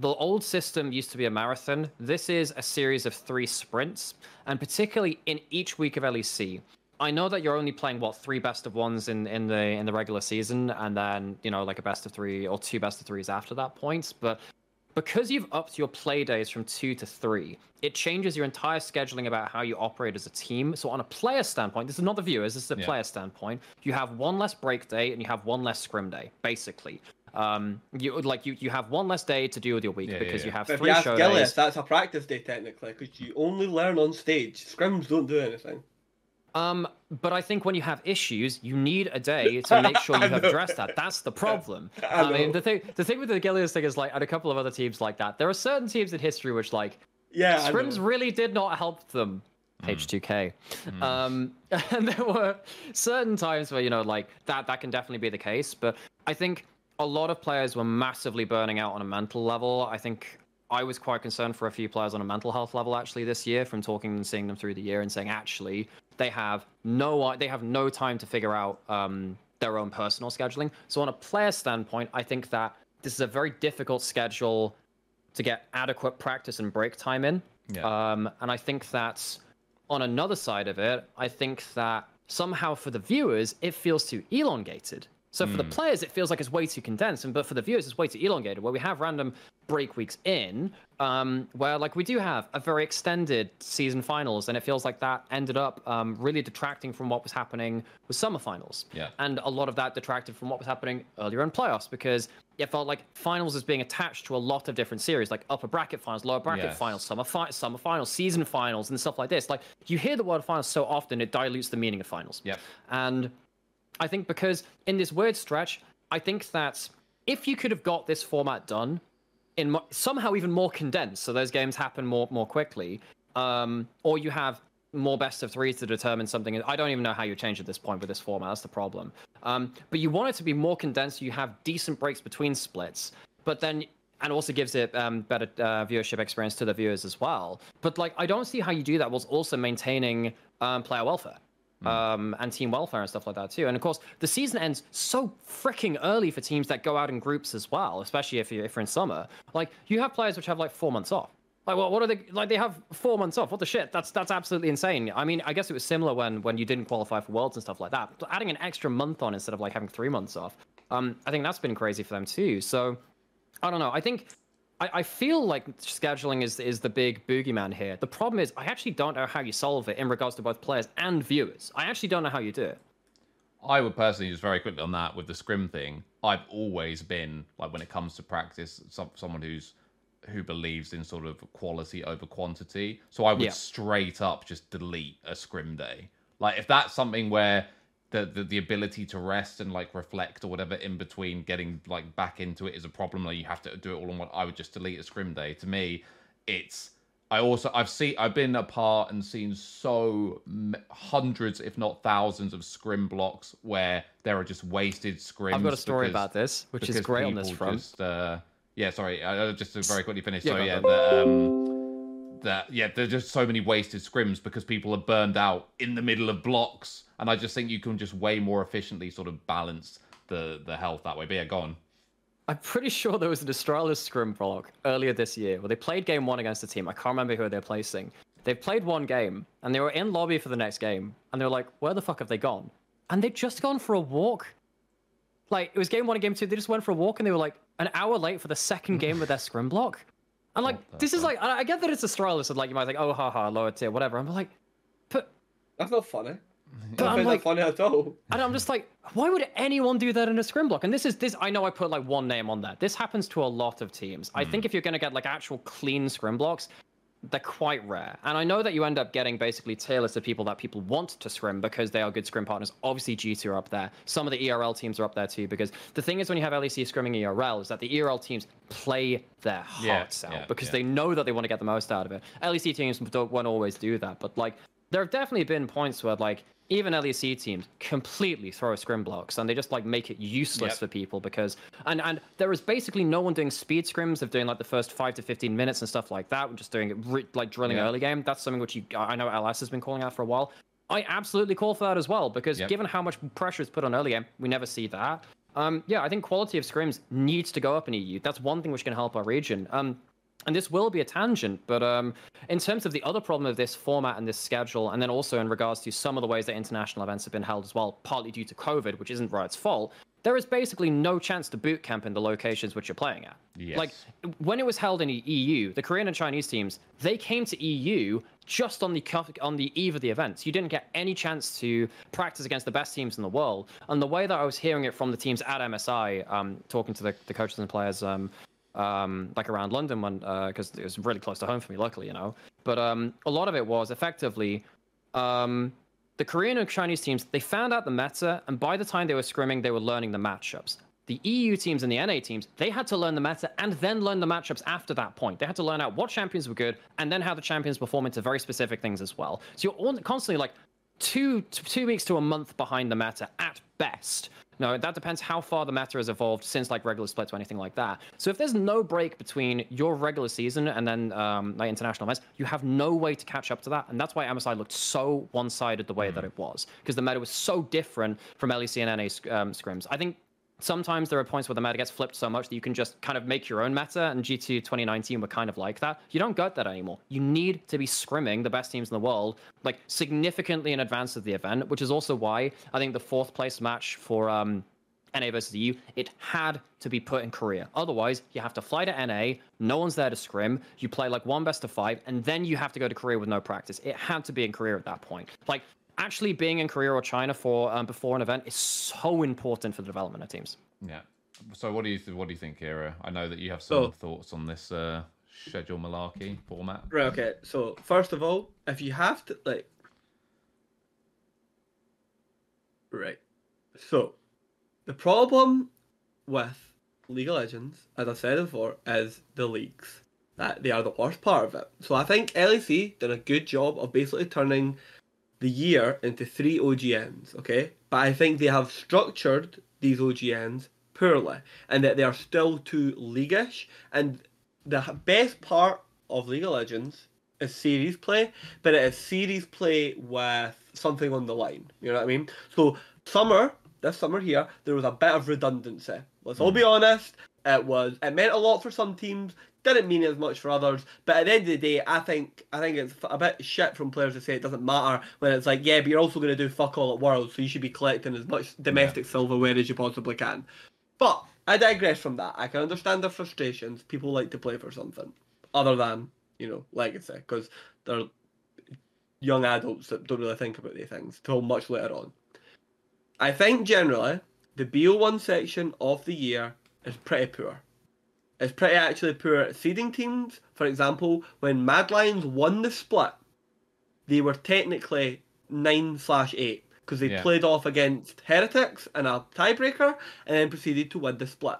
B: the old system used to be a marathon. This is a series of three sprints, and particularly in each week of LEC. I know that you're only playing what three best of ones in in the in the regular season, and then you know like a best of three or two best of threes after that point. But because you've upped your play days from two to three, it changes your entire scheduling about how you operate as a team. So on a player standpoint, this is not the viewers, this is a
A: Yeah.
B: player standpoint. You have one less break day and you have one less scrim day, basically. Um, you like you you have one less day to do with your week
A: Yeah, yeah,
B: because you have
C: But if
B: three
C: you ask
B: show
C: Gillies,
B: days.
C: that's a practice day technically, because you only learn on stage. Scrims don't do anything.
B: Um, but I think when you have issues, you need a day [LAUGHS] to make sure you have addressed that. That's the [LAUGHS] problem.
C: I
B: I, mean, the thing, the thing with the Gillies thing is like, and a couple of other teams like that. There are certain teams in history which like
C: Yeah,
B: scrims really did not help them. H2K. Um, [LAUGHS] and there were certain times where you know, like that, that can definitely be the case. But I think a lot of players were massively burning out on a mental level. I think I was quite concerned for a few players on a mental health level actually this year from talking and seeing them through the year and saying actually they have no they have no time to figure out um, their own personal scheduling. So on a player standpoint, I think that this is a very difficult schedule to get adequate practice and break time in.
A: Yeah.
B: Um, and I think that on another side of it, I think that somehow for the viewers, it feels too elongated. So for the players, it feels like it's way too condensed, and but for the viewers, it's way too elongated. Where we have random break weeks in, um, where like we do have a very extended season finals, and it feels like that ended up um, really detracting from what was happening with summer finals.
A: Yeah.
B: And a lot of that detracted from what was happening earlier in playoffs because it felt like finals is being attached to a lot of different series, like upper bracket finals, lower bracket
A: Yes.
B: finals, summer fi- summer finals, season finals, and stuff like this. Like you hear the word finals so often, it dilutes the meaning of finals.
A: Yep.
B: And I think because in this weird stretch, I think that if you could have got this format done in mo- somehow even more condensed, so those games happen more more quickly, um, or you have more best of threes to determine something. I don't even know how you change at this point with this format. That's the problem. Um, but you want it to be more condensed. You have decent breaks between splits, but then and also gives it um, better uh, viewership experience to the viewers as well. But like, I don't see how you do that whilst also maintaining um, player welfare um, and team welfare and stuff like that too. And of course, the season ends so freaking early for teams that go out in groups as well, especially if you're, if you're in summer. Like you have players which have like four months off. Like what? What are they like? They have four months off. What the shit? That's that's absolutely insane. I mean, I guess it was similar when when you didn't qualify for worlds and stuff like that. But adding an extra month on instead of like having three months off, um, I think that's been crazy for them too. So I don't know. I think I, I feel like scheduling is is the big boogeyman here. The problem is I actually don't know how you solve it in regards to both players and viewers. I actually don't know how you do it.
A: I would personally just very quickly on that with the scrim thing. I've always been like when it comes to practice, some, someone who's who believes in sort of quality over quantity. So I would
B: Yeah.
A: straight up just delete a scrim day. Like if that's something where the, the the ability to rest and like reflect or whatever in between getting like back into it is a problem. Like you have to do it all on one. I would just delete a scrim day. To me, it's I also I've seen I've been a part and seen so m- hundreds, if not thousands, of scrim blocks where there are just wasted scrims.
B: I've got a story
A: because-
B: about this, which is great on this front.
A: Just, uh, yeah, sorry, uh, just to very quickly finish.
B: Yeah,
A: so yeah, the, um, that yeah, there's just so many wasted scrims because people are burned out in the middle of blocks, and I just think you can just way more efficiently sort of balance the the health that way. But yeah, go on.
B: I'm pretty sure there was an Astralis scrim block earlier this year where they played game one against a team. I can't remember who they're placing. They've played one game and they were in lobby for the next game and they were like, where the fuck have they gone? And they'd just gone for a walk. Like it was game one and game two. They just went for a walk and they were like an hour late for the second [LAUGHS] game with their scrim block. And like
A: What the
B: this is like I I get that it's a Astralis and like you might think, oh haha, lower tier, whatever. I'm like, but
C: That's not funny.
B: But
C: I
B: I'm
C: don't
B: like-
C: funny at all.
B: and I'm just like, why would anyone do that in a scrim block? And this is this. I know I put like one name on that. This happens to a lot of teams. I hmm. think if you're gonna get like actual clean scrim blocks, they're quite rare. And I know that you end up getting basically tier lists of people that people want to scrim because they are good scrim partners. Obviously, G2 are up there. Some of the ERL teams are up there too. Because the thing is, when you have LEC scrimming ERL, is that the ERL teams play their
A: Yeah,
B: hearts out
A: yeah,
B: because
A: yeah.
B: they know that they want to get the most out of it. LEC teams don't won't always do that, but like there have definitely been points where like even LEC teams completely throw scrim blocks and they just like make it useless
A: Yep.
B: for people because and and there is basically no one doing speed scrims of doing like the first five to fifteen minutes and stuff like that. We're just doing it like drilling
A: Yeah.
B: early game. That's something which you I know LS has been calling out for a while. I absolutely call for that as well because
A: Yep.
B: given how much pressure is put on early game, we never see that. Um, yeah, I think quality of scrims needs to go up in EU. That's one thing which can help our region. Um, and this will be a tangent, but um, in terms of the other problem of this format and this schedule, and then also in regards to some of the ways that international events have been held as well, partly due to COVID, which isn't Riot's fault, there is basically no chance to boot camp in the locations which you're playing at.
A: Yes.
B: Like when it was held in the EU, the Korean and Chinese teams they came to EU just on the on the eve of the events. You didn't get any chance to practice against the best teams in the world. And the way that I was hearing it from the teams at MSI, um, talking to the, the coaches and players, um, um, like around London, when because it was really close to home for me, luckily, you know. But um, a lot of it was effectively. Um, the Korean and Chinese teams, they found out the meta, and by the time they were scrimming, they were learning the matchups. The EU teams and the NA teams, they had to learn the meta and then learn the matchups after that point. They had to learn out what champions were good and then how the champions perform into very specific things as well. So you're constantly like two two weeks to a month behind the meta at best. No, that depends how far the meta has evolved since like regular splits or anything like that. So if there's no break between your regular season and then um, like international events, you have no way to catch up to that, and that's why MSI looked so one-sided the way that it was because the meta was so different from LEC and NA um, scrims. I think sometimes there are points where the meta gets flipped so much that you can just kind of make your own meta, and G2 2019 were kind of like that. You don't get that anymore. You need to be scrimming the best teams in the world, like significantly in advance of the event, which is also why I think the fourth place match for um, NA versus EU, it had to be put in Korea. Otherwise, you have to fly to NA, no one's there to scrim, you play like one best of five, and then you have to go to Korea with no practice. It had to be in Korea at that point. Like, actually being in Korea or China for um, before an event is so important for the development of teams.
A: Yeah. So what do you th- what do you think, Keire? I know that you have some
C: So-
A: thoughts on this uh, schedule malarkey format.
C: Right. Okay. So first of all, if you have to like, right. So, the problem with League of Legends, as I said before, is the leagues. That they are the worst part of it. So I think LEC did a good job of basically turning the year into three OGNs. Okay, but I think they have structured these OGNs poorly, and that they are still too leaguish. And the best part of League of Legends is series play, but it is series play with something on the line. You know what I mean? So summer, this summer here, there was a bit of redundancy. Let's all hmm. be honest. It was it meant a lot for some teams, didn't mean as much for others. But at the end of the day, I think I think it's a bit shit from players to say it doesn't matter when it's like, yeah, but you're also going to do fuck all at Worlds, so you should be collecting as much domestic silverware as you possibly can. But I digress from that. I can understand their frustrations. People like to play for something other than you know legacy because they're young adults that don't really think about these things till much later on. I think generally the BO1 section of the year is pretty poor. It's pretty actually poor at seeding teams. For example, when Mad Lions won the split, they were technically nine slash eight because they
A: Yeah.
C: played off against Heretics in a tiebreaker and then proceeded to win the split.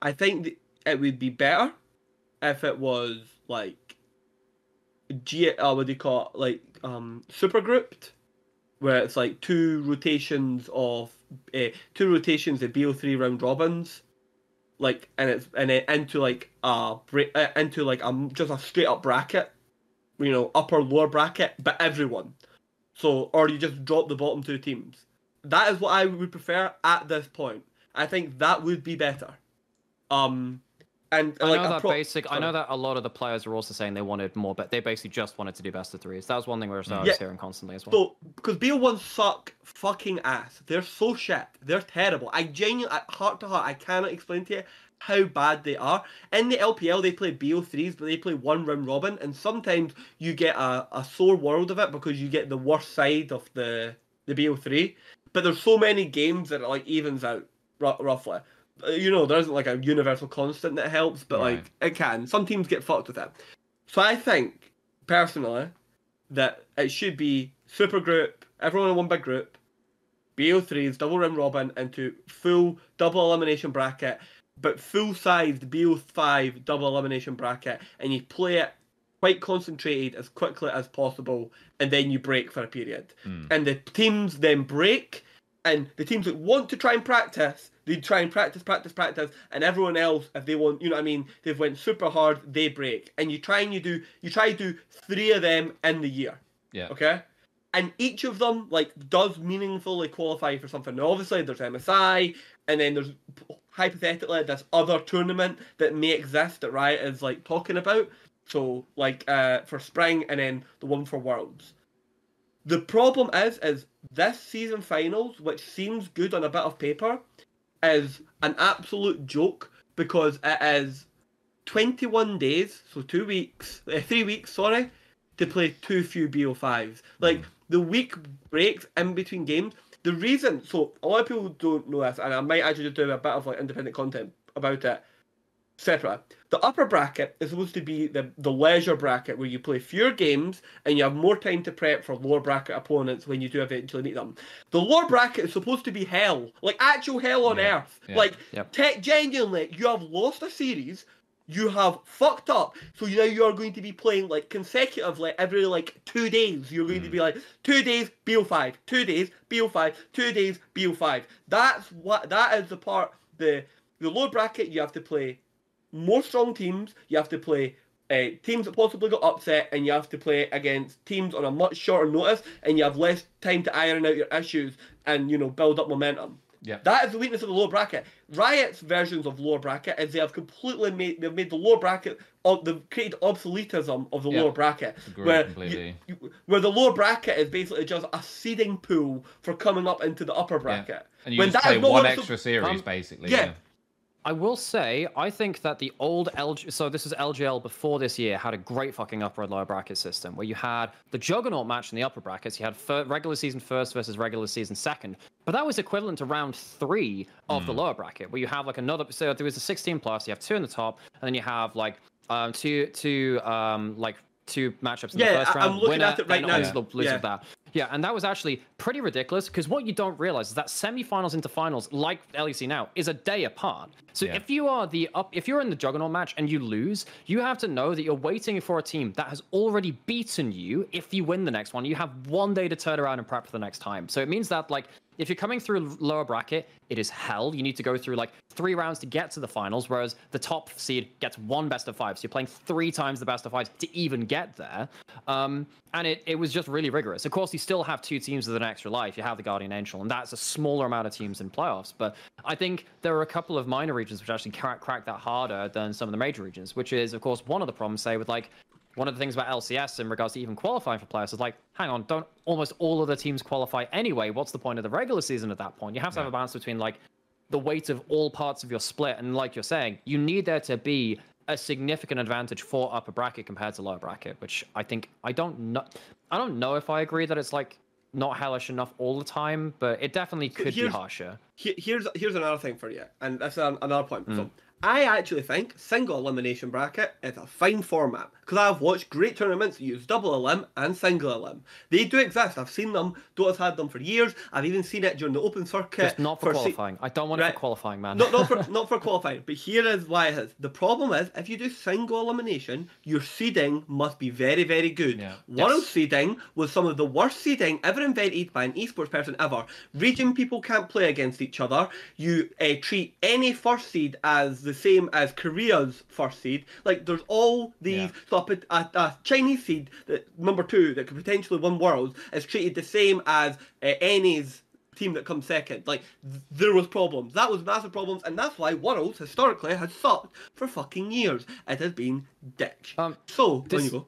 C: I think th- it would be better if it was like G uh, what do you call it? like um super grouped where it's like two rotations of uh, two rotations of BO3 round robins like and it's and it into like a uh, into like um just a straight up bracket you know upper lower bracket but everyone. So or you just drop the bottom two teams. That is what I would prefer at this point. I think that would be better. Um and
B: I
C: like
B: know that
C: pro-
B: basic. I know that a lot of the players were also saying they wanted more, but they basically just wanted to do best of threes. That was one thing I was
C: Yeah.
B: hearing constantly as well.
C: So, because BO1 suck fucking ass. They're so shit. They're terrible. I genuinely, heart to heart, I cannot explain to you how bad they are. In the LPL, they play BO3s, but they play one round robin, and sometimes you get a, a sore world of it because you get the worst side of the, the BO3. But there's so many games that it like evens out, r- roughly. Uh, You know, there isn't like a universal constant that helps, but
A: Right.
C: like it can. Some teams get fucked with it. So I think, personally, that it should be super group, everyone in one big group, BO3s, double round robin, into full double elimination bracket, but full sized BO5 double elimination bracket, and you play it quite concentrated as quickly as possible, and then you break for a period. And the teams then break, and the teams that want to try and practice, they try and practice, practice, practice, and everyone else, if they want, you know what I mean, they've went super hard, they break, and you try and you do, you try to do three of them in the year.
A: Yeah.
C: Okay. and each of them like does meaningfully qualify for something. Now, obviously, there's MSI, and then there's hypothetically this other tournament that may exist that Riot is like talking about. So, like uh, for spring, and then the one for Worlds. The problem is, is this season finals, which seems good on a bit of paper, is an absolute joke because it is 21 days, so two weeks, uh, three weeks, sorry, to play too few BO5s. Like, the week breaks in between games. The reason, so a lot of people don't know this, and I might actually do a bit of like independent content about it, etc. The upper bracket is supposed to be the, the leisure bracket where you play fewer games and you have more time to prep for lower bracket opponents when you do eventually meet them. The lower bracket is supposed to be hell, like actual hell on
A: Yeah,
C: earth.
A: yeah.
C: Like,
B: Yep.
C: te- genuinely, you have lost a series, you have fucked up, so now you are going to be playing like consecutively every like two days. You're going to be mm. like two days BO5, two days BO5, two days BO5. That's what that is the part the the lower bracket you have to play more strong teams. You have to play uh, teams that possibly got upset, and you have to play against teams on a much shorter notice, and you have less time to iron out your issues and you know build up momentum.
A: Yeah.
C: That is the weakness of the lower bracket. Riot's versions of lower bracket is they have completely made they've made the lower bracket of they've created obsoletism of the
A: Yeah.
C: lower bracket. Where. You, you- where the lower bracket is basically just a seeding pool for coming up into the upper bracket.
A: And you
C: When
A: just play one extra series,
B: um,
A: basically.
C: yeah.
A: Yeah.
B: I will say, I think that the old LG, so this is LGL before this year, had a great fucking upper and lower bracket system where you had the juggernaut match in the upper brackets. You had fir- regular season first versus regular season second, but that was equivalent to round three of the lower bracket, where you have like another. So there was a 16 plus, you have two in the top, and then you have like um two two um like two matchups in
C: Yeah,
B: the first
C: I-
B: round.
C: I'm looking
B: winner,
C: at it right now.
B: obviously the loser
C: Yeah.
B: that. Yeah, and that was actually pretty ridiculous because what you don't realize is that semifinals into finals, like LEC now, is a day apart. So
A: Yeah.
B: if you are the up, if you're in the juggernaut match and you lose, you have to know that you're waiting for a team that has already beaten you. If you win the next one, you have one day to turn around and prep for the next time. So it means that like if you're coming through lower bracket, it is hell. You need to go through like three rounds to get to the finals, whereas the top seed gets one best of five. So you're playing three times the best of five to even get there. Um, and it, it was just really rigorous. Of course, you still have two teams with an extra life. You have the Guardian Angel, and that's a smaller amount of teams in playoffs. But I think there are a couple of minor regions which actually crack, crack that harder than some of the major regions, which is, of course, one of the problems, say, with like one of the things about LCS in regards to even qualifying for playoffs is like, hang on, don't almost all of the teams qualify anyway? What's the point of the regular season at that point? You have to have a balance between like the weight of all parts of your split, and like you're saying, you need there to be a significant advantage for upper bracket compared to lower bracket, which I think I don't know. I don't know if I agree that it's like not hellish enough all the time, but it definitely could be harsher.
C: Here's here's another thing for you, and that's another point.
B: Mm.
C: So I actually think single elimination bracket is a fine format because I've watched great tournaments that use double elim and single elim. They do exist. I've seen them. Dota's had them for years. I've even seen it during the open circuit.
B: Just not for
C: se-
B: qualifying. I don't want it
C: Right.
B: for qualifying, man.
C: not, not for [LAUGHS] not for qualifying, but here is why it is. The problem is if you do single elimination, your seeding must be very, very good.
A: Yeah.
C: World
B: Yes.
C: seeding was some of the worst seeding ever invented by an esports person ever. Region people can't play against each other. You uh, treat any first seed as the same as Korea's first seed. Like there's all these.
A: Yeah.
C: So a, a, a Chinese seed, that, number two, that could potentially win worlds, is treated the same as uh, any's team that comes second. Like th- there was problems. That was massive problems, and that's why Worlds historically has sucked for fucking years. It has been dick.
B: Um,
C: so
B: this-
C: you go.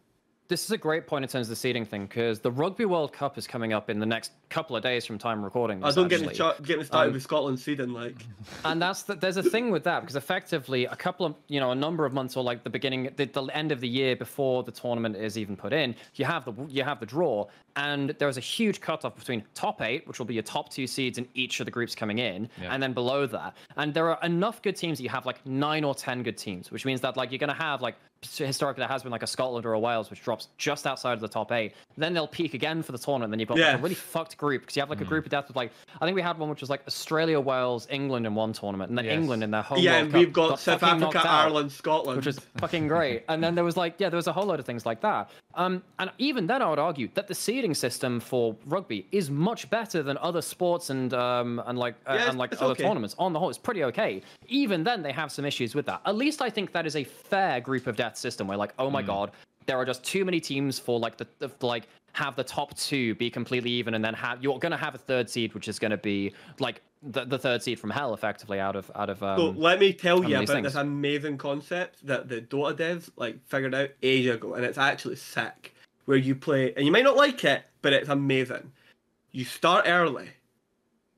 B: This is a great point in terms of the seeding thing because the Rugby World Cup is coming up in the next couple of days from time recording.
C: I
B: This,
C: don't get me, get me started
B: Um,
C: with Scotland seeding. Like [LAUGHS]
B: and that's the, there's a thing with that because effectively a couple of you know a number of months or like the beginning the, the end of the year before the tournament is even put in you have the you have the draw and there's a huge cutoff between top eight which will be your top two seeds in each of the groups coming in
A: Yeah.
B: and then below that and there are enough good teams that you have like nine or ten good teams which means that like you're going to have like historically there has been like a Scotland or a Wales which drops just outside of the top eight then they'll peak again for the tournament And then you've got like, a really fucked group because you have like a mm. group of death with like I think we had one which was like Australia, Wales, England in one tournament, and then
A: Yes.
B: England in their home.
C: yeah,
B: World
C: and
B: Cup
C: we've got, South
B: fucking knocked
C: Africa,
B: out,
C: Ireland, Scotland,
B: which is fucking great. And then there was like, yeah, there was a whole load of things like that. Um, and even then, I would argue that the seeding system for rugby is much better than other sports and um and like uh,
C: Yeah,
B: and like other
C: okay.
B: tournaments. On the whole, it's pretty okay. Even then, they have some issues with that. At least I think that is a fair group of death system where like, oh my god. there are just too many teams for like the, the like have the top two be completely even, and then have you're gonna have a third seed, which is gonna be like the, the third seed from hell, effectively out of out of. Um,
C: So let me tell you about this amazing concept that the Dota devs like figured out ages ago, and it's actually sick. Where you play, and you might not like it, but it's amazing. You start early,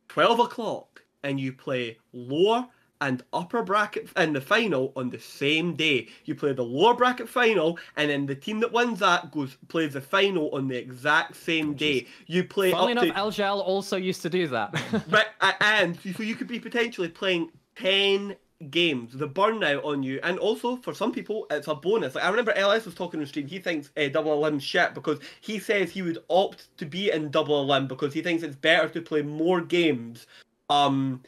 C: twelve o'clock, and you play lower and upper bracket in the final on the same day. You play the lower bracket final, and then the team that wins that goes plays the final on the exact same day. You play
B: Funnily enough,
C: to
B: LGL also used to do that. [LAUGHS]
C: Right, and so you could be potentially playing 10 games. The burnout on you, and also for some people, it's a bonus. Like I remember LS was talking on stream. He thinks uh, double elim shit because he says he would opt to be in double elim because he thinks it's better to play more games. Um,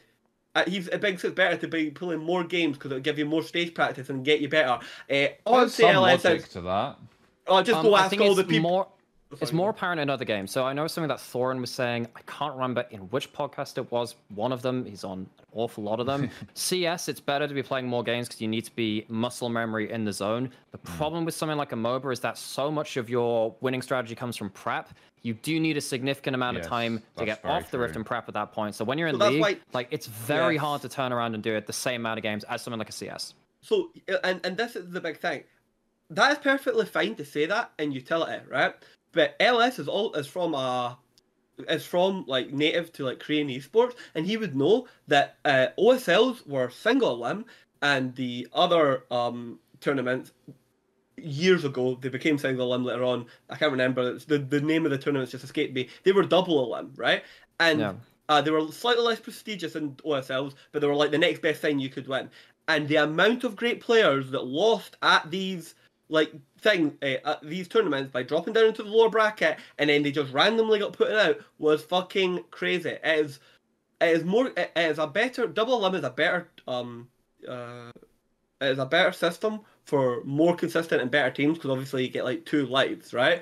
C: he's it thinks it's better to be playing more games because it'll give you more stage practice and get you better. Uh, on
A: There's some logic to that.
C: I'll just
B: Um,
C: go
B: I
C: ask all the people.
B: More, it's more apparent in other games. So I know something that Thorin was saying. I can't remember in which podcast it was. One of them. He's on an awful lot of them. [LAUGHS] CS, it's better to be playing more games because you need to be muscle memory in the zone. The
C: Hmm.
B: problem with something like a MOBA is that so much of your winning strategy comes from prep. You do need a significant amount
A: Yes,
B: of time to get off the rift and prep at that point. So when you're in
C: So
B: league,
C: why-
B: like it's very
C: Yes.
B: hard to turn around and do it the same amount of games as something like a CS.
C: So, uh, and and this is the big thing. That is perfectly fine to say that in utility, right? But LS is all is from a is from like native to like Korean esports, and he would know that uh, OSLs were single elim, and the other um tournaments years ago they became single elim later on. I can't remember it's the the name of the tournaments just escaped me. They were double elim, right? And
B: Yeah.
C: uh, they were slightly less prestigious than OSLs, but they were like the next best thing you could win. And the amount of great players that lost at these like thing uh, at these tournaments by dropping down into the lower bracket and then they just randomly got put out was fucking crazy. It is it is more it is a better double elim is a better um uh it is a better system for more consistent and better teams because obviously you get like two lives, right?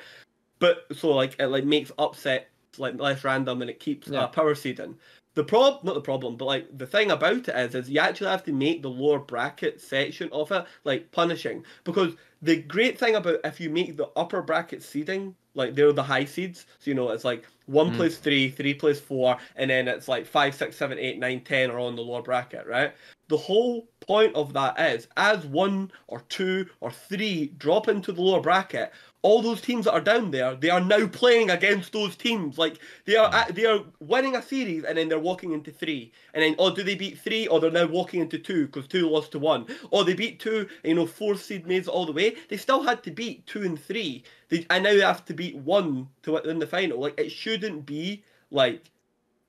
C: But so like it like makes upsets like less random and it keeps
B: Yeah.
C: uh, power seeding. The prob not the problem, but like the thing about it is, is you actually have to make the lower bracket section of it like punishing because the great thing about if you make the upper bracket seeding like they're the high seeds, so you know it's like one
B: Mm.
C: three, three four, and then it's like five, six, seven, eight, nine, ten are on the lower bracket, right? The whole point of that is as one or two or three drop into the lower bracket, all those teams that are down there, they are now playing against those teams. Like they are, at, they are winning a series, and then they're walking into three, and then oh, do they beat three, or they're now walking into two because two lost to one, or they beat two, you know, four seed it all the way. They still had to beat two and three. They, and now they have to beat one to win the final. Like it shouldn't be like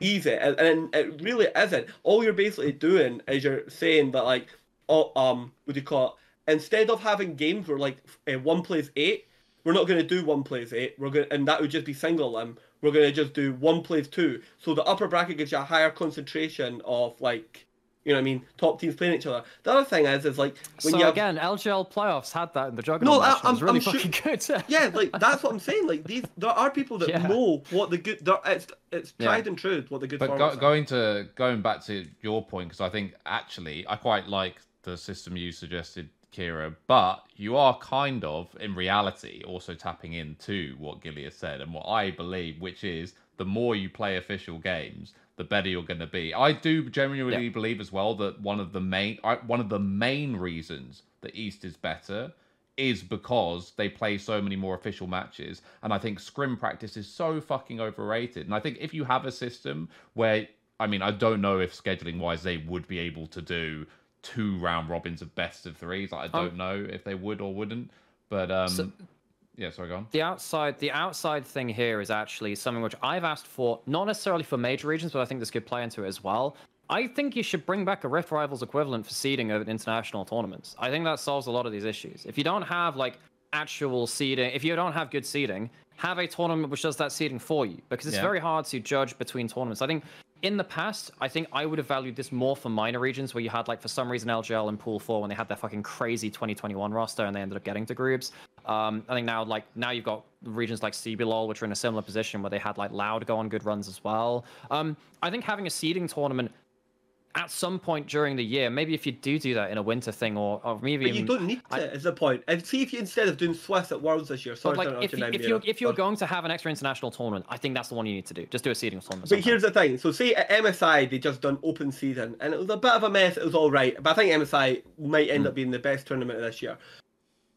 C: easy, and, and it really isn't. All you're basically doing is you're saying that like, oh, um, what do you call it? Instead of having games where like uh, one plays eight, we're not going to do one plays eight. We're going, and that would just be single elim. We're going to just do one plays two. So the upper bracket gives you a higher concentration of like, you know what I mean, top teams playing each other. The other thing is, is like when
B: so
C: you have
B: again, LGL playoffs had that in the Juggernaut
C: No, I-
B: match. and it was
C: I'm-
B: really
C: I'm sure-
B: good. [LAUGHS]
C: yeah, like that's what I'm saying. Like these, there are people that [LAUGHS]
B: Yeah.
C: know what the good. there- It's it's
B: Yeah.
C: tried and true what the good.
A: But
C: formats
A: go,
C: are.
A: going to going back to your point, because I think actually I quite like the system you suggested, Keire. But you are kind of, in reality, also tapping into what Gilead said and what I believe, which is the more you play official games, the better you're going to be. I do genuinely
B: Yeah.
A: believe as well that one of the main one of the main reasons the East is better is because they play so many more official matches. And I think scrim practice is so fucking overrated. And I think if you have a system where, I mean, I don't know if scheduling wise they would be able to do two round robins of best of threes. Like, I don't know if they would or wouldn't. But, um,
B: So-
A: yeah, sorry, go on.
B: the outside the outside thing here is actually something which I've asked for, not necessarily for major regions, but I think this could play into it as well. I think you should bring back a Rift Rivals equivalent for seeding of international tournaments. I think that solves a lot of these issues. If you don't have like actual seeding, if you don't have good seeding, have a tournament which does that seeding for you because it's
A: Yeah.
B: very hard to judge between tournaments. I think in the past, I think I would have valued this more for minor regions where you had like for some reason LGL in Pool Four when they had their fucking crazy 2021 roster and they ended up getting to groups. Um, I think now like now you've got regions like CBLOL which are in a similar position where they had like Loud go on good runs as well. Um, I think having a seeding tournament at some point during the year, maybe if you do do that in a winter thing, or, or maybe
C: But you don't need to. Is the point? And see if you instead of doing Swiss at Worlds this year. Sorry,
B: like, if,
C: you
B: if you're if you're going to have an extra international tournament, I think that's the one you need to do. Just do a seeding tournament.
C: But
B: sometime.
C: here's the thing. So say at MSI they just done open season and it was a bit of a mess. It was all right, but I think MSI might end
B: Hmm.
C: up being the best tournament of this year.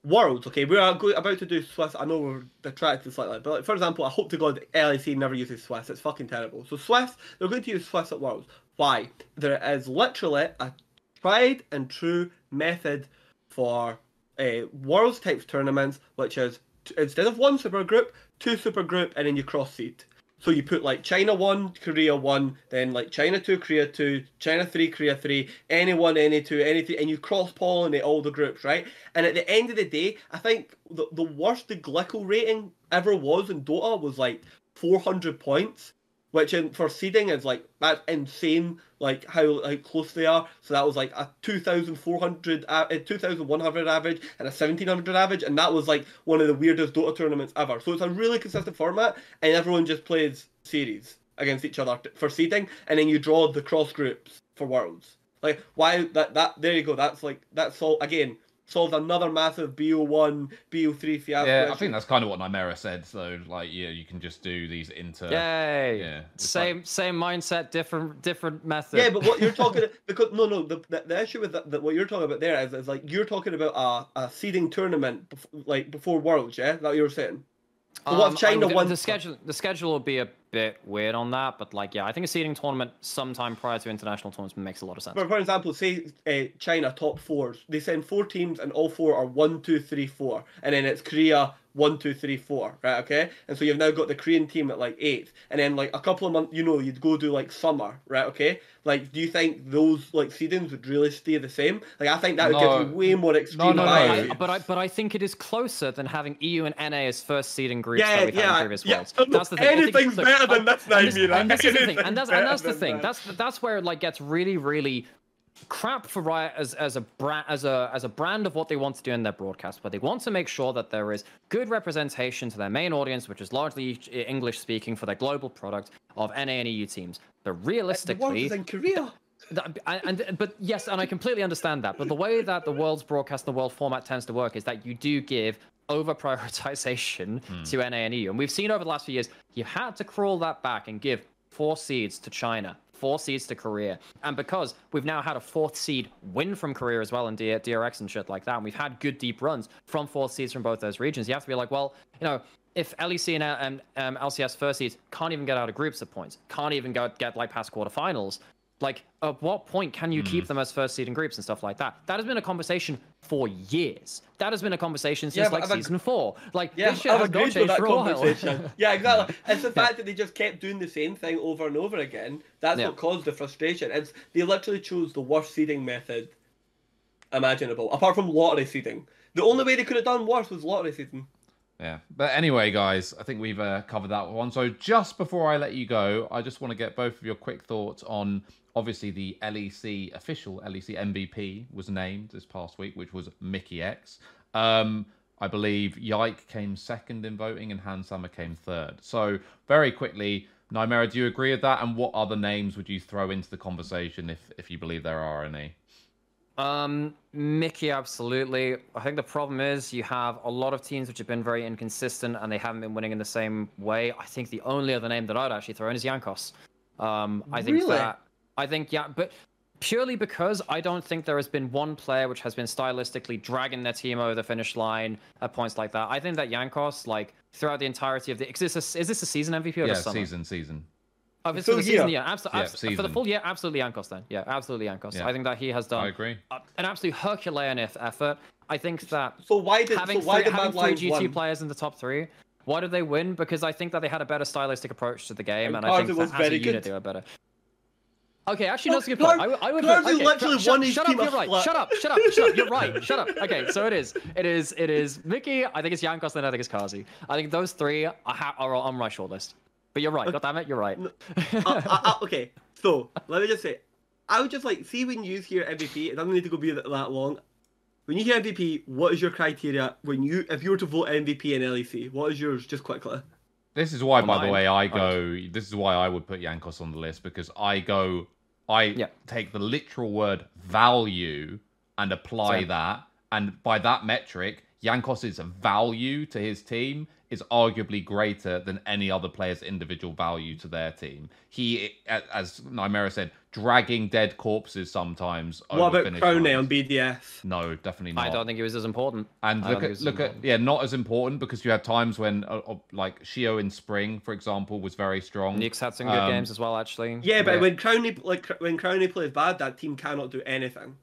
C: Worlds, okay, we are go- about to do Swiss. I know we're detracted slightly, but like, for example, I hope to God LEC never uses Swiss. It's fucking terrible. So Swiss, they're going to use Swiss at Worlds. Why? There is literally a tried and true method for uh, Worlds type tournaments, which is t- instead of one super group, two super group, and then you cross seed. So you put like China one, Korea one, then like China two, Korea two, China three, Korea three, any one, any two, anything, and you cross pollinate all the groups, right? And at the end of the day, I think the, the worst the Glicko rating ever was in Dota was like 400 points, which in for seeding is like that's insane. Like how how close they are. So that was like a 2,400, a eh, a 2,100 average and a 1,700 average, and that was like one of the weirdest Dota tournaments ever. So it's a really consistent format, and everyone just plays series against each other for seeding, and then you draw the cross groups for worlds. Like why that that there you go. That's like that's all again solves another massive BO1, BO3 fiasco.
A: Yeah, I think that's kind of what Nymaera said. So, like, yeah, you can just do these inter.
B: Yay!
A: Yeah, it's
B: Same same mindset, different different method.
C: Yeah, but what you're talking [LAUGHS] because no, no, the, the, the issue with that, that what you're talking about there is, is like you're talking about a, a seeding tournament, bef- like before Worlds, yeah, that you were saying. So what
B: Um,
C: if China
B: I- the-
C: won?
B: The schedule the schedule will be a bit weird on that, but like yeah, I think a seeding tournament sometime prior to international tournaments makes a lot of sense.
C: But for example, say uh, China top fours, they send four teams and all four are one, two, three, four, and then it's Korea one, two, three, four, right? Okay, and so you've now got the Korean team at like eighth, and then like a couple of months, you know, you'd go do like summer, right? Okay, like do you think those like seedings would really stay the same? Like I think that would
A: No.
C: give you way more extreme.
A: no, no.
C: bias.
B: I, but I but I think it is closer than having EU and NA as first seeding groups
C: Yeah,
B: that we've had
C: yeah,
B: in previous
C: yeah.
B: worlds.
C: No,
B: That's the thing. Think-
C: anything's
B: look,
C: better than this now,
B: and this- And this the And that's
C: better
B: and that's the thing. That's that's where it like gets really really crap for Riot as as a brand as a as a brand of what they want to do in their broadcast, but they want to make sure that there is good representation to their main audience, which is largely English speaking for their global product of NA and EU teams. But
C: the world
B: realistically,
C: is in Korea.
B: that- and, and but yes, and I completely understand that. But the way that the world's broadcast, the world format tends to work is that you do give over prioritization hmm. to NA and EU, and we've seen over the last few years you had to crawl that back and give four seeds to China, four seeds to Korea, and because we've now had a fourth seed win from Korea as well in D- DRX and shit like that, and we've had good deep runs from fourth seeds from both those regions, you have to be like, well, you know. If LEC and um, um, LCS first seeds can't even get out of groups at points, can't even go get like past quarterfinals, like, at what point can you
C: Hmm.
B: keep them as first seed in groups and stuff like that? That has been a conversation for years. That has been a conversation since
C: but
B: like
C: I've ag-
B: season four. Like,
C: Yeah,
B: this shit
C: I've
B: has not
C: agreed with
B: changed
C: that
B: for a
C: conversation. yeah, exactly. [LAUGHS] It's the fact that they just kept doing the same thing over and over again. That's
B: Yeah.
C: what caused the frustration. It's they literally chose the worst seeding method imaginable, apart from lottery seeding. The only way they could have done worse was lottery seeding.
A: Yeah. But anyway, guys, I think we've uh, covered that one. So just before I let you go, I just want to get both of your quick thoughts on obviously the LEC official LEC MVP was named this past week, which was Mikyx. Um, I believe Yike came second in voting and Hans Sama came third. So very quickly, Nymaera, do you agree with that? And what other names would you throw into the conversation if if you believe there are any?
B: Um, Mickey, absolutely. I think the problem is you have a lot of teams which have been very inconsistent and they haven't been winning in the same way. I think the only other name that I'd actually throw in is Jankos. Um, I think
C: Really?
B: that I think yeah, but purely because I don't think there has been one player which has been stylistically dragging their team over the finish line at points like that. I think that Jankos, like throughout the entirety of the, is this a, is this a season MVP or
A: something?
B: Yeah, summer?
A: season, season.
B: Oh, if it's
C: Full
B: for the season,
C: year.
B: yeah, abso-
A: Yeah,
B: abs- for the full year, absolutely Jankos then. Yeah, absolutely Jankos.
A: Yeah.
B: I think that he has done
A: I agree.
B: a- an absolute Herculean effort. I think that
C: So why did
B: having,
C: so why
B: three,
C: did
B: having three
C: Lions
B: G2
C: won?
B: players in the top three, why did they win? Because I think that they had a better stylistic approach to the game,
C: And
B: and, I think
C: Carter
B: that
C: was
B: as a unit
C: good.
B: they were better. Okay, actually,
C: No,
B: that's a good point. I, would- I would
C: Clark
B: put, okay,
C: literally
B: shut,
C: won his
B: shut up, you're right.
C: flat.
B: Shut up, shut up, shut up. You're right. [LAUGHS] Shut up. Okay, so it is. It is. It is Mickey. I think it's Jankos, then I think it's Carzzy. I think those three are, ha- are on my shortlist. But you're right. God damn it, you're right. [LAUGHS]
C: uh, uh, uh, okay, so let me just say, I would just like see when you hear MVP. It doesn't need to go be that, that long. When you hear MVP, what is your criteria when you if you were to vote MVP in LEC? What is yours? Just quickly.
A: This is why,
B: For
A: by the way, I
B: I-
A: go. This is why I would put Jankos on the list because I go I
B: Yeah.
A: take the literal word value and apply that, and by that metric, Jankos's value to his team is arguably greater than any other player's individual value to their team. He, as Nymaera said, dragging dead corpses sometimes.
C: What
A: over
C: about
A: finish
C: on BDS?
A: No, definitely not.
B: I don't think he was as important.
A: And
B: I
A: look at
B: was
A: look at yeah, not as important because you had times when uh, like Sheo in spring, for example, was very strong.
B: Nukes had some good
A: Um,
B: games as well, actually.
C: Yeah, but
A: Yeah.
C: when Crownie like when Crownie plays bad, that team cannot do anything.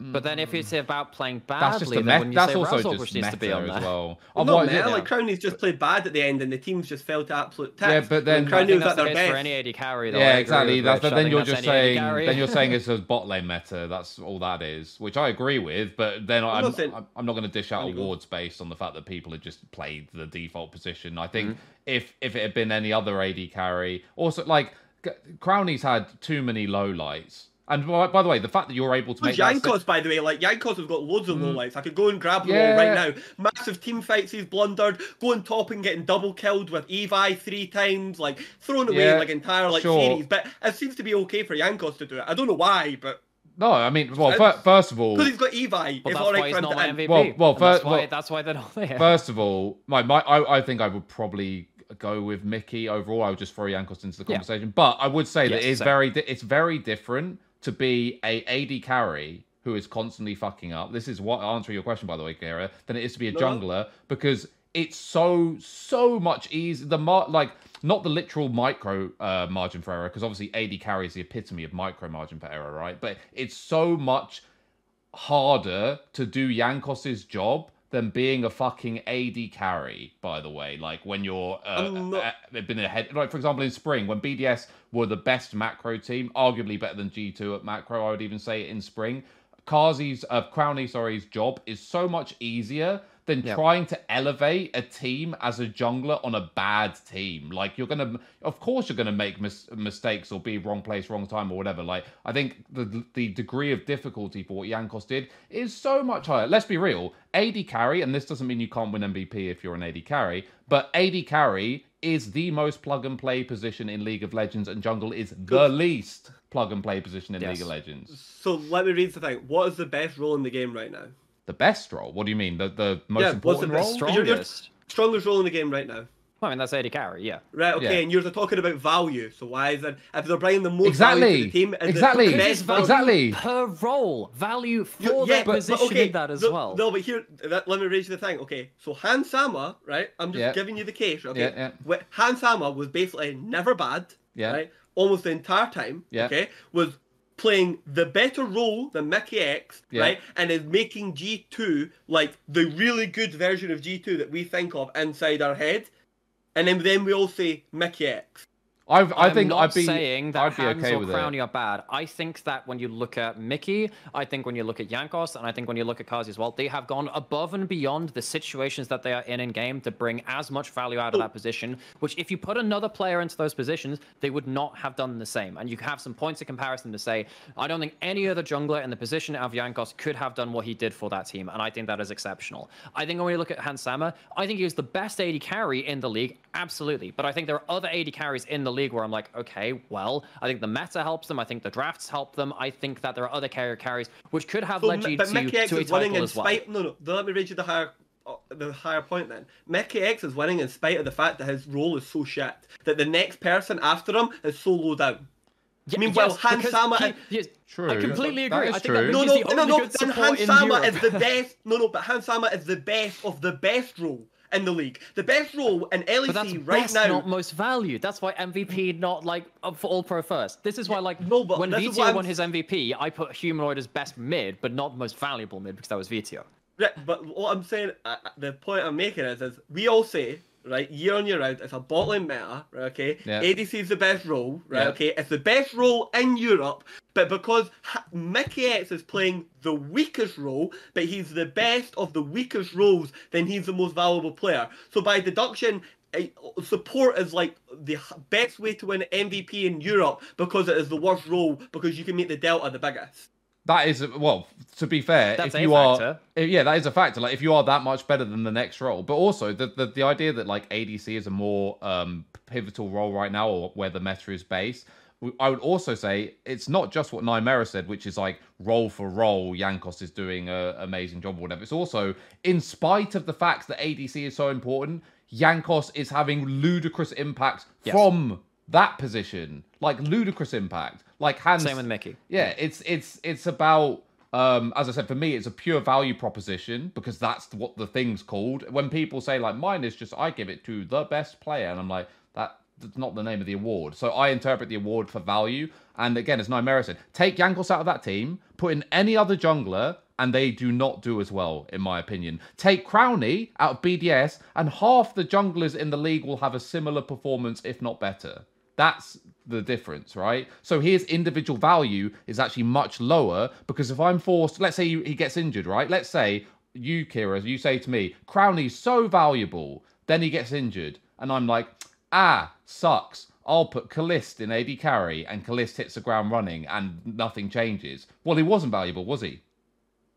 B: But then if it's about playing badly,
A: That's just a
B: then
A: meta.
B: when you
A: That's also
B: Razorbush
A: just
B: needs
A: meta
B: to be on
A: as well.
C: Well,
A: Otherwise,
C: not man,
A: yeah.
C: like Crownie's just played bad at the end, and the team's just fell to absolute
A: Yeah, but then-
B: I
C: Crownie
B: think
C: was
B: that's
C: at their best.
B: for any AD carry, though.
A: Yeah, exactly. That's,
B: Rich.
A: but then you're just saying then you're saying [LAUGHS] it's a bot lane meta. That's all that is, which I agree with. But then I'm
C: not
A: I'm, I'm not going to dish out
C: There you go.
A: awards based on the fact that people had just played the default position. I think
B: Mm-hmm.
A: if if it had been any other AD carry, also like G- Crownie's had too many low lights. And by, by the way, the fact that you're able to make
C: Who's
A: that sta-
C: Jankos, by the way? Like Jankos has got loads of mm. lowlights. I could go and grab them
A: Yeah.
C: all right now. Massive team fights he's blundered, going top and getting double killed with Evi three times, like thrown away
A: Yeah,
C: like entire like
A: sure.
C: series. But it seems to be okay for Jankos to do it. I don't know why, but
A: No, I mean, well, fir- first of all,
C: because he's got Evi,
B: Well, that's why he's not my. MVP.
A: Well- well,
B: and that's
A: first-
B: why
A: well-
B: that's why they're not there.
A: First of all, my, my I, I think I would probably go with Mickey overall. I would just throw Jankos into the
B: Yeah.
A: conversation, but I would say that it is
B: same.
A: very di- it's very different to be a AD carry who is constantly fucking up. This is what answering your question by the way, Keire, than it is to be a
C: No.
A: jungler because it's so so much easier. The mar- like not the literal micro uh, margin for error because obviously AD carry is the epitome of micro margin for error, right? But it's so much harder to do Jankos's job than being a fucking AD carry, by the way. Like when you're uh,
C: not-
A: uh, been ahead, like for example in spring when BDS were the best macro team, arguably better than G2 at macro, I would even say in spring. Carzzy's, uh, Crownie, sorry's job is so much easier than
B: Yeah.
A: trying to elevate a team as a jungler on a bad team. Like you're gonna, of course, you're gonna make mis- mistakes or be wrong place, wrong time, or whatever. Like I think the the degree of difficulty for what Jankos did is so much higher. Let's be real. AD carry, and this doesn't mean you can't win MVP if you're an AD carry, but AD carry is the most plug and play position in League of Legends, and jungle is the least plug and play position in
B: Yes.
A: League of Legends.
C: So let me read the thing. What is the best role in the game right now?
A: The best role. What do you mean? The the most
C: Yeah, what's the
A: important
C: best
A: role?
C: You're- you're-
B: Strongest.
C: Strongest role in the game right now.
B: I mean, that's AD carry, yeah.
C: Right, okay,
A: Yeah.
C: and you're talking about value. So why is it if they're bringing the most
A: Exactly,
C: value to the team? is
A: exactly,
C: the best value?
B: value
A: Exactly.
B: per role, value for
C: You-
B: their
C: but- but
B: positioning
C: okay,
B: that as
C: no,
B: well.
C: No, but here, that, let me raise you the thing. Okay, so Hans Sama, right? I'm just
A: Yeah.
C: giving you the case. Okay,
A: Yeah, yeah.
C: Wh- Hans Sama was basically never bad.
A: Yeah.
C: Right, almost the entire time.
A: Yeah.
C: Okay, was playing the better role than Mikyx,
A: Yeah.
C: right? And is making G2 like the really good version of G2 that we think of inside our head. And then, then we all say Mikyx.
A: I've, I
B: I'm
A: think I'd be
B: saying that
A: I'd be okay
B: or
A: with
B: Crownie
A: it.
B: are bad. I think that when you look at Mickey, I think when you look at Jankos, and I think when you look at Carzzy as well, they have gone above and beyond the situations that they are in in game to bring as much value out of that position. Which, if you put another player into those positions, they would not have done the same. And you have some points of comparison to say, I don't think any other jungler in the position of Yankos could have done what he did for that team, and I think that is exceptional. I think when you look at Hans Sama, I think he was the best AD carry in the league, absolutely. But I think there are other AD carries in the league where I'm like, okay, well, I think the meta helps them. I think the drafts help them. I think that there are other carrier carries which could have
C: So,
B: led you
C: but
B: to,
C: Mikyx
B: to a
C: is winning
B: title
C: in
B: as well.
C: spite. No, no. Let me read you the higher, uh, the higher point. Then Mikyx is winning in spite of the fact that his role is so shit that the next person after him is so low down.
B: Yeah,
C: Meanwhile,
B: yes,
C: Han
B: because
C: Sama
B: he-
C: and-
B: yes,
A: True.
B: I completely agree.
A: is
B: I think
A: true.
B: that
C: No,
B: Mickey's
C: no,
B: the
C: no,
B: only
C: no.
B: good
C: Then
B: support Hans
C: Sama is the best. No, no. But Hans Sama is the best of the best role in the league. The best role in LEC
B: But that's
C: right
B: best,
C: now.
B: not most valued. That's why MVP not like up for all pro first. This is why like
C: no, but
B: when
C: Vetheo
B: won his MVP, I put Humanoid as best mid, but not most valuable mid because that was Vetheo.
C: Right, but what I'm saying, uh, uh, the point I'm making is, is we all say, right, year on year out, it's a bot lane meta, right, okay?
A: Yeah.
C: ADC is the best role, right,
A: Yeah.
C: okay? It's the best role in Europe, but because Mikyx is playing the weakest role, but he's the best of the weakest roles, then he's the most valuable player. So by deduction, eh, support is like the best way to win MVP in Europe because it is the worst role because you can make the delta the biggest.
A: That is well. To be fair,
B: That's
A: if
B: a
A: you
B: factor.
A: are, yeah, that is a factor. Like if you are that much better than the next role, but also the the, the idea that like ADC is a more um, pivotal role right now, or where the meta is based. I would also say it's not just what Nymaera said, which is like role for role, Jankos is doing an amazing job or whatever. It's also, in spite of the fact that ADC is so important, Jankos is having ludicrous impact
B: Yes.
A: from that position, like ludicrous impact. Like Hans,
B: Same with Mickey.
A: yeah, it's it's it's about um as I said for me it's a pure value proposition because that's what the thing's called. When people say like mine is just I give it to the best player and I'm like that that's not the name of the award. So I interpret the award for value and again as Nymaera said, take Jankos out of that team, put in any other jungler and they do not do as well in my opinion. Take Crownie out of BDS and half the junglers in the league will have a similar performance if not better. That's the difference, right? So his individual value is actually much lower because if I'm forced, let's say he gets injured, right? Let's say you, Keire, you say to me, Crownie's so valuable, then he gets injured, and I'm like, ah, sucks. I'll put Caliste in AD carry, and Caliste hits the ground running, and nothing changes. Well, he wasn't valuable, was he?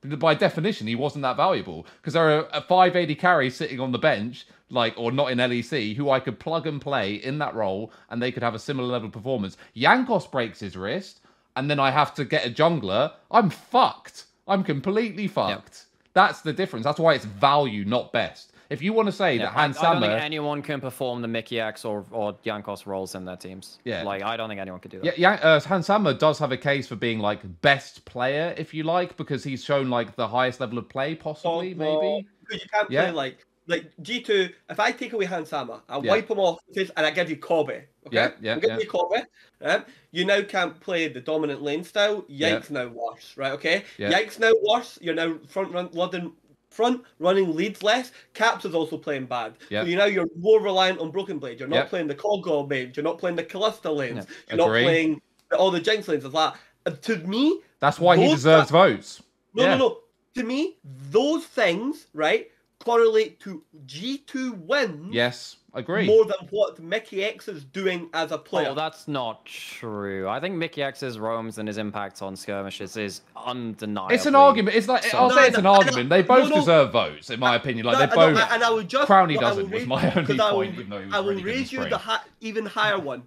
A: By definition, he wasn't that valuable because there are a five AD carries sitting on the bench, like or not in LEC, who I could plug and play in that role, and they could have a similar level of performance. Jankos breaks his wrist, and then I have to get a jungler. I'm fucked. I'm completely fucked. That's the difference. That's why it's value, not best. If you want to say
B: Yeah,
A: that
B: I,
A: Hans
B: I don't think anyone can perform the Mikyx or, or Jankos roles in their teams.
A: Yeah.
B: Like, I don't think anyone could do that.
A: Yeah, yeah. Uh, Hans Sama does have a case for being like best player, if you like, because he's shown like the highest level of play, possibly,
C: Oh,
A: maybe.
C: Because you can't
A: Yeah.
C: play like like G two. If I take away Hans Sama, I
A: Yeah.
C: wipe him off the and I give you Kobe. Okay?
A: Yeah, yeah,
C: I'm giving
A: yeah.
C: you Kobe. Right? You now can't play the dominant lane style.
A: Yeah.
C: Yike's! Now worse. Right? Okay.
A: Yeah.
C: Yike's! Now worse. You're now front run running front running leads less. Caps is also playing bad.
A: Yeah.
C: So you now you're more reliant on Broken Blade. You're not
A: Yeah.
C: playing the Kog'Maw mage. You're not playing the Kalista lanes.
B: Yeah.
C: You're not playing all the Jinx lanes. Of that. And to me,
A: That's why he deserves votes.
C: no,
A: Yeah.
C: no, no. To me, those things, right, correlate to G2 wins
A: Yes, agree.
C: more than what Mikyx is doing as a player.
B: Oh, that's not true. I think Mikyx's roams and his impact on skirmishes is undeniable.
A: It's an argument. It's like
B: So-
A: I'll
C: No,
A: say it's an
C: no,
A: argument. They both
C: no.
A: deserve votes, in my opinion. Like
C: No,
A: they
C: I know,
A: both.
C: and I will just
A: Crowley
C: no, I will
A: doesn't, was
C: raise-
A: my only
C: 'cause I will-
A: point, even though
C: I will
A: really
C: raise you the hi- even higher one.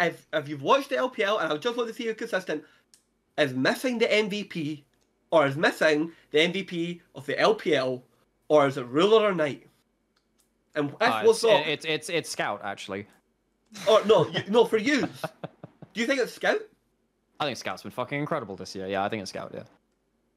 C: If if you've watched the LPL, and I just want to see you consistent, is missing the MVP, or is missing the MVP of the LPL, or is it Ruler or Knight? And
B: Uh,
C: was
B: it's,
C: not,
B: it's it's it's Scout actually.
C: Oh no, [LAUGHS] you, no for you. Do you think it's Scout?
B: I think Scout's been fucking incredible this year. Yeah, I think it's Scout. Yeah,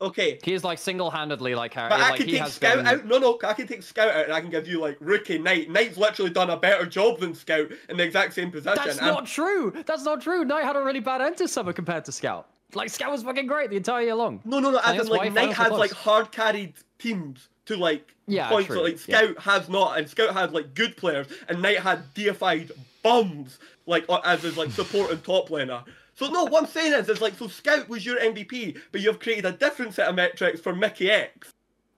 C: Okay,
B: he is like single-handedly like how
C: But I
B: like
C: can take Scout
B: been...
C: out. No, no, I can take Scout out, and I can give you like rookie Knight. Knight's literally done a better job than Scout in the exact same position.
B: That's
C: and-
B: not true. That's not true. Knight had a really bad end to summer compared to Scout. Like Scout was fucking great the entire year long.
C: No, no, no. As in, like Knight has like hard carried teams to like
B: Yeah,
C: points
B: true,
C: that like
B: yeah.
C: Scout has not, and Scout had like good players, and Knight had deified bums like uh, as his like support and top laner. So no, what I'm saying is, is like so Scout was your MVP, but you've created a different set of metrics for Mikyx.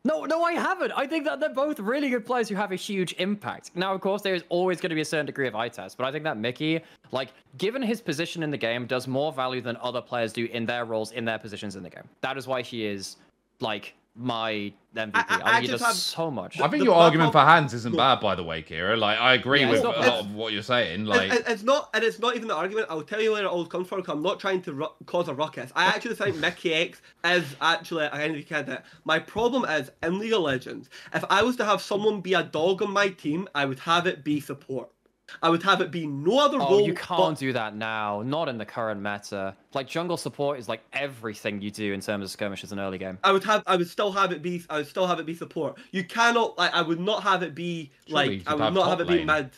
B: No, no, I haven't. I think that they're both really good players who have a huge impact. Now, of course, there is always going to be a certain degree of eye test, but I think that Mickey, like, given his position in the game, does more value than other players do in their roles, in their positions in the game. That is why he is, like, my MVP. I,
C: I- I
B: think he
C: just
B: does
C: have-
B: so much.
A: I think
C: the-
A: your
C: my
A: argument for
C: problem-
A: hands isn't
C: no.
A: bad, by the way, Keire. Like I agree
B: Yeah,
A: with
B: it's
A: a lot of what you're saying. Like
C: and it's not, and it's not even the argument. I'll tell you where it all comes from. 'cause I'm not trying to ru- cause a ruckus. I actually think [LAUGHS] Mikyx is actually a Henry candidate. My problem is in League of Legends. If I was to have someone be a dog on my team, I would have it be support. I would have it be no other
B: Oh,
C: role.
B: you can't do that now. Not in the current meta. Like jungle support is like everything you do in terms of skirmishes in early game.
C: I would have. I would still have it be. I would still have it be support. You cannot. Like. I would not have it be
A: Surely
C: like. I would
A: have
C: not have it be
A: lane.
C: mid.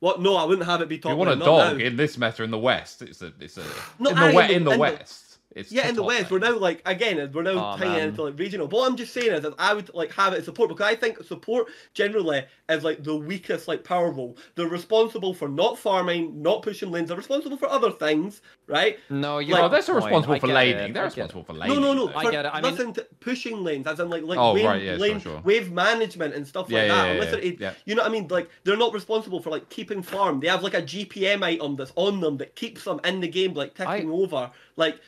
C: What? No, I wouldn't have it be top.
A: you want a
C: lane, not
A: dog
C: now.
A: in this meta in the west, it's a it's a
C: No,
A: in the
C: aye,
A: we-
C: in the-
A: in the
C: in the-
A: west. It's
C: Yeah, in the West,
A: lane.
C: we're now like again, we're now
B: Aw,
C: tying
B: man.
C: into like regional. But what I'm just saying is that I would like have it as support because I think support generally is like the weakest like power role. They're responsible for not farming, not pushing lanes. They're responsible for other things, right?
B: No, you.
A: Oh,
B: have
A: they're
B: a
A: responsible for
B: get
A: laning. They're
B: I get it.
A: responsible for laning.
C: No, no, no.
A: though.
B: I
C: for-
B: get it, I mean-
C: listen to pushing lanes, as in like like
A: Oh,
C: wave,
A: right, yeah,
C: lane,
A: sure.
C: wave management and stuff
A: Yeah,
C: like
A: yeah,
C: that.
A: yeah, yeah,
C: it-
A: yeah.
C: You know what I mean? Like they're not responsible for like keeping farm. They have like a GPM item that's on them that keeps them in the game, like ticking over. Like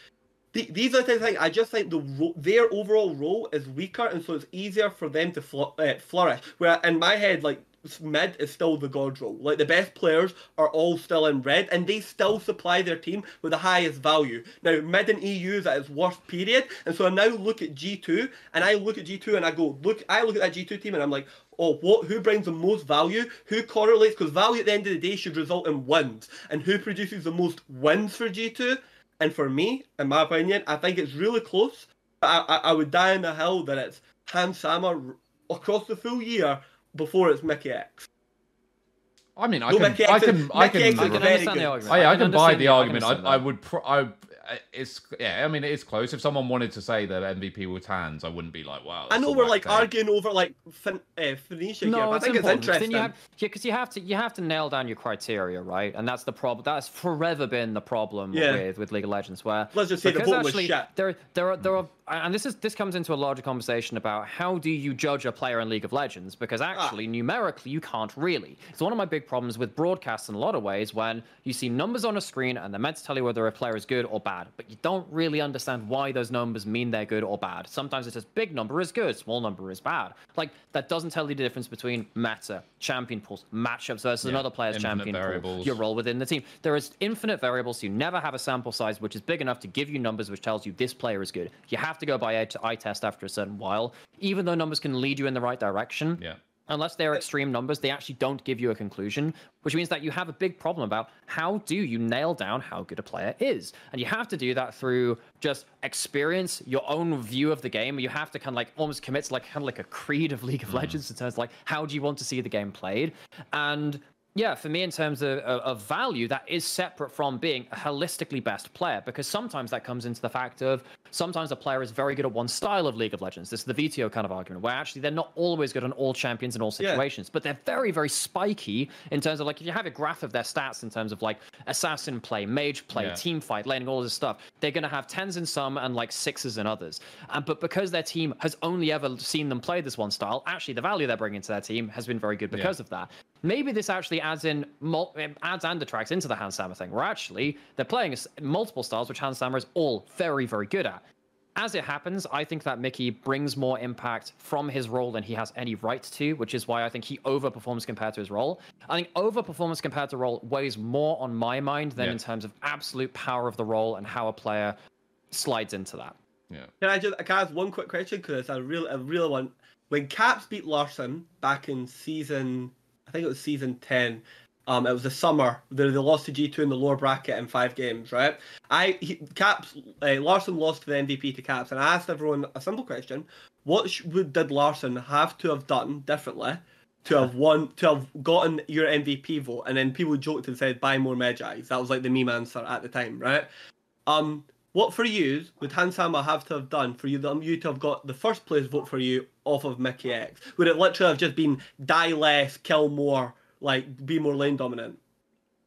C: the, these are the things I just think the their overall role is weaker, and so it's easier for them to fl- uh, flourish. Where in my head, like mid is still the god role. Like the best players are all still in red, and they still supply their team with the highest value. Now mid and EU is at its worst period, and so I now look at G two, and I look at G two, and I go look. I look at that G two team, and I'm like, oh, what? Who brings the most value? Who correlates? Because value at the end of the day should result in wins, and who produces the most wins for G two? And for me, in my opinion, I think it's really close. I, I, I would die on the hill that it's Hans Sama across the full year before it's Mikyx.
A: I mean, I
C: No,
A: can,
C: Mickey
A: I
C: X is-
A: can, I can,
C: X is
B: I can
C: very
B: understand the argument.
A: Oh, yeah, I,
B: can
A: can buy
B: understand
A: the
B: I
A: argument. I, I would. Pro- I, it's yeah. I mean, it is close. If someone wanted to say that MVP was Hans, I wouldn't be like, wow.
C: I know we're like
A: take.
C: arguing over like fin- uh, Phoenicia here, but I
B: it's
C: think it's interesting.
B: You have, yeah, because you have to you have to nail down your criteria, right? And that's the problem. That's forever been the problem
C: Yeah.
B: with with League of Legends, where
C: Let's just say the
B: because
C: vote was
B: actually
C: shit.
B: there there are there are and this is this comes into a larger conversation about how do you judge a player in League of Legends? Because
C: Ah.
B: actually, numerically, you can't really. It's one of my big problems with broadcasts in a lot of ways when you see numbers on a screen and they're meant to tell you whether a player is good or bad, but you don't really understand why those numbers mean they're good or bad. Sometimes it says big number is good, small number is bad. Like that doesn't tell you the difference between meta, champion pools, matchups versus
A: Yeah,
B: another player's champion pool, your role within the team. There is infinite variables. You never have a sample size which is big enough to give you numbers which tells you this player is good. You have to go by eye, eye test after a certain while, even though numbers can lead you in the right direction.
A: Yeah.
B: Unless they're extreme numbers, they actually don't give you a conclusion, which means that you have a big problem about how do you nail down how good a player is. And you have to do that through just experience, your own view of the game. You have to kind of like almost commit to like kind of like a creed of League of mm. Legends in terms of like how do you want to see the game played? And yeah, for me, in terms of, of, of value, that is separate from being a holistically best player because sometimes that comes into the fact of sometimes a player is very good at one style of League of Legends. This is the Vetheo kind of argument where actually they're not always good on all champions in all
C: Yeah.
B: situations, but they're very, very spiky in terms of like if you have a graph of their stats in terms of like assassin play, mage play,
A: Yeah.
B: team fight, laning, all this stuff, they're going to have tens in some and like sixes in others. And but because their team has only ever seen them play this one style, actually the value they're bringing to their team has been very good because of that. Maybe this actually adds in um, adds and attracts into the Hans Sama thing, where actually they're playing multiple styles, which Hans Sama is all very, very good at. As it happens, I think that Mickey brings more impact from his role than he has any right to, which is why I think he overperforms compared to his role. I think overperformance compared to role weighs more on my mind than
A: Yeah.
B: in terms of absolute power of the role and how a player slides into that.
A: Yeah.
C: Can I just can I ask one quick question because it's a real a real one. When Caps beat Larssen back in season, I think it was season ten. Um, it was the summer. They, they lost to G two in the lower bracket in five games, right? I he, Caps uh, Larssen lost to the MVP to Caps, and I asked everyone a simple question: What sh- would did Larssen have to have done differently to have [LAUGHS] won to have gotten your MVP vote? And then people joked and said, "Buy more Mejais." That was like the meme answer at the time, right? Um, what for you would Hans Sama have to have done for you, um, you to have got the first place vote for you off of Mikyx? Would it literally have just been die less, kill more, like be more lane dominant?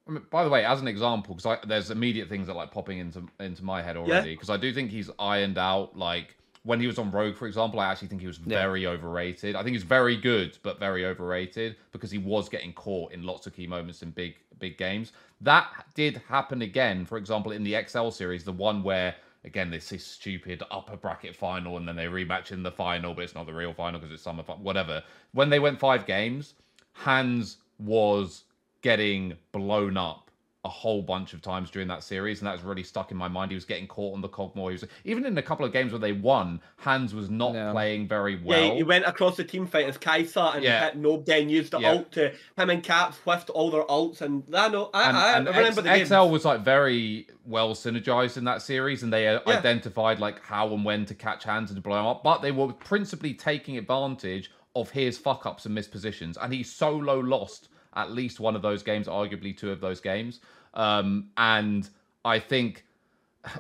A: I mean, by the way, as an example, because there's immediate things that like popping into into my head already, because I do think he's ironed out like when he was on Rogue, for example. I actually think he was
B: Yeah.
A: very overrated. I think he's very good, but very overrated because he was getting caught in lots of key moments in big big games. That did happen again, for example, in the Excel series, the one where again this is stupid upper bracket final, and then they rematch in the final, but it's not the real final because it's summer, fi- whatever. When they went five games, Hans was getting blown up a whole bunch of times during that series, and that was really stuck in my mind. He was getting caught on the Kog'Maw. He was even in a couple of games where they won. Hans was not
B: Yeah.
A: playing very well.
C: yeah, he went across the team fight as Kai'Sa and
A: Yeah.
C: Nob, then used the
A: Yeah.
C: ult to him and Caps whiffed all their ults, and I know, I,
A: and,
C: I,
A: and
C: I remember the
A: X-
C: game.
A: Excel was like very well synergized in that series, and they uh,
C: Yeah.
A: identified like how and when to catch Hans and to blow him up. But they were principally taking advantage of his fuck ups and mispositions, and he solo lost at least one of those games, arguably two of those games. Um, and I think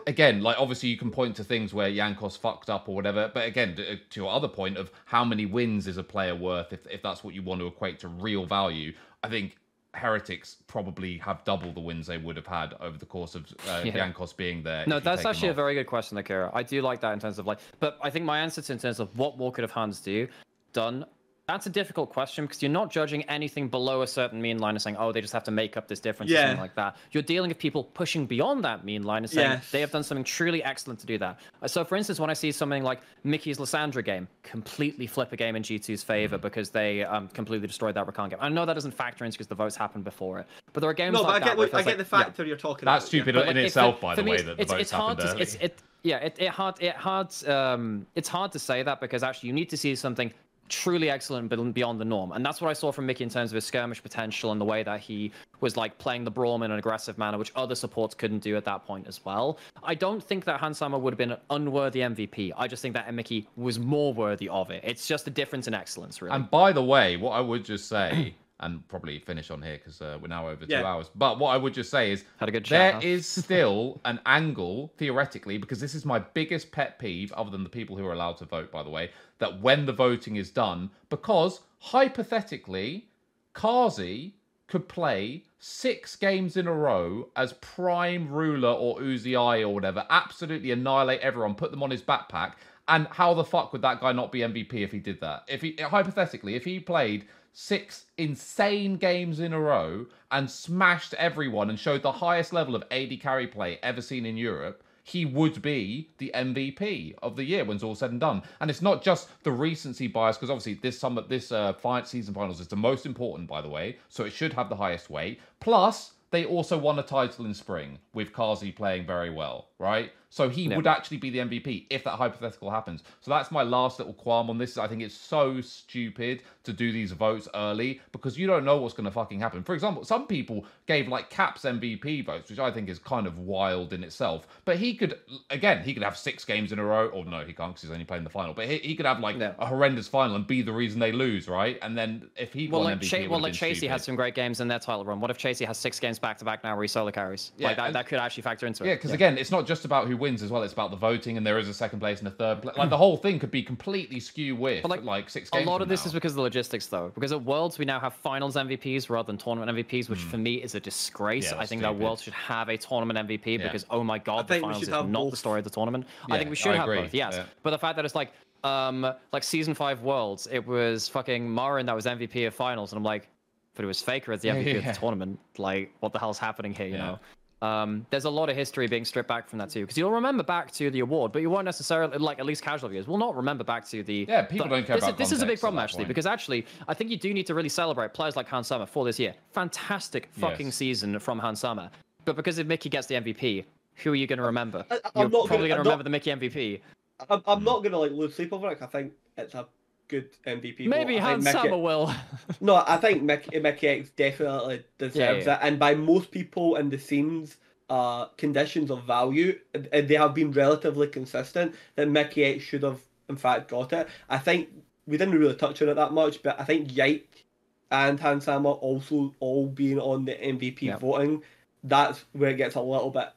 A: again, like obviously you can point to things where Jankos fucked up or whatever, but again, to, to your other point of how many wins is a player worth, if if that's what you want to equate to real value, I think Heretics probably have double the wins they would have had over the course of uh, [LAUGHS]
B: Yeah.
A: Jankos being there.
B: No, that's actually a very good question, Akira. I do like that in terms of like, but I think my answer to in terms of what more could have Hans do done That's a difficult question because you're not judging anything below a certain mean line and saying, oh, they just have to make up this difference or something like that. You're dealing with people pushing beyond that mean line and saying
C: Yes.
B: they have done something truly excellent to do that. Uh, So, for instance, when I see something like Mickey's Lissandra game completely flip a game in G2's favor because they um, completely destroyed that Rakan game. I know that doesn't factor in because the votes happened before it, but there are games
C: No, but
B: like
C: I
B: that
C: get
B: where
C: what, I get
B: like-
C: the
B: yeah.
C: factor you're talking
A: That's
C: about.
A: stupid
C: yeah.
A: in
B: like,
A: itself,
B: for-
A: by the
B: me,
A: way,
B: it's-
A: that the
B: it's,
A: votes
B: it's hard
A: happened
B: to it's
A: early.
B: it yeah it, it hard it hard um it's hard to say that because actually you need to see something truly excellent beyond the norm. And that's what i saw from mickey in terms of his skirmish potential and the way that he was like playing the brawl in an aggressive manner which other supports couldn't do at that point as well. I don't think that Hans Sama would have been an unworthy mvp i just think that mickey was more worthy of it. It's just a difference in excellence really.
A: And by the way, what I would just say, and probably finish on here because uh, we're now over two hours. But what I would just say is,
B: Had a good
A: there
B: chat, huh?
A: still [LAUGHS] an angle theoretically, because this is my biggest pet peeve, other than the people who are allowed to vote, by the way, that when the voting is done, because hypothetically, Carzzy could play six games in a row as prime ruler or Uzi I or whatever, absolutely annihilate everyone, put them on his backpack. And how the fuck would that guy not be MVP if he did that? If he hypothetically, if he played six insane games in a row and smashed everyone and showed the highest level of AD carry play ever seen in Europe, he would be the MVP of the year when it's all said and done. And it's not just the recency bias, because obviously this summer, this uh, season finals is the most important, by the way, so it should have the highest weight. Plus, they also won a title in spring with Carzzy playing very well, right? So he would actually be the MVP if that hypothetical happens. So that's my last little qualm on this. I think it's so stupid to do these votes early because you don't know what's going to fucking happen. For example, some people gave like Caps MVP votes, which I think is kind of wild in itself. But he could, again, he could have six games in a row, or no, he can't because he's only playing the final. But he, he could have like
B: No.
A: a horrendous final and be the reason they lose, right? And then if he
B: well,
A: won
B: like,
A: MVP,
B: well, like
A: Chasy
B: had some great games in their title run. What if Chasy has six games back to back now where he solo carries?
A: Yeah,
B: like that,
A: and-
B: that could actually factor into it.
A: Yeah, because again, it's not just about who wins as well. It's about the voting, and there is a second place and a third place. Like the whole thing could be completely skew with like,
B: like,
A: six
B: a lot
A: from
B: of this
A: now.
B: is because of the logistics, though. Because at Worlds, we now have finals MVPs rather than tournament MVPs, which for me is a disgrace.
A: Yeah,
B: I
A: that's
B: think that. Worlds should have a tournament MVP because, oh my god, the finals is not
C: both.
B: the story of the tournament. I think we should
A: I
B: have
A: agree,
B: both, yes.
A: yeah.
B: But the fact that it's like, um, like season five Worlds, it was fucking Marin that was MVP of finals, and I'm like, but it was Faker as the MVP of [LAUGHS]
A: yeah.
B: the tournament. Like, what the hell's happening here? You
A: Yeah.
B: know. Um, there's a lot of history being stripped back from that too, because you'll remember back to the award, but you won't necessarily, like at least casual viewers, will not remember back to the.
A: Yeah, people
B: the-
A: don't care
B: this,
A: about
B: is, this is a big problem actually,
A: point.
B: because actually, I think you do need to really celebrate players like Hans Sama for this year. Fantastic fucking
A: Yes.
B: season from Hans Sama, but because if Mickey gets the MVP, who are you going to remember?
C: I- I'm
B: You're
C: not
B: probably going
C: I'm
B: to
C: not-
B: remember the Mickey MVP.
C: I'm, I'm not gonna like lose sleep over it. I think it's a good MVP.
B: Maybe Hans
C: Mickey-
B: will. [LAUGHS]
C: No, I think Mickey, Mikyx definitely deserves
B: yeah.
C: it, and by most people in the scenes, uh, conditions of value, they have been relatively consistent. That Mikyx should have, in fact, got it. I think we didn't really touch on it that much, but I think Yike and Hans Sama also all being on the MVP
B: Yeah.
C: voting. That's where it gets a little bit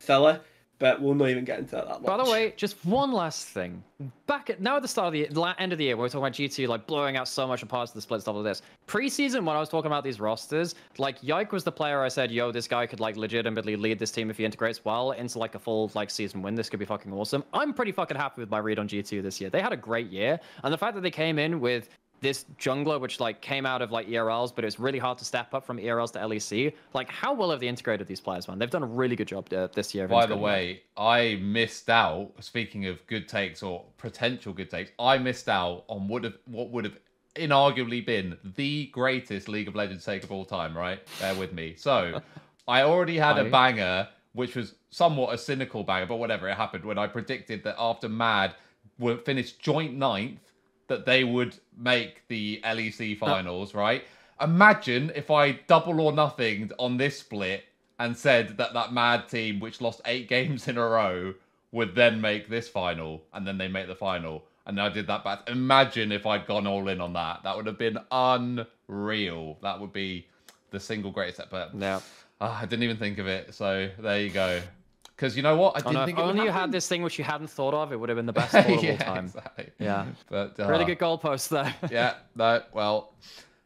C: silly, but we'll not even get into that much.
B: By the way, just one last thing. Back at now at the start of the la- end of the year, we we're talking about G2 like blowing out so much of parts of the split stuff like this. Preseason, when I was talking about these rosters, like Yike was the player I said, yo, this guy could like legitimately lead this team if he integrates well into like a full like season win. This could be fucking awesome. I'm pretty fucking happy with my read on G2 this year. They had a great year, and the fact that they came in with this jungler, which like came out of like ERLs, but it's really hard to step up from ERLs to LEC. Like, how well have they integrated these players, man? They've done a really good job uh, this year.
A: By the
B: them.
A: way, I missed out. Speaking of good takes or potential good takes, I missed out on would have what would have inarguably been the greatest League of Legends take of all time. Right, bear with me. So, [LAUGHS] I already had a banger, which was somewhat a cynical banger, but whatever. It happened when I predicted that after Mad would finish joint ninth, that they would make the LEC finals. Right. Imagine if I double or nothing on this split and said that that mad team, which lost eight [LAUGHS] games in a row, would then make this final, and then they make the final. And I did that back. Imagine if I'd gone all in on that. That would have been unreal. That would be the single greatest. But
B: Yeah.
A: ah, I didn't even think of it. So there you go. Because you know what? I
B: Oh,
A: didn't
B: no, if
A: think it would
B: only you had this thing which you hadn't thought of, it would have been the best [LAUGHS] thought of all time.
A: exactly.
B: Yeah.
A: But uh,
B: Really good goalpost there. [LAUGHS]
A: yeah, no, well,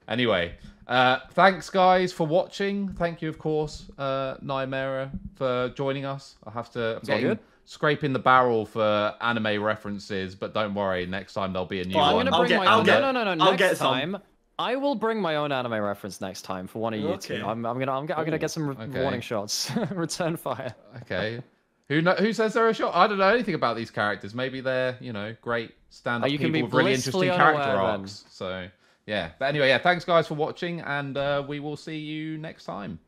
A: anyway, Uh, thanks, guys, for watching. Thank you, of course, uh, Nymaera, for joining us. I have to I'm getting scraping the barrel for anime references, but don't worry, next time there'll be a new
C: Well,
B: I'm
A: one.
B: gonna
C: I'll get-
B: my
C: I'll
B: own.
C: get-
B: no, no, no, no.
C: I'll
B: next
C: get some.
B: Time, I will bring my own anime reference next time for one of you
C: Okay.
B: two. I'm, I'm gonna, I'm, gonna- I'm gonna get some re-
A: Okay.
B: warning shots. [LAUGHS] Return fire.
A: Okay. Who know, who says they're a shot? I don't know anything about these characters. Maybe they're you know great stand-up
B: Oh, you can
A: people
B: be
A: with really interesting
B: blissfully
A: character
B: unaware then.
A: So yeah. But anyway, yeah. Thanks guys for watching, and uh, we will see you next time.